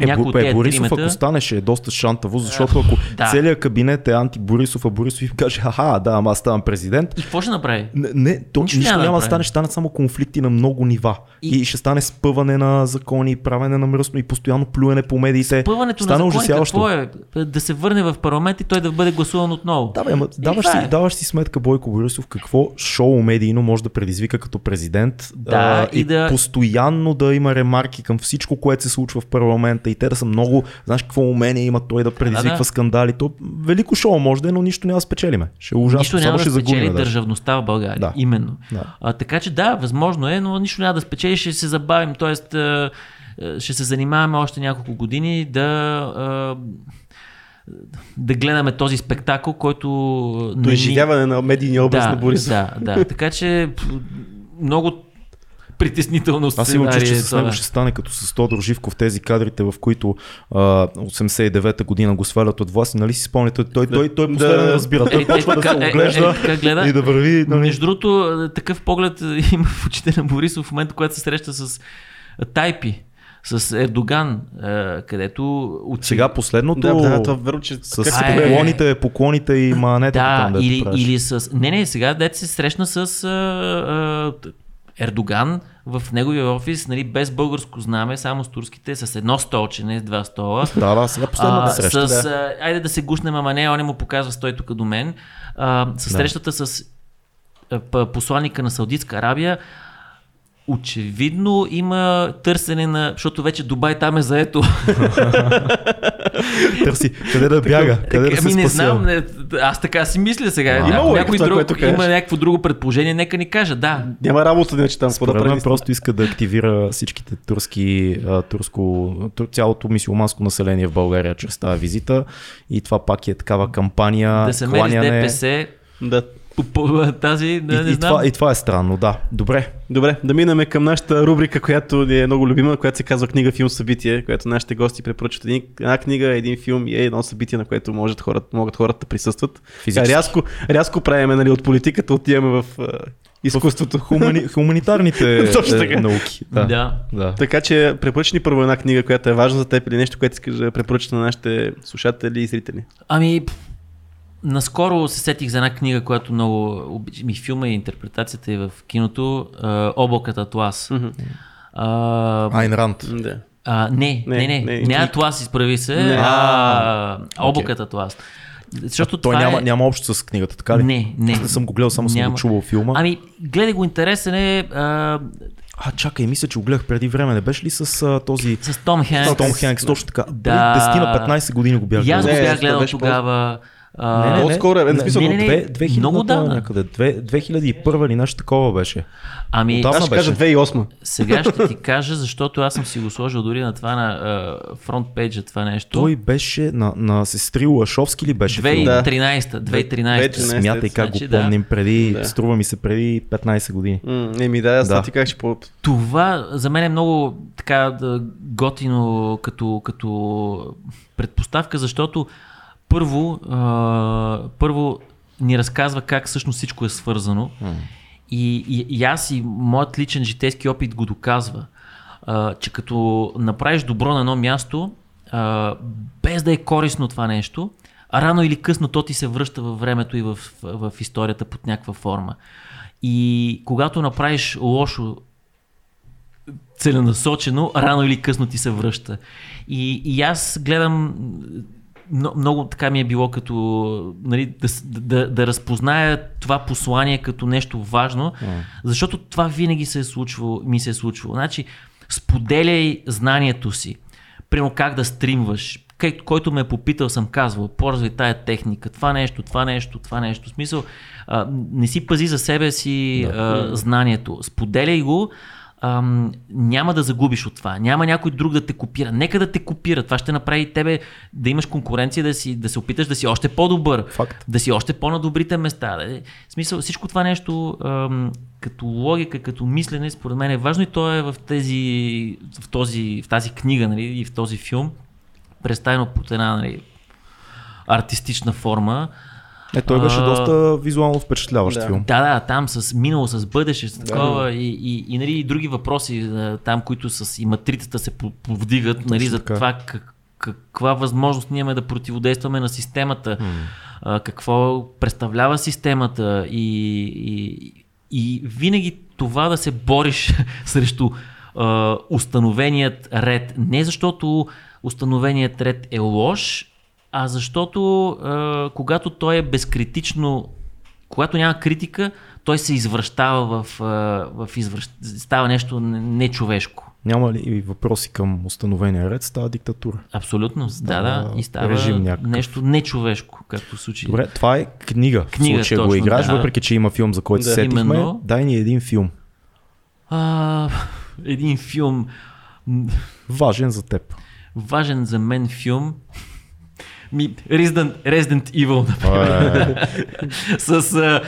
Е, някой е, тези Борисов, тримата. ако станеше, е доста шантаво, защото ако да. целият кабинет е анти-Борисов, а Борисов им каже, хаха, да, ама аз ставам президент, И какво ще направи? Не, не то Нищо нищо, няма да стане, ще станат само конфликти на много нива. И- И, ще стане спъване на закони, правене на мръсно и постоянно плюене по медиите. Пъването ще на стане закони какво е? Да се върне в парламент и той да бъде гласуван отново. Да, бе, ама, даваш, това си, е. даваш си сметка, Бойко Борисов, какво шоу медийно може да предизвика като президент. Да, и и да- постоянно да има ремарки към всичко, което се случва в парламента и те да са много, знаеш какво умение има той да предизвиква да. скандали. То велико шоу може да е, но нищо няма да спечелиме. Ще е ужасно. Нищо няма да спечели даже. държавността в България. Да. Именно. Да. А, така че да, възможно е, но нищо няма да спечели, ще се забавим. Тоест, ще се занимаваме още няколко години да. Да гледаме този спектакъл, който... До изживяване на медийния образ да, на Борисов. Да, да. Така че много притеснително Аз имам чувство, че е с него ще стане като с Тодор Живков тези кадрите, в които а, 89-та година го свалят от власт. Нали си спомняте, той, той, той Да. последно не разбира. Той Е, е, почва да така- се е, е, оглежда е, така гледа. и да върви. Нали. Между другото, такъв поглед <laughs> има в очите на Борисов в момента, когато се среща с Тайпи, с Ердоган, е, където от Сега последното Да, да, това верно, че с как е, поклоните, поклоните и манетата Да, там, или, или с... Не, не, сега дете се срещна с а, а, Ердоган в неговия офис, нали, без българско знаме, само с турските, с едно столче, не с два стола. Да, да, сега последната среща. С, а, айде да се гушнем, ама не, он не му показва, стой тук до мен. А, с Да. срещата с посланника на Саудитска Арабия, очевидно има търсене на, защото вече Дубай там е заето. <laughs> Търси къде да бяга, къде да се ами не знам, не, аз така си мисля сега. А, има някой това, друг, което кажеш. има някакво друго предположение, нека ни каже. Да, Няма работа, иначе там какво да Според мен прави. просто иска да активира всичките турски, а, турско, тур, цялото мисиоманско население в България чрез тази визита и това пак е такава кампания, да се мери с. ДПС, Да. Тази, да, И, не и, знам. това, и това е странно, да. Добре. Добре, да минем към нашата рубрика, която ни е много любима, която се казва книга, филм, събитие, която нашите гости препоръчват един, една книга, един филм и едно събитие, на което могат хората, могат хората да присъстват. Физически. Рязко, рязко правиме нали, от политиката, отиваме в изкуството. Хумани, хуманитарните <laughs> Точно така. е, науки. Да. Да. да. Така че препоръчни първо една книга, която е важна за теб или нещо, което искаш да препоръчаш на нашите слушатели и зрители. Ами, наскоро се сетих за една книга, която много обичам и филма, и интерпретацията и в киното. а, Облакът Атлас. А, Айн Ранд. Да. а, не, Не, не, не, не, не. Атлас, изправи се, Не. а Облакът Атлас. Защото Той това няма, е... няма общо с книгата, така ли? Не, не. Аз <laughs> не съм го гледал, само съм Няма. го чувал филма. Ами, гледай го, интересен е а, А, чакай, мисля, че го гледах преди време. Не беше ли с а, този... с Том Хенкс. С Том Хенкс, точно така. Да. Преди 10 на 15 години го бях И аз го гледал. Бях гледал тогава. А, не, не. По-скоро е, смисъл, не, не, не, Две- 2000 много давна. някъде. Две- 2001 или нещо такова беше. Ами, Отдавна Аз ще кажа беше. 2008. сега ще ти кажа, защото аз съм си го сложил дори на това на фронт пейджа това нещо. Той беше на, на сестри Лашовски ли беше? филм? 2013, 2013. 2013. Смятай как Значи, го да. помним преди, Да. струва ми се преди 15 години. М, Не ми да, аз Да. да. ти как ще по... Това за мен е много така да, готино като, като предпоставка, защото първо, а, първо ни разказва как всъщност всичко е свързано. И, и, и аз и моят личен житейски опит го доказва, а, че като направиш добро на едно място, а, без да е корисно това нещо, рано или късно то ти се връща във времето и в, в, в историята под някаква форма. И когато направиш лошо целенасочено, рано или късно ти се връща. И, и аз гледам много, така ми е било като нали, да, да, да разпозная това послание като нещо важно, защото това винаги се е случвало, ми се е случвало. Значи, споделяй знанието си. Примерно как да стримваш. Кой, който ме е попитал, съм казвал, ползвай тая техника, това нещо, това нещо, това нещо. В смисъл, а, не си пази за себе си а, знанието. Споделяй го, ам, няма да загубиш от това. Няма някой друг да те копира. Нека да те копира. Това ще направи тебе да имаш конкуренция, да, си, да се опиташ да си още по-добър, Факт. да си още по-на добрите места. Да, в смисъл, всичко това нещо ам, като логика, като мислене, според мен е важно и то е в, тези, в, този, в тази книга нали, и в този филм, представено под една нали, артистична форма. Е, той беше А, доста визуално впечатляващ Да. филм. Да, да, там с минало, с бъдеще, с такова и, и, и, нали, и други въпроси, там, които с и матрицата се по- повдигат, нали, за така. това как, каква възможност ние имаме да противодействаме на системата, а, какво представлява системата и, и, и винаги това да се бориш <laughs> срещу а, установеният ред. Не защото установеният ред е лош, а защото а, когато той е безкритично, когато няма критика, той се извръщава в, а, в извръщ... става нещо не- нечовешко. Няма ли и въпроси към установения ред, става диктатура. Абсолютно, да, да. И става режим някакъв. нещо нечовешко, както в случай. Добре, това е книга. Книга, в случая го точно, играеш, да. въпреки че има филм, за който Да. се сетихме. Именно. Дай ни един филм. А, един филм, Важен за теб. важен за мен филм. Ми, Resident, Resident Evil, <laughs> с, а,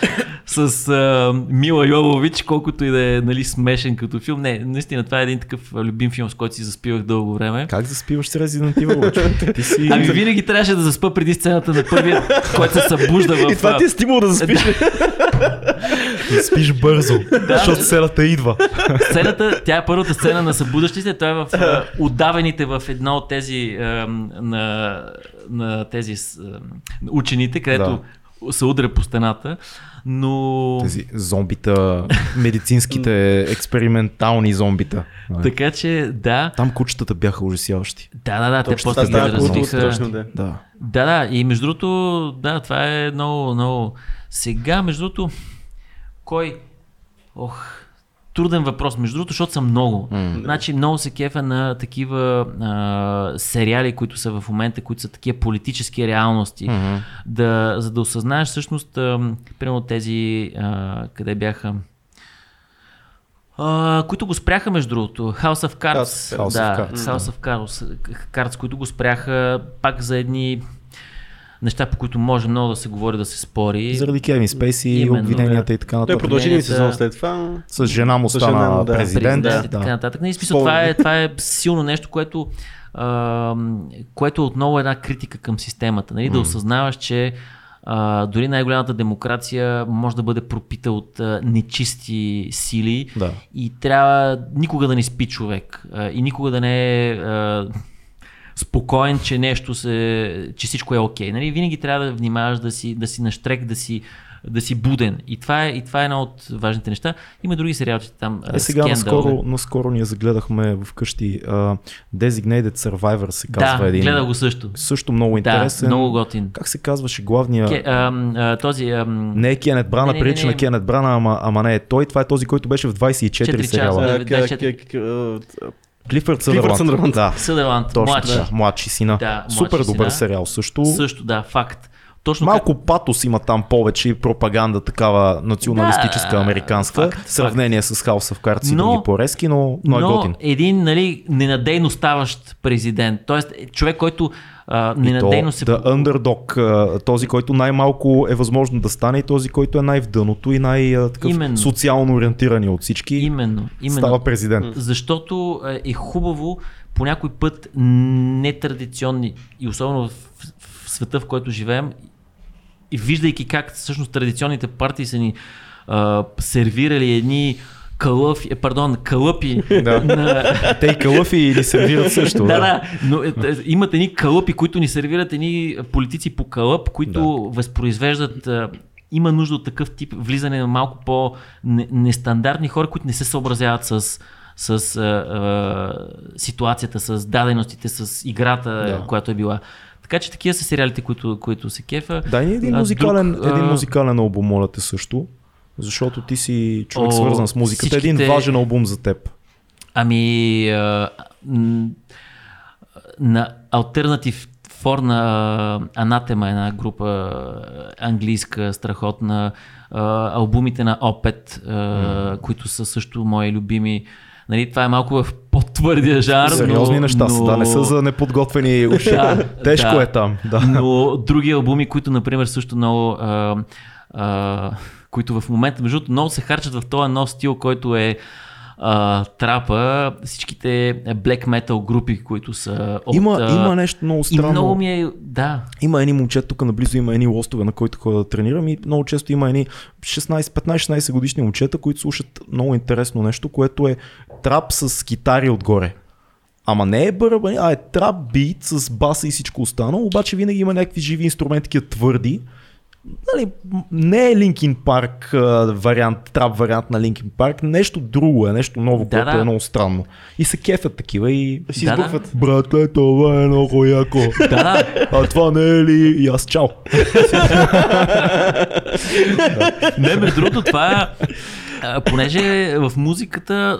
с а, Мила Йовович, колкото и да е нали, смешен като филм. Не, наистина това е един такъв любим филм, с който си заспивах дълго време. Как заспиваш с Resident Evil? Ти си... <laughs> Ами винаги трябваше да заспа преди сцената на първия, <laughs> който се събужда в... И това ти е стимул да заспиш. да спиш бързо, защото селата идва. Сцената, тя е първата сцена на събудащи се, той е в а, удавените в едно от тези а, на, на тези а, учените, където се удря по стената, но Тези зомбита, медицинските <laughs> експериментални зомбита. Нали? така че да, Там кучетата бяха ужасяващи. да, да, да, те Точно после култово развиха. страшно, да. Да. Да, да, и между другото, да, това е много, много. Сега, между другото, кой? Ох, труден въпрос, между другото, защото са много. М. Значи много се кефа на такива а, сериали, които са в момента, които са такива политически реалности, Мгм. да, за да осъзнаеш всъщност, а, примерно тези, а, къде бяха, а, които го спряха между другото. House of Cards. House да, Cards, House of Cards, Cards, които го спряха пак за едни неща, по които може много да се говори, да се спори. Заради Кевин Спейси, Именно, обвиненията и така Той нататък. продължи един сезон след това. С жена му С стана жена му, да. президент. президент и така Да. нататък. Не, смисъл, това, е, това е силно нещо, което, а, което е отново една критика към системата. Нали? Да осъзнаваш, че а, дори най-голямата демокрация може да бъде пропита от а, нечисти сили Да. и трябва никога да не спи човек а, и никога да не е а, спокоен, че нещо се, че всичко е окей. Okay, нали? Винаги трябва да внимаваш да си, да си наштрек, да си, да си буден. И това е, и това е една от важните неща. Има други сериалчета там. Е, сега Scandal, наскоро, бе. наскоро ние загледахме вкъщи uh, Designated Survivor се казва да, един. Гледа го също. Също много интересен. Да, много готин. Как се казваше главния? Ке, а, а, този... А... Не е Кенет Брана, прилича на Кенет Брана, ама, ама не е той. Това е този, който беше в 24 сериала. Часа, 24. Клифърд Съдърланд. Съдърланд. Да, Съдърланд, точно младши. така. Младши сина. Да, Супер младши добър сина. сериал също. Също, да, факт. точно Малко патос има там повече и пропаганда такава националистическа, Да, американска, факт, в сравнение с House of Cards и Но- други по-резки, но, но е но готин. един нали, ненадейно ставащ президент. Тоест, е човек, който а, ненадейно се... то, the underdog, този, който най-малко е възможно да стане и този, който е най-вдъното и най-такъв Именно. социално ориентиран от всички, Именно, именно. става президент. Защото е, е хубаво по някой път нетрадиционни и особено в, в света, в който живеем, и виждайки как всъщност традиционните партии са ни а, сервирали едни кълъфи, пардон, кълъпи Да. на, Те и калъфи ни сервират също. да, да, но е, е, имат едни кълъпи, които ни сервират едни политици по кълъп, които възпроизвеждат а, има нужда от такъв тип влизане на малко по-нестандартни хора, които не се съобразяват с, с а, а, ситуацията, с даденостите, с играта, Да. която е била. Така че такива са сериалите, които, които се кефа. Дай ни един А, музикален, друг, един а, музикален албум, моля те също. Защото ти си човек О, свързан с музиката. Един всичките- важен албум за теб. Ами, а, на Alternative For на Анатема, една група английска, страхотна, а, албумите на Опет, а, които са също мои любими. Нали, това е малко в по-твърдия жанр. Сериозни но, неща са, но... да, не са за неподготвени <laughs> уши. Да, Тежко да. е там. Да. Но други албуми, които, например, също много. А, а, които в момента, между другото, много се харчат в този нов стил, който е а, трапа, всичките black metal групи, които са от... Има, а, има нещо много И странно. много ми е... Да. Има едни момчета, тук наблизо има едни лостове, на които ходя да тренирам и много често има едни 16, 15-16 годишни момчета, които слушат много интересно нещо, което е трап с китари отгоре. Ама не е бърбани, а е трап бит с баса и всичко останало, обаче винаги има някакви живи инструменти, такива твърди. Нали, не е Линкин Парк вариант, трап вариант на Линкин Парк, нещо друго е, нещо ново, Да, което да. е много странно. И се кефят такива и... Си Да, да. избухват. Братле, това е много яко. Да, да. А това не е ли? И аз чао. Не, между другото, това е... Понеже в музиката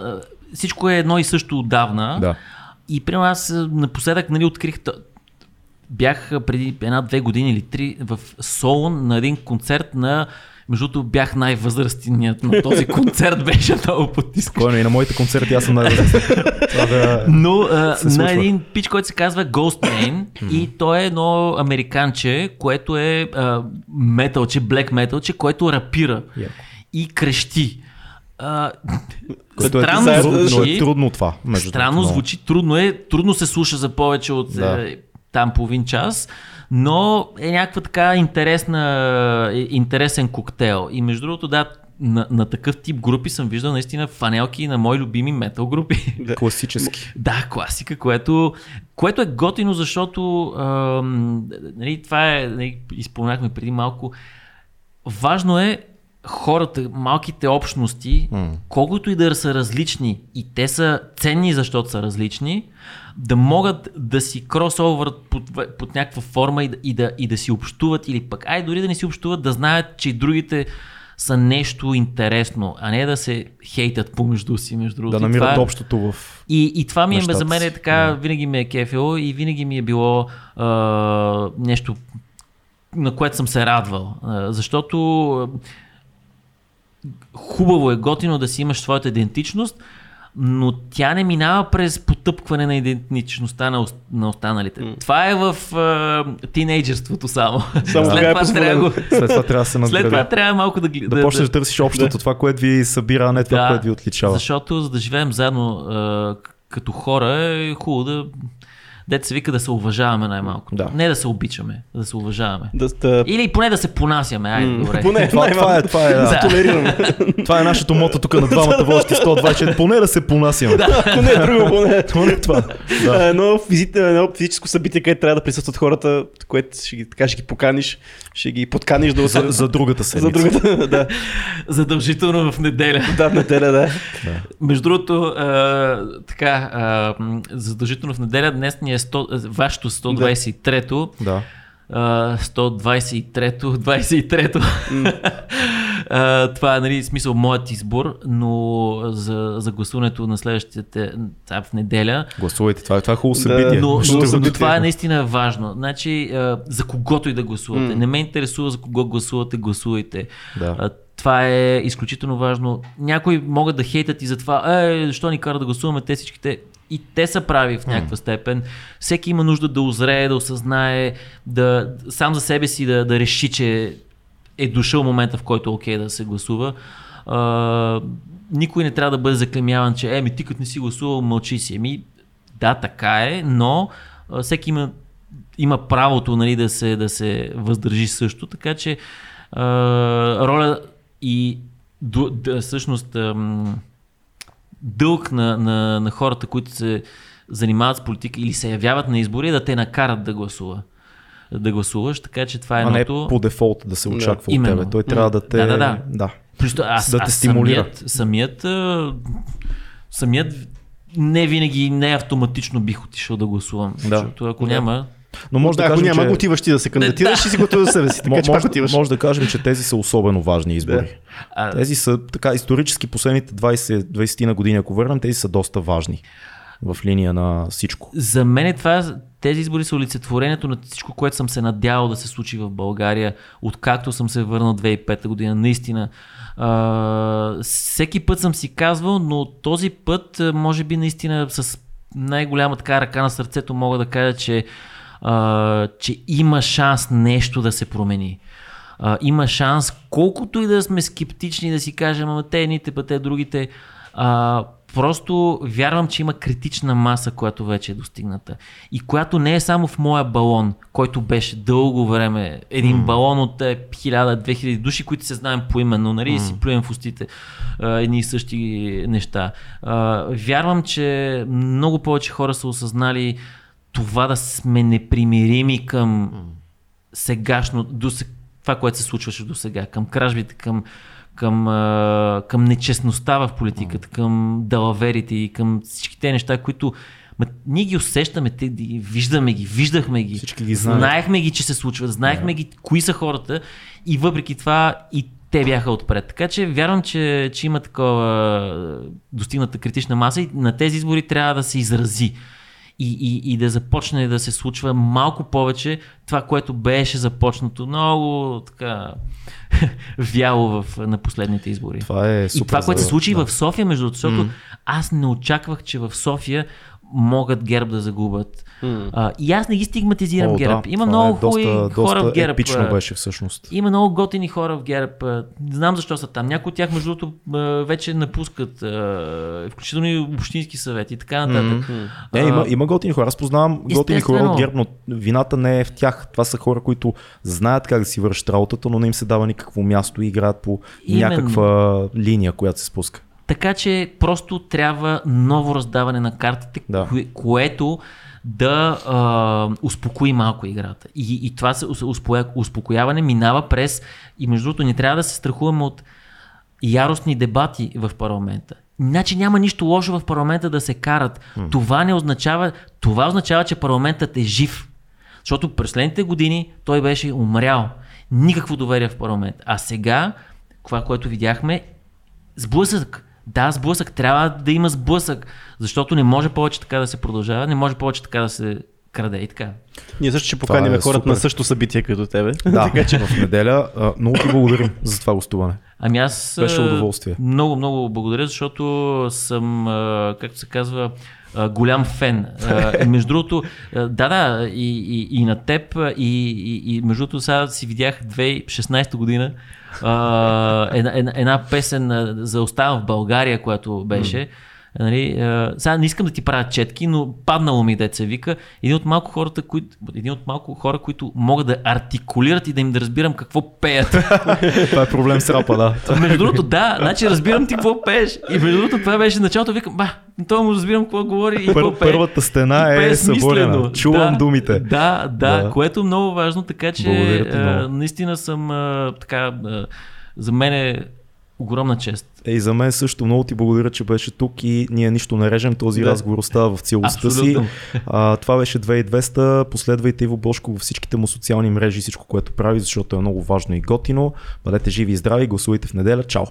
всичко е едно и също отдавна. Да. И примерно аз напоследък нали, открих... Бях преди една-две години или три в Солун на един концерт на... Между другото бях най-възрастният на този <laughs> концерт, беше много потискащ. Кой е на моите концерти, аз съм най-възрастен. <laughs> Да... Но а, на един пич, който се казва Ghostman и той е едно американче, което е а, металче, блек металче, което рапира Яко. и крещи. А, Което е, странно трудно, но е звучи, трудно това. Между странно но- звучи, трудно е, трудно се слуша за повече от Да. Там половин час, но е някаква така интересна, е, интересен коктейл. И между другото, да, на, на такъв тип групи съм виждал наистина фанелки на мои любими метал групи. Класически. <laughs> Да, класика, което, което е готино, защото ам, нали, това е, нали, изпомнахме преди малко, важно е хората, малките общности, М. колкото и да са различни и те са ценни, защото са различни, да могат да си кросовърт под, под някаква форма и, да- и, да, и да си общуват или пък, ай дори да не си общуват, да знаят, че и другите са нещо интересно, а не да се хейтят помежду си, между другото. Да намират това- общото в... и, и това ми е, за мен е така, винаги ме е кефило и винаги ми е било а, нещо, на което съм се радвал. А, защото а, хубаво е, готино да си имаш своята идентичност, но тя не минава през потъпкване на идентичността на, на останалите. М. Това е в а, тинейджерството само. Само След така е това трябва, След това трябва да се след това надгради. трябва малко да, гли- Да почнеш да търсиш общото, това, което ви събира, а не това, Да, което ви отличава. Защото за да живеем заедно к- като хора е хубаво да Дете се вика да се уважаваме най-малко. Да. Не да се обичаме, да се уважаваме. Да, да, Или поне да се понасяме. Айде, добре. Поне, Това, това е, това е, да. Да. толерираме. <laughs> това е нашето мото тук на двамата водещи 124. Поне да се понасяме. <laughs> поне е друго, поне. <laughs> Поне това. Да. Да. Едно, физи... едно физическо събитие, където трябва да присъстват хората, което ще ги, така ще ги поканиш, ще ги подканиш да За, за другата за седмица. другата. да, Задължително в неделя. да, неделя, да. Между другото, а, така, а, задължително в неделя днес ни е 100, вашето 123-то. Да. а, 123-то, 23-то. <laughs> А, това е нали, смисъл моят избор, но за, за гласуването на следващите в неделя. Гласувайте, това, това е хубаво събитие. Но, но, но това е наистина важно. Значи, за когото и да гласувате. Mm. Не ме интересува за кого гласувате, гласувайте. Да. Това е изключително важно. Някои могат да хейтат и за това, е, защо ни кара да гласуваме те всичките. И те са прави в някаква степен. Всеки има нужда да озрее, да осъзнае, да сам за себе си да, да реши, че е дошъл момента, в който е окей да се гласува. А, никой не трябва да бъде заклемяван, че еми ти като не си гласувал, мълчи си. Еми, да, така е, но а, всеки има, има правото нали, да, се, да се въздържи също, така че а, роля и да, всъщност дълг на, на, на хората, които се занимават с политика или се явяват на избори, да те накарат да гласува да гласуваш, така че това е а едното... не по дефолт да се очаква да. от тебе. Той трябва да те... Да, да, да. да. Просто аз, да те аз стимулира. Самият, самият, самият не винаги, не автоматично бих отишъл да гласувам. Да. Защото ако да. няма, но може да, да кажем, ако няма, че... отиваш ти да се кандидатираш да. и си готов за себе си. Така, че може, отиваш. може да кажем, че тези са особено важни избори. Да. Тези са така исторически последните 20, 20 на години, ако върнем, тези са доста важни в линия на всичко. За мен е това, тези избори са олицетворението на всичко, което съм се надявал да се случи в България, откакто съм се върнал 2005 година. Наистина, а, всеки път съм си казвал, но този път, може би наистина с най-голяма така ръка на сърцето мога да кажа, че а, че има шанс нещо да се промени. А, има шанс, колкото и да сме скептични да си кажем, ама те едните, па те другите, а, просто вярвам, че има критична маса, която вече е достигната. И която не е само в моя балон, който беше дълго време един mm. балон от 1000-2000 души, които се знаем поименно, нали, mm. си плюем в устите а, едни и същи неща. А, вярвам, че много повече хора са осъзнали това да сме непримирими към сегашно, до, това, което се случваше до сега, към кражбите, към, към, към нечестността в политиката, към далаверите и към всички те неща, които Ма, ние ги усещаме, те, виждаме ги, виждахме ги, Всички ги знаем. знаехме ги, че се случват, знаехме yeah. ги кои са хората и въпреки това и те бяха отпред. Така че вярвам, че, че има такова достигната критична маса и на тези избори трябва да се изрази и, и, и да започне да се случва малко повече това, което беше започнато много така <laughs> вяло в, на последните избори. Това е супер. И това, което се случи да. в София, между другото, mm. аз не очаквах, че в София могат герб да загубят. Mm. А, и аз не ги стигматизирам О, герб. Да, Има много е хубави хора доста в герб. Епично беше всъщност. Има много готини хора в герб. Не знам защо са там. Някои от тях, между другото, вече напускат, включително и общински съвети и така нататък. Mm-hmm. Не, има, има готини хора. Аз познавам готини хора от герб, но вината не е в тях. Това са хора, които знаят как да си вършат работата, но не им се дава никакво място и играят по Именно. някаква линия, която се спуска. Така че просто трябва ново раздаване на картите, да. кое, което да а, успокои малко играта. И, и това се успокояване минава през. И между другото, не трябва да се страхуваме от яростни дебати в парламента. Значи няма нищо лошо в парламента да се карат. Mm. Това не означава. Това означава, че парламентът е жив. Защото през следните години той беше умрял. Никакво доверие в парламент. А сега, това, което видяхме, сблъсък да, сблъсък. Трябва да има сблъсък, защото не може повече така да се продължава, не може повече така да се краде и така. Ние също ще поканим е хората супер. на същото събитие като тебе. <laughs> Да, <laughs> така че в неделя. Много ти благодарим за това гостуване. Ами аз. Беше удоволствие. Много, много благодаря, защото съм, както се казва, голям фен. между другото, да, да, и, и, и на теб, и, и, и между другото сега си видях 2016 година една, една, песен за Оставам в България, която беше. Mm Нали, а, сега не искам да ти правя четки, но паднало ми деца вика. Един от малко хората, които, един от малко хора, които могат да артикулират и да им да разбирам какво пеят. <laughs> това е проблем с рапа, да. между другото, да, значи разбирам ти какво пееш. И между другото, това беше началото, викам, ба, това му разбирам какво говори и какво пее. Първата стена е съборена. Чувам да, думите. Да, да, да, което е много важно, така че а, наистина съм а, така, а, за мен е Огромна чест. Е, и за мен също много ти благодаря, че беше тук и ние нищо не режем. Този Да. разговор остава в целостта си. А, това беше 2200. Последвайте Иво Бошко във всичките му социални мрежи, всичко, което прави, защото е много важно и готино. Бъдете живи и здрави, гласувайте в неделя. Чао!